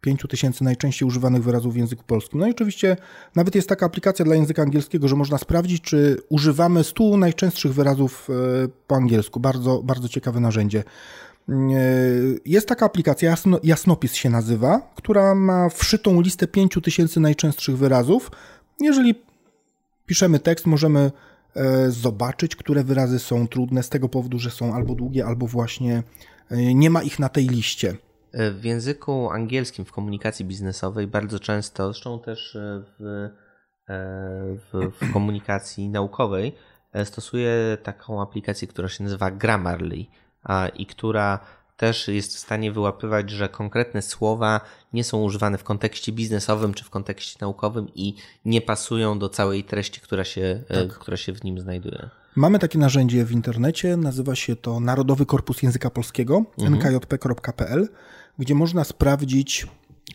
5000 najczęściej używanych wyrazów w języku polskim. No i oczywiście nawet jest taka aplikacja dla języka angielskiego, że można sprawdzić, czy używamy 100 najczęstszych wyrazów e, po angielsku. Bardzo, bardzo ciekawe narzędzie. E, jest taka aplikacja, jasno, Jasnopis się nazywa, która ma wszytą listę 5000 najczęstszych wyrazów. Jeżeli piszemy tekst, możemy e, zobaczyć, które wyrazy są trudne z tego powodu, że są albo długie, albo właśnie nie ma ich na tej liście. E, w języku angielskim, w komunikacji biznesowej bardzo często, zresztą też e, w, e, w, w komunikacji naukowej, stosuję taką aplikację, która się nazywa Grammarly a, i która też jest w stanie wyłapywać, że konkretne słowa nie są używane w kontekście biznesowym czy w kontekście naukowym i nie pasują do całej treści, która się, tak. która się w nim znajduje. Mamy takie narzędzie w internecie, nazywa się to Narodowy Korpus Języka Polskiego, mhm. nkjp.pl gdzie można sprawdzić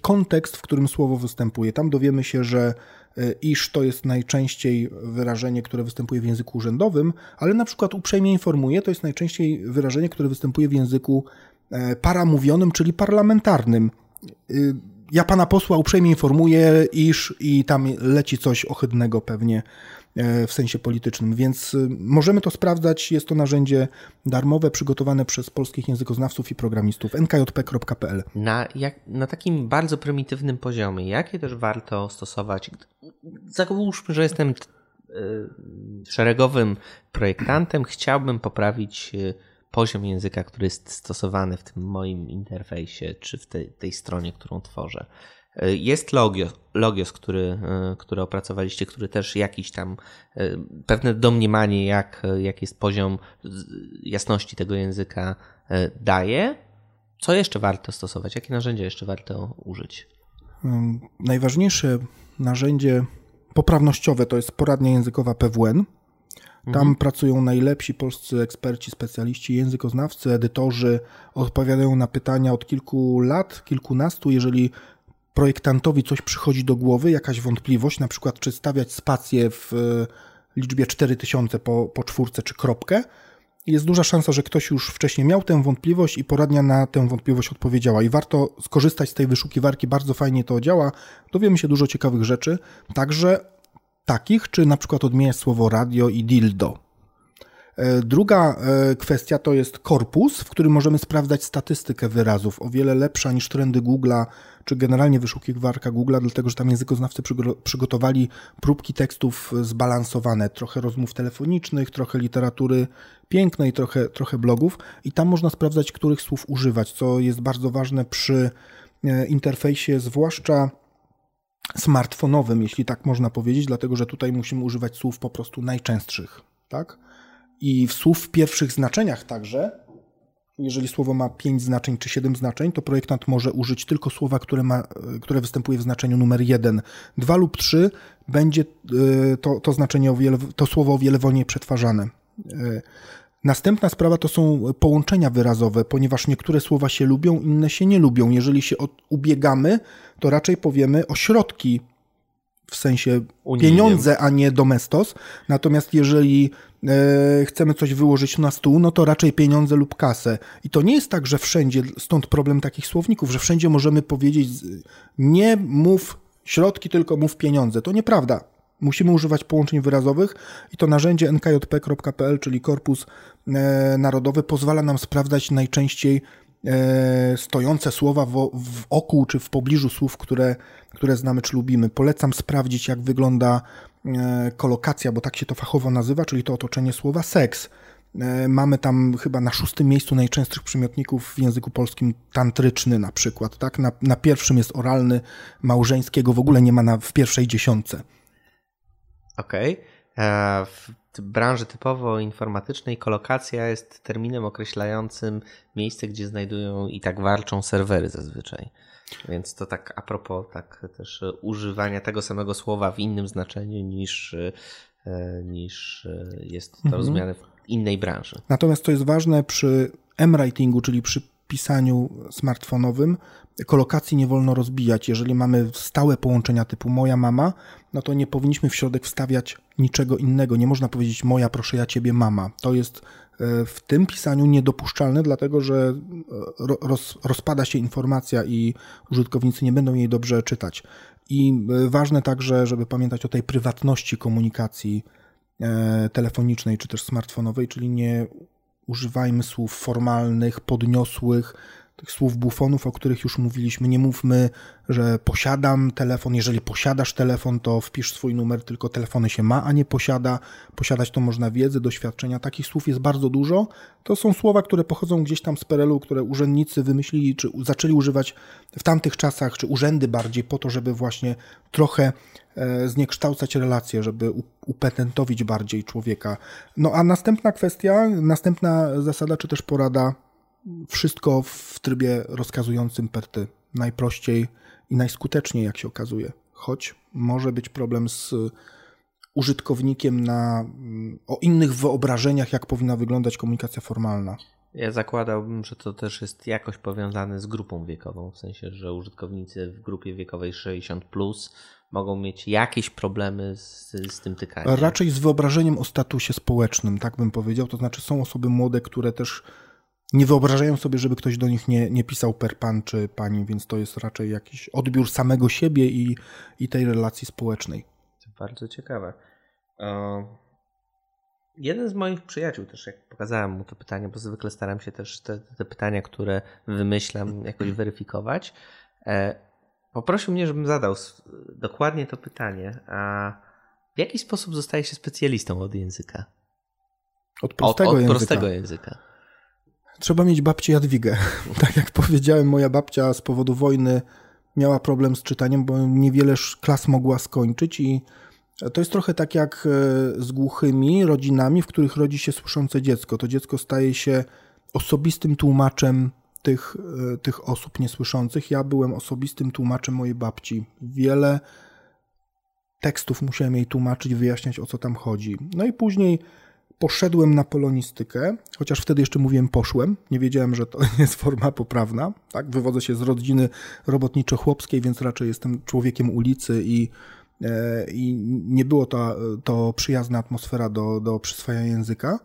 kontekst, w którym słowo występuje. Tam dowiemy się, że e, iż to jest najczęściej wyrażenie, które występuje w języku urzędowym, ale na przykład uprzejmie informuję, to jest najczęściej wyrażenie, które występuje w języku e, paramówionym, czyli parlamentarnym. E, ja pana posła uprzejmie informuję, iż i tam leci coś ohydnego pewnie w sensie politycznym, więc y, możemy to sprawdzać. Jest to narzędzie darmowe, przygotowane przez polskich językoznawców i programistów nkjp.pl. Na, jak, na takim bardzo prymitywnym poziomie, jakie też warto stosować? Załóżmy, że jestem y, szeregowym projektantem, chciałbym poprawić y, poziom języka, który jest stosowany w tym moim interfejsie, czy w tej, tej stronie, którą tworzę. Jest Logios, Logios który, e, który opracowaliście, który też jakiś tam e, pewne domniemanie, jak, jak jest poziom jasności tego języka e, daje. Co jeszcze warto stosować? Jakie narzędzia jeszcze warto użyć? Najważniejsze narzędzie poprawnościowe to jest poradnia językowa PWN. Tam mhm. pracują najlepsi polscy eksperci, specjaliści, językoznawcy, edytorzy, odpowiadają na pytania od kilku lat, kilkunastu. Jeżeli projektantowi coś przychodzi do głowy, jakaś wątpliwość, na przykład czy stawiać spację w liczbie 4000 po, po czwórce czy kropkę, jest duża szansa, że ktoś już wcześniej miał tę wątpliwość i poradnia na tę wątpliwość odpowiedziała. I warto skorzystać z tej wyszukiwarki, bardzo fajnie to działa. Dowiemy się dużo ciekawych rzeczy, także takich, czy na przykład odmieniać słowo radio i dildo. E, druga e, kwestia to jest korpus, w którym możemy sprawdzać statystykę wyrazów, o wiele lepsza niż trendy Google'a, czy generalnie wyszukiwarka Google'a, dlatego że tam językoznawcy przygotowali próbki tekstów zbalansowane, trochę rozmów telefonicznych, trochę literatury pięknej, trochę, trochę blogów. I tam można sprawdzać, których słów używać, co jest bardzo ważne przy e, interfejsie, zwłaszcza smartfonowym, jeśli tak można powiedzieć, dlatego że tutaj musimy używać słów po prostu najczęstszych, tak? I w słów w pierwszych znaczeniach także, jeżeli słowo ma 5 znaczeń czy 7 znaczeń, to projektant może użyć tylko słowa, które, ma, które występuje w znaczeniu numer 1. 2 lub 3 będzie e, to, to znaczenie o wiele, to słowo o wiele wolniej przetwarzane. E, następna sprawa to są połączenia wyrazowe, ponieważ niektóre słowa się lubią, inne się nie lubią. Jeżeli się ubiegamy, to raczej powiemy ośrodki w sensie pieniądze, a nie domestos. Natomiast jeżeli e, chcemy coś wyłożyć na stół, no to raczej pieniądze lub kasę. I to nie jest tak, że wszędzie, stąd problem takich słowników, że wszędzie możemy powiedzieć nie mów środki, tylko mów pieniądze. To nieprawda. Musimy używać połączeń wyrazowych i to narzędzie nkjp.pl, czyli Korpus e, Narodowy, pozwala nam sprawdzać najczęściej E, stojące słowa w, w oku czy w pobliżu słów, które, które znamy czy lubimy. Polecam sprawdzić, jak wygląda kolokacja, bo tak się to fachowo nazywa, czyli to otoczenie słowa seks. E, mamy tam chyba na szóstym miejscu najczęstszych przymiotników w języku polskim tantryczny na przykład. Tak? Na, na pierwszym jest oralny, małżeńskiego w ogóle nie ma na, w pierwszej dziesiątce. Okej. Okay branży typowo informatycznej kolokacja jest terminem określającym miejsce, gdzie znajdują i tak warczą serwery zazwyczaj. Więc to tak a propos tak też używania tego samego słowa w innym znaczeniu niż, e, niż jest to mhm. rozumiane w innej branży. Natomiast to jest ważne przy M-writingu, czyli przy pisaniu smartfonowym, kolokacji nie wolno rozbijać. Jeżeli mamy stałe połączenia typu moja mama, no to nie powinniśmy w środek wstawiać niczego innego. Nie można powiedzieć moja, proszę ja ciebie, mama. To jest e, w tym pisaniu niedopuszczalne, dlatego że e, roz, rozpada się informacja i użytkownicy nie będą jej dobrze czytać. I e, ważne także, żeby pamiętać o tej prywatności komunikacji telefonicznej czy też smartfonowej, czyli nie używajmy słów formalnych, podniosłych, tych słów bufonów, o których już mówiliśmy. Nie mówmy, że posiadam telefon. Jeżeli posiadasz telefon, to wpisz swój numer, tylko telefony się ma, a nie posiada. Posiadać to można wiedzę, doświadczenia. Takich słów jest bardzo dużo. To są słowa, które pochodzą gdzieś tam z PRL-u, które urzędnicy wymyślili, czy zaczęli używać w tamtych czasach, czy urzędy bardziej po to, żeby właśnie trochę e, zniekształcać relacje, żeby upatentowić bardziej człowieka. No a następna kwestia, następna zasada, czy też porada wszystko w trybie rozkazującym perty. Najprościej i najskuteczniej, jak się okazuje. Choć może być problem z użytkownikiem na, o innych wyobrażeniach, jak powinna wyglądać komunikacja formalna. Ja zakładałbym, że to też jest jakoś powiązane z grupą wiekową, w sensie, że użytkownicy w grupie wiekowej 60 plus mogą mieć jakieś problemy z, z tym tykaniem. Raczej z wyobrażeniem o statusie społecznym, tak bym powiedział. To znaczy są osoby młode, które też nie wyobrażają sobie, żeby ktoś do nich nie, nie pisał per pan czy pani, więc to jest raczej jakiś odbiór samego siebie i, i tej relacji społecznej. Bardzo ciekawe. jeden z moich przyjaciół też, jak pokazałem mu to pytanie, bo zwykle staram się też te, te pytania, które wymyślam, jakoś weryfikować, e, poprosił mnie, żebym zadał dokładnie to pytanie. A w jaki sposób zostaje się specjalistą od języka? Od prostego od, od języka. prostego języka. Trzeba mieć babcię Jadwigę. Tak jak powiedziałem, moja babcia z powodu wojny miała problem z czytaniem, bo niewiele klas mogła skończyć i to jest trochę tak jak e, z głuchymi rodzinami, w których rodzi się słyszące dziecko. To dziecko staje się osobistym tłumaczem tych, e, tych osób niesłyszących. Ja byłem osobistym tłumaczem mojej babci. Wiele tekstów musiałem jej tłumaczyć, wyjaśniać o co tam chodzi. No i później poszedłem na polonistykę, chociaż wtedy jeszcze mówiłem poszłem, nie wiedziałem, że to jest forma poprawna. Tak? Wywodzę się z rodziny robotniczo-chłopskiej, więc raczej jestem człowiekiem ulicy i i nie było to, to przyjazna atmosfera do, do przyswajania języka.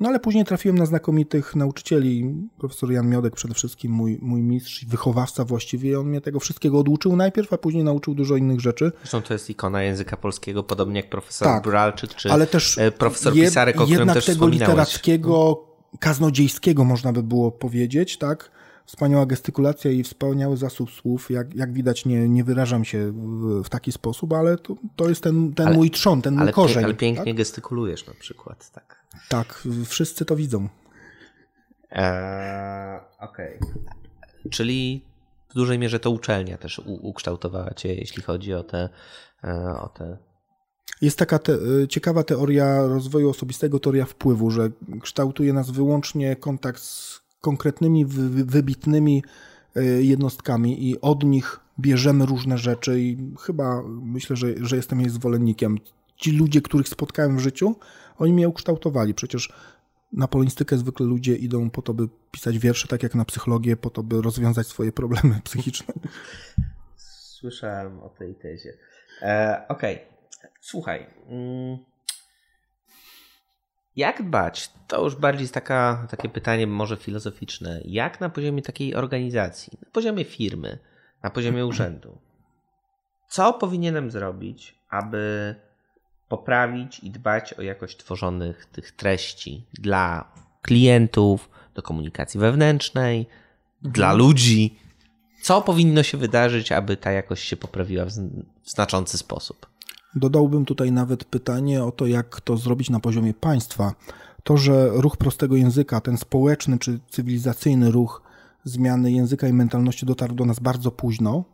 No ale później trafiłem na znakomitych nauczycieli. Profesor Jan Miodek przede wszystkim, mój, mój mistrz, wychowawca właściwie. I on mnie tego wszystkiego oduczył najpierw, a później nauczył dużo innych rzeczy. Zresztą to jest ikona języka polskiego, podobnie jak profesor tak, Bralczyk czy ale też e, profesor jed, Pisarek, o którym też tego literackiego, kaznodziejskiego można by było powiedzieć, tak? Wspaniała gestykulacja i wspaniały zasób słów. Jak, jak widać, nie, nie wyrażam się w, w taki sposób, ale to, to jest ten, ten ale, mój trzon, ten mój ale, korzeń. Ale pięknie tak? gestykulujesz na przykład, tak. Tak, wszyscy to widzą. Eee, Okej. Okay. Czyli w dużej mierze to uczelnia też ukształtowała cię, jeśli chodzi o te, e, o te jest taka te, e, ciekawa teoria rozwoju osobistego, teoria wpływu, że kształtuje nas wyłącznie kontakt z konkretnymi, wy, wybitnymi e, jednostkami i od nich bierzemy różne rzeczy i chyba myślę, że, że jestem jej zwolennikiem. Ci ludzie, których spotkałem w życiu, oni mnie ukształtowali. Przecież na polonistykę zwykle ludzie idą po to, by pisać wiersze, tak jak na psychologię, po to, by rozwiązać swoje problemy psychiczne. Słyszałem o tej tezie. E, Okej, okay. słuchaj. Mm. Jak dbać? To już bardziej jest taka, takie pytanie może filozoficzne. Jak na poziomie takiej organizacji, na poziomie firmy, na poziomie urzędu, co powinienem zrobić, aby poprawić i dbać o jakość tworzonych tych treści dla klientów, do komunikacji wewnętrznej, mhm. dla ludzi. Co powinno się wydarzyć, aby ta jakość się poprawiła w znaczący sposób? Dodałbym tutaj nawet pytanie o to, jak to zrobić na poziomie państwa. To, że ruch prostego języka, ten społeczny czy cywilizacyjny ruch zmiany języka i mentalności dotarł do nas bardzo późno,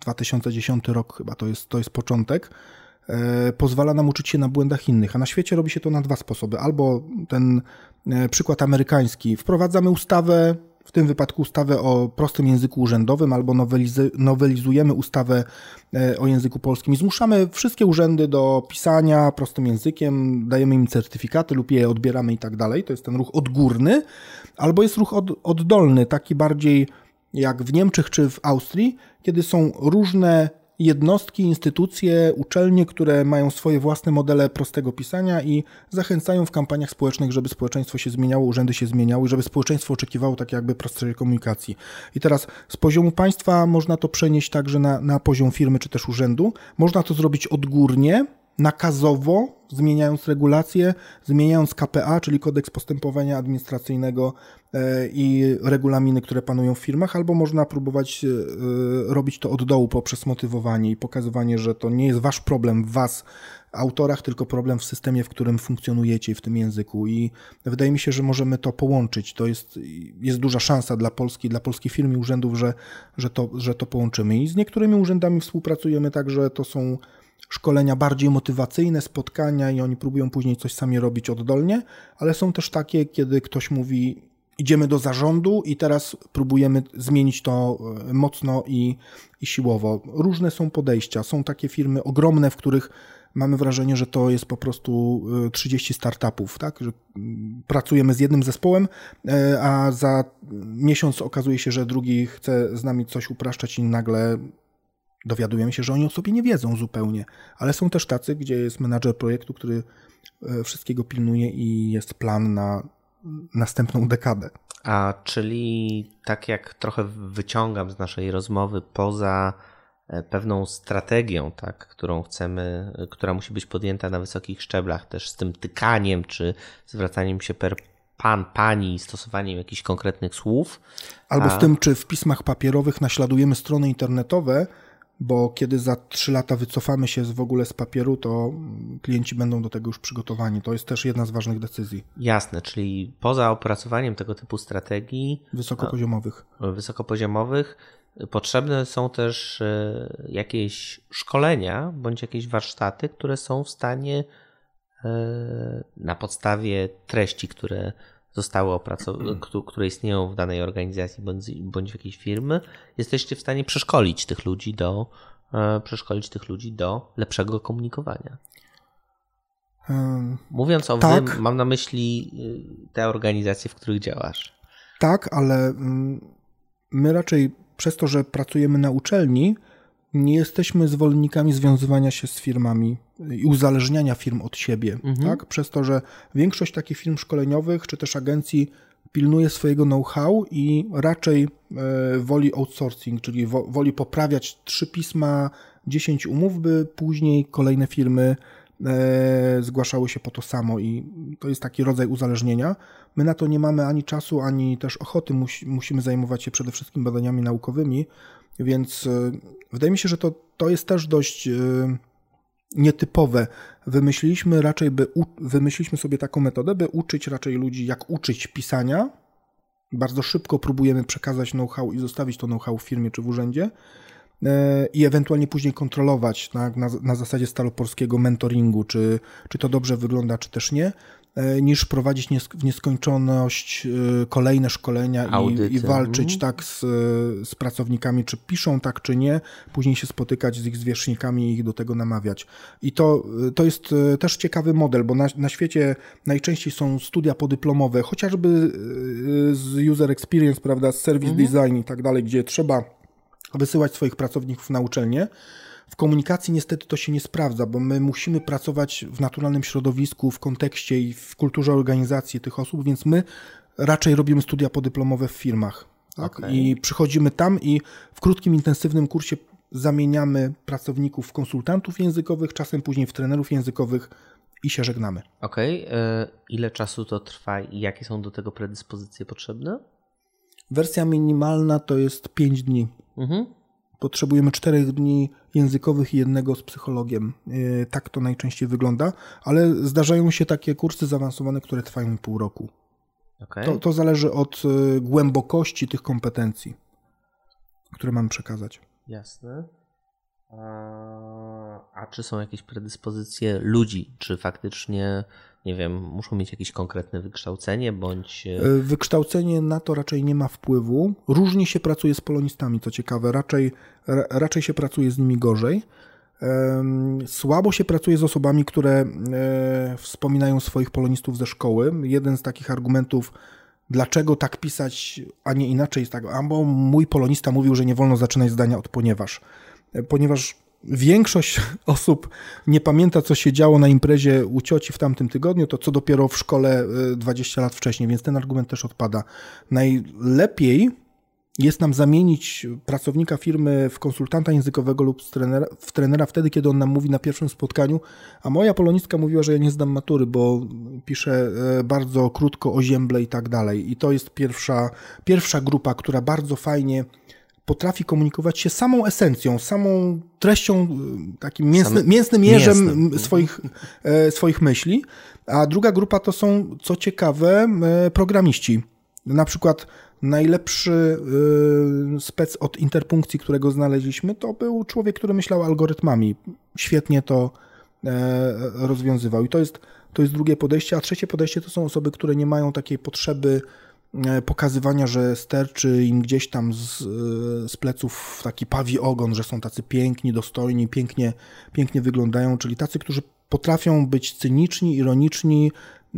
2010 rok chyba to jest, to jest początek, pozwala nam uczyć się na błędach innych, a na świecie robi się to na dwa sposoby. Albo ten e, przykład amerykański, wprowadzamy ustawę, w tym wypadku ustawę o prostym języku urzędowym, albo nowelizujemy ustawę e, o języku polskim zmuszamy wszystkie urzędy do pisania prostym językiem, dajemy im certyfikaty lub je odbieramy i tak dalej. To jest ten ruch odgórny, albo jest ruch od, oddolny, taki bardziej jak w Niemczech czy w Austrii, kiedy są różne jednostki, instytucje, uczelnie, które mają swoje własne modele prostego pisania i zachęcają w kampaniach społecznych, żeby społeczeństwo się zmieniało, urzędy się zmieniały, żeby społeczeństwo oczekiwało tak jakby prostszej komunikacji. I teraz z poziomu państwa można to przenieść także na, na poziom firmy czy też urzędu. Można to zrobić odgórnie, nakazowo, zmieniając regulacje, zmieniając KPA, czyli kodeks postępowania administracyjnego e, i regulaminy, które panują w firmach, albo można próbować e, robić to od dołu poprzez motywowanie i pokazywanie, że to nie jest wasz problem was, autorach, tylko problem w systemie, w którym funkcjonujecie w tym języku. I wydaje mi się, że możemy to połączyć. To jest, jest duża szansa dla Polski, dla polskiej firmy i urzędów, że, że, to, że to połączymy. I z niektórymi urzędami współpracujemy tak, że to są szkolenia bardziej motywacyjne, spotkania i oni próbują później coś sami robić oddolnie, ale są też takie, kiedy ktoś mówi, idziemy do zarządu i teraz próbujemy zmienić to e, mocno i, i siłowo. Różne są podejścia. Są takie firmy ogromne, w których mamy wrażenie, że to jest po prostu 30 e, startupów, tak? Że mm, pracujemy z jednym zespołem, e, a za miesiąc okazuje się, że drugi chce z nami coś upraszczać i nagle dowiadujemy się, że oni o sobie nie wiedzą zupełnie, ale są też tacy, gdzie jest menadżer projektu, który e, wszystkiego pilnuje i jest plan na następną dekadę. A czyli tak jak trochę wyciągam z naszej rozmowy poza e, pewną strategią, tak, którą chcemy, która musi być podjęta na wysokich szczeblach, też z tym tykaniem czy zwracaniem się per pan, pani, stosowaniem jakichś konkretnych słów. Albo a... z tym, czy w pismach papierowych naśladujemy strony internetowe, bo kiedy za trzy lata wycofamy się w ogóle z papieru, to klienci będą do tego już przygotowani. To jest też jedna z ważnych decyzji. Jasne, czyli poza opracowaniem tego typu strategii wysokopoziomowych, wysokopoziomowych potrzebne są też e, jakieś szkolenia bądź jakieś warsztaty, które są w stanie e, na podstawie treści, które zostały opracowane, które istnieją w danej organizacji bądź, bądź w jakiejś firmy, jesteście w stanie przeszkolić tych ludzi do, e, przeszkolić tych ludzi do lepszego komunikowania. Mówiąc o tak. wy, mam na myśli y, te organizacje, w których działasz. Tak, ale mm, my raczej przez to, że pracujemy na uczelni, nie jesteśmy zwolennikami związywania się z firmami i uzależniania firm od siebie, mhm. tak? Przez to, że większość takich firm szkoleniowych czy też agencji pilnuje swojego know-how i raczej e, woli outsourcing, czyli woli poprawiać trzy pisma, dziesięć umów, by później kolejne firmy e, zgłaszały się po to samo i to jest taki rodzaj uzależnienia. My na to nie mamy ani czasu, ani też ochoty. musimy zajmować się przede wszystkim badaniami naukowymi, więc e, wydaje mi się, że to, to jest też dość nietypowe. Wymyśliliśmy raczej, by wymyśliliśmy sobie taką metodę, by uczyć raczej ludzi, jak uczyć pisania. Bardzo szybko próbujemy przekazać know-how i zostawić to know-how w firmie czy w urzędzie e, i ewentualnie później kontrolować tak, na, na zasadzie staloporskiego mentoringu, czy, czy to dobrze wygląda, czy też nie. E, niż prowadzić w nieskończoność e, kolejne szkolenia i, i, walczyć mm. tak z, z, pracownikami, czy piszą tak, czy nie, później się spotykać z ich zwierzchnikami i ich do tego namawiać. I to, to jest e, też ciekawy model, bo na, na świecie najczęściej są studia podyplomowe, chociażby z user experience, prawda, z service mm. design i tak dalej, gdzie trzeba wysyłać swoich pracowników na uczelnię. W komunikacji niestety to się nie sprawdza, bo my musimy pracować w naturalnym środowisku, w kontekście i w kulturze organizacji tych osób, więc my raczej robimy studia podyplomowe w firmach. Tak? Okay. I przychodzimy tam i w krótkim, intensywnym kursie zamieniamy pracowników w konsultantów językowych, czasem później w trenerów językowych i się żegnamy. Okej. Okay. E, ile czasu to trwa i jakie są do tego predyspozycje potrzebne? Wersja minimalna to jest 5 dni. Mhm potrzebujemy czterech dni językowych i jednego z psychologiem. E, tak to najczęściej wygląda, ale zdarzają się takie kursy zaawansowane, które trwają pół roku. Okay. To, to zależy od e, głębokości tych kompetencji, które mamy przekazać. Jasne. A czy są jakieś predyspozycje ludzi? Czy faktycznie nie wiem, muszą mieć jakieś konkretne wykształcenie bądź. E, e, wykształcenie na to raczej nie ma wpływu. Różnie się pracuje z polonistami, co ciekawe, raczej, raczej się pracuje z nimi gorzej. Słabo się pracuje z osobami, które e, wspominają swoich polonistów ze szkoły. Jeden z takich argumentów, dlaczego tak pisać, a nie inaczej, jest tak, bo mój polonista mówił, że nie wolno zaczynać zdania od ponieważ. Ponieważ większość osób nie pamięta, co się działo na imprezie u cioci w tamtym tygodniu, to co dopiero w szkole 20 y, lat wcześniej, więc ten argument też odpada. Najlepiej jest nam zamienić pracownika firmy w konsultanta językowego lub trenera, w trenera wtedy, kiedy on nam mówi na pierwszym spotkaniu, a moja polonistka mówiła, że ja nie zdam matury, bo piszę e, bardzo krótko o ziemble i tak dalej. I to jest pierwsza, pierwsza grupa, która bardzo fajnie potrafi komunikować się samą esencją, samą treścią, y, takim mięsny, mięsnym jeżem mięsnym. Swoich, e, swoich myśli. A druga grupa to są, co ciekawe, e, programiści. Na przykład najlepszy y, spec od interpunkcji, którego znaleźliśmy, to był człowiek, który myślał algorytmami. Świetnie to e, rozwiązywał. I to jest, to jest drugie podejście. A trzecie podejście to są osoby, które nie mają takiej potrzeby E, pokazywania, że sterczy im gdzieś tam z, z pleców taki pawi ogon, że są tacy piękni, dostojni, pięknie, pięknie wyglądają, czyli tacy, którzy potrafią być cyniczni, ironiczni,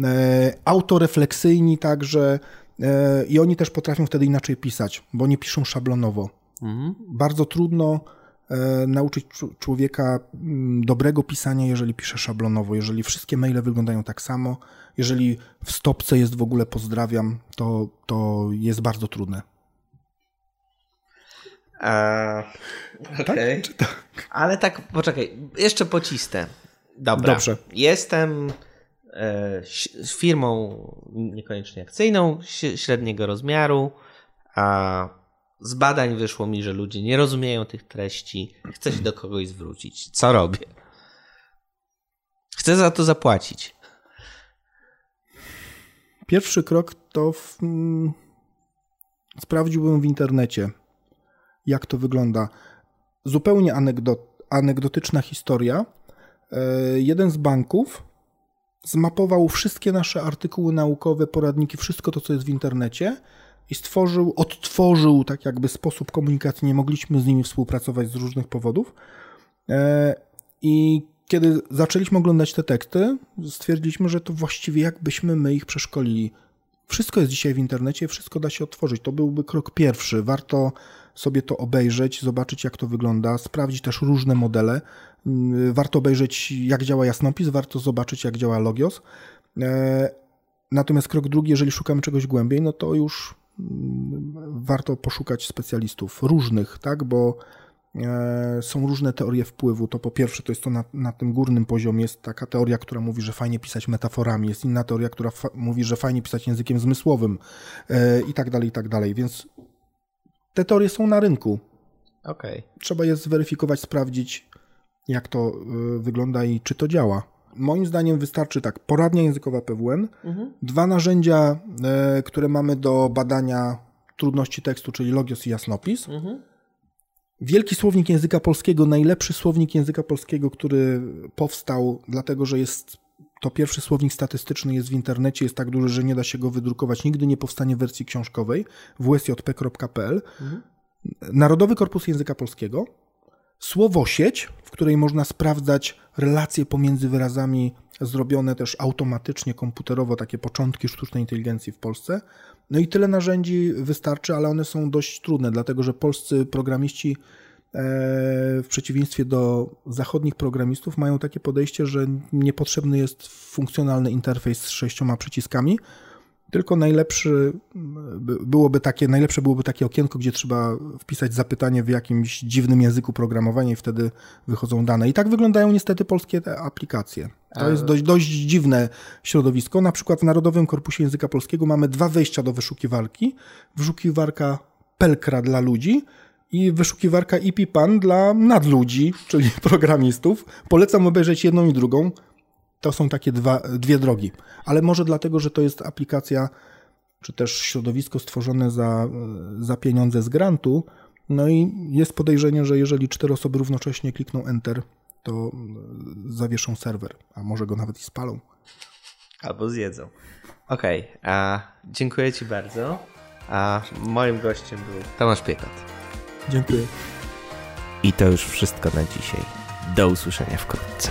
e, autorefleksyjni także e, i oni też potrafią wtedy inaczej pisać, bo nie piszą szablonowo. Mhm. Bardzo trudno E, nauczyć człowieka mm, dobrego pisania, jeżeli pisze szablonowo, jeżeli wszystkie maile wyglądają tak samo, jeżeli w stopce jest w ogóle pozdrawiam, to, to jest bardzo trudne. A, okay. tak? tak? Ale tak, poczekaj, jeszcze pocistę. Dobra. Dobrze. Jestem e, firmą niekoniecznie akcyjną, średniego rozmiaru, a z badań wyszło mi, że ludzie nie rozumieją tych treści, chcę się do kogoś zwrócić. Co robię? Chcę za to zapłacić. Pierwszy krok to w, mm, sprawdziłbym w internecie, jak to wygląda. Zupełnie anegdot, anegdotyczna historia. E, jeden z banków zmapował wszystkie nasze artykuły naukowe, poradniki, wszystko to, co jest w internecie i stworzył, odtworzył tak jakby sposób komunikacji. Nie mogliśmy z nimi współpracować z różnych powodów. E, I kiedy zaczęliśmy oglądać te teksty, stwierdziliśmy, że to właściwie jakbyśmy my ich przeszkolili. Wszystko jest dzisiaj w internecie, wszystko da się otworzyć. To byłby krok pierwszy. Warto sobie to obejrzeć, zobaczyć jak to wygląda, sprawdzić też różne modele. Mm, warto obejrzeć jak działa jasnopis, warto zobaczyć jak działa Logios. E, natomiast krok drugi, jeżeli szukamy czegoś głębiej, no to już mm, warto poszukać specjalistów różnych, tak, bo są różne teorie wpływu. To po pierwsze, to jest to na, na tym górnym poziomie, jest taka teoria, która mówi, że fajnie pisać metaforami, jest inna teoria, która mówi, że fajnie pisać językiem zmysłowym e, i tak dalej, i tak dalej. Więc te teorie są na rynku. Okay. Trzeba je zweryfikować, sprawdzić, jak to y, wygląda i czy to działa. Moim zdaniem wystarczy tak, poradnia językowa PWN, mhm. dwa narzędzia, e, które mamy do badania trudności tekstu, czyli logios i jasnopis. Mhm. Wielki słownik języka polskiego, najlepszy słownik języka polskiego, który powstał, dlatego że jest to pierwszy słownik statystyczny, jest w internecie, jest tak duży, że nie da się go wydrukować. Nigdy nie powstanie w wersji książkowej wsjp.pl. Mhm. Narodowy Korpus Języka Polskiego, słowosieć, w której można sprawdzać relacje pomiędzy wyrazami zrobione też automatycznie, komputerowo, takie początki sztucznej inteligencji w Polsce. No i tyle narzędzi wystarczy, ale one są dość trudne, dlatego że polscy programiści e, w przeciwieństwie do zachodnich programistów mają takie podejście, że niepotrzebny jest funkcjonalny interfejs z sześcioma przyciskami, tylko najlepszy byłoby takie, najlepsze byłoby takie okienko, gdzie trzeba wpisać zapytanie w jakimś dziwnym języku programowania i wtedy wychodzą dane. I tak wyglądają niestety polskie te aplikacje. To jest dość, dość dziwne środowisko. Na przykład w Narodowym Korpusie Języka Polskiego mamy dwa wejścia do wyszukiwarki. Wyszukiwarka Pelkra dla ludzi i wyszukiwarka IPPAN dla nadludzi, czyli programistów. Polecam obejrzeć jedną i drugą. To są takie dwa, dwie drogi. Ale może dlatego, że to jest aplikacja, czy też środowisko stworzone za, za pieniądze z grantu. No i jest podejrzenie, że jeżeli cztery osoby równocześnie klikną Enter, to zawieszą serwer, a może go nawet i spalą. Albo zjedzą. Okej, okay, dziękuję Ci bardzo. A moim gościem był Tomasz Piekot. Dziękuję. I to już wszystko na dzisiaj. Do usłyszenia wkrótce.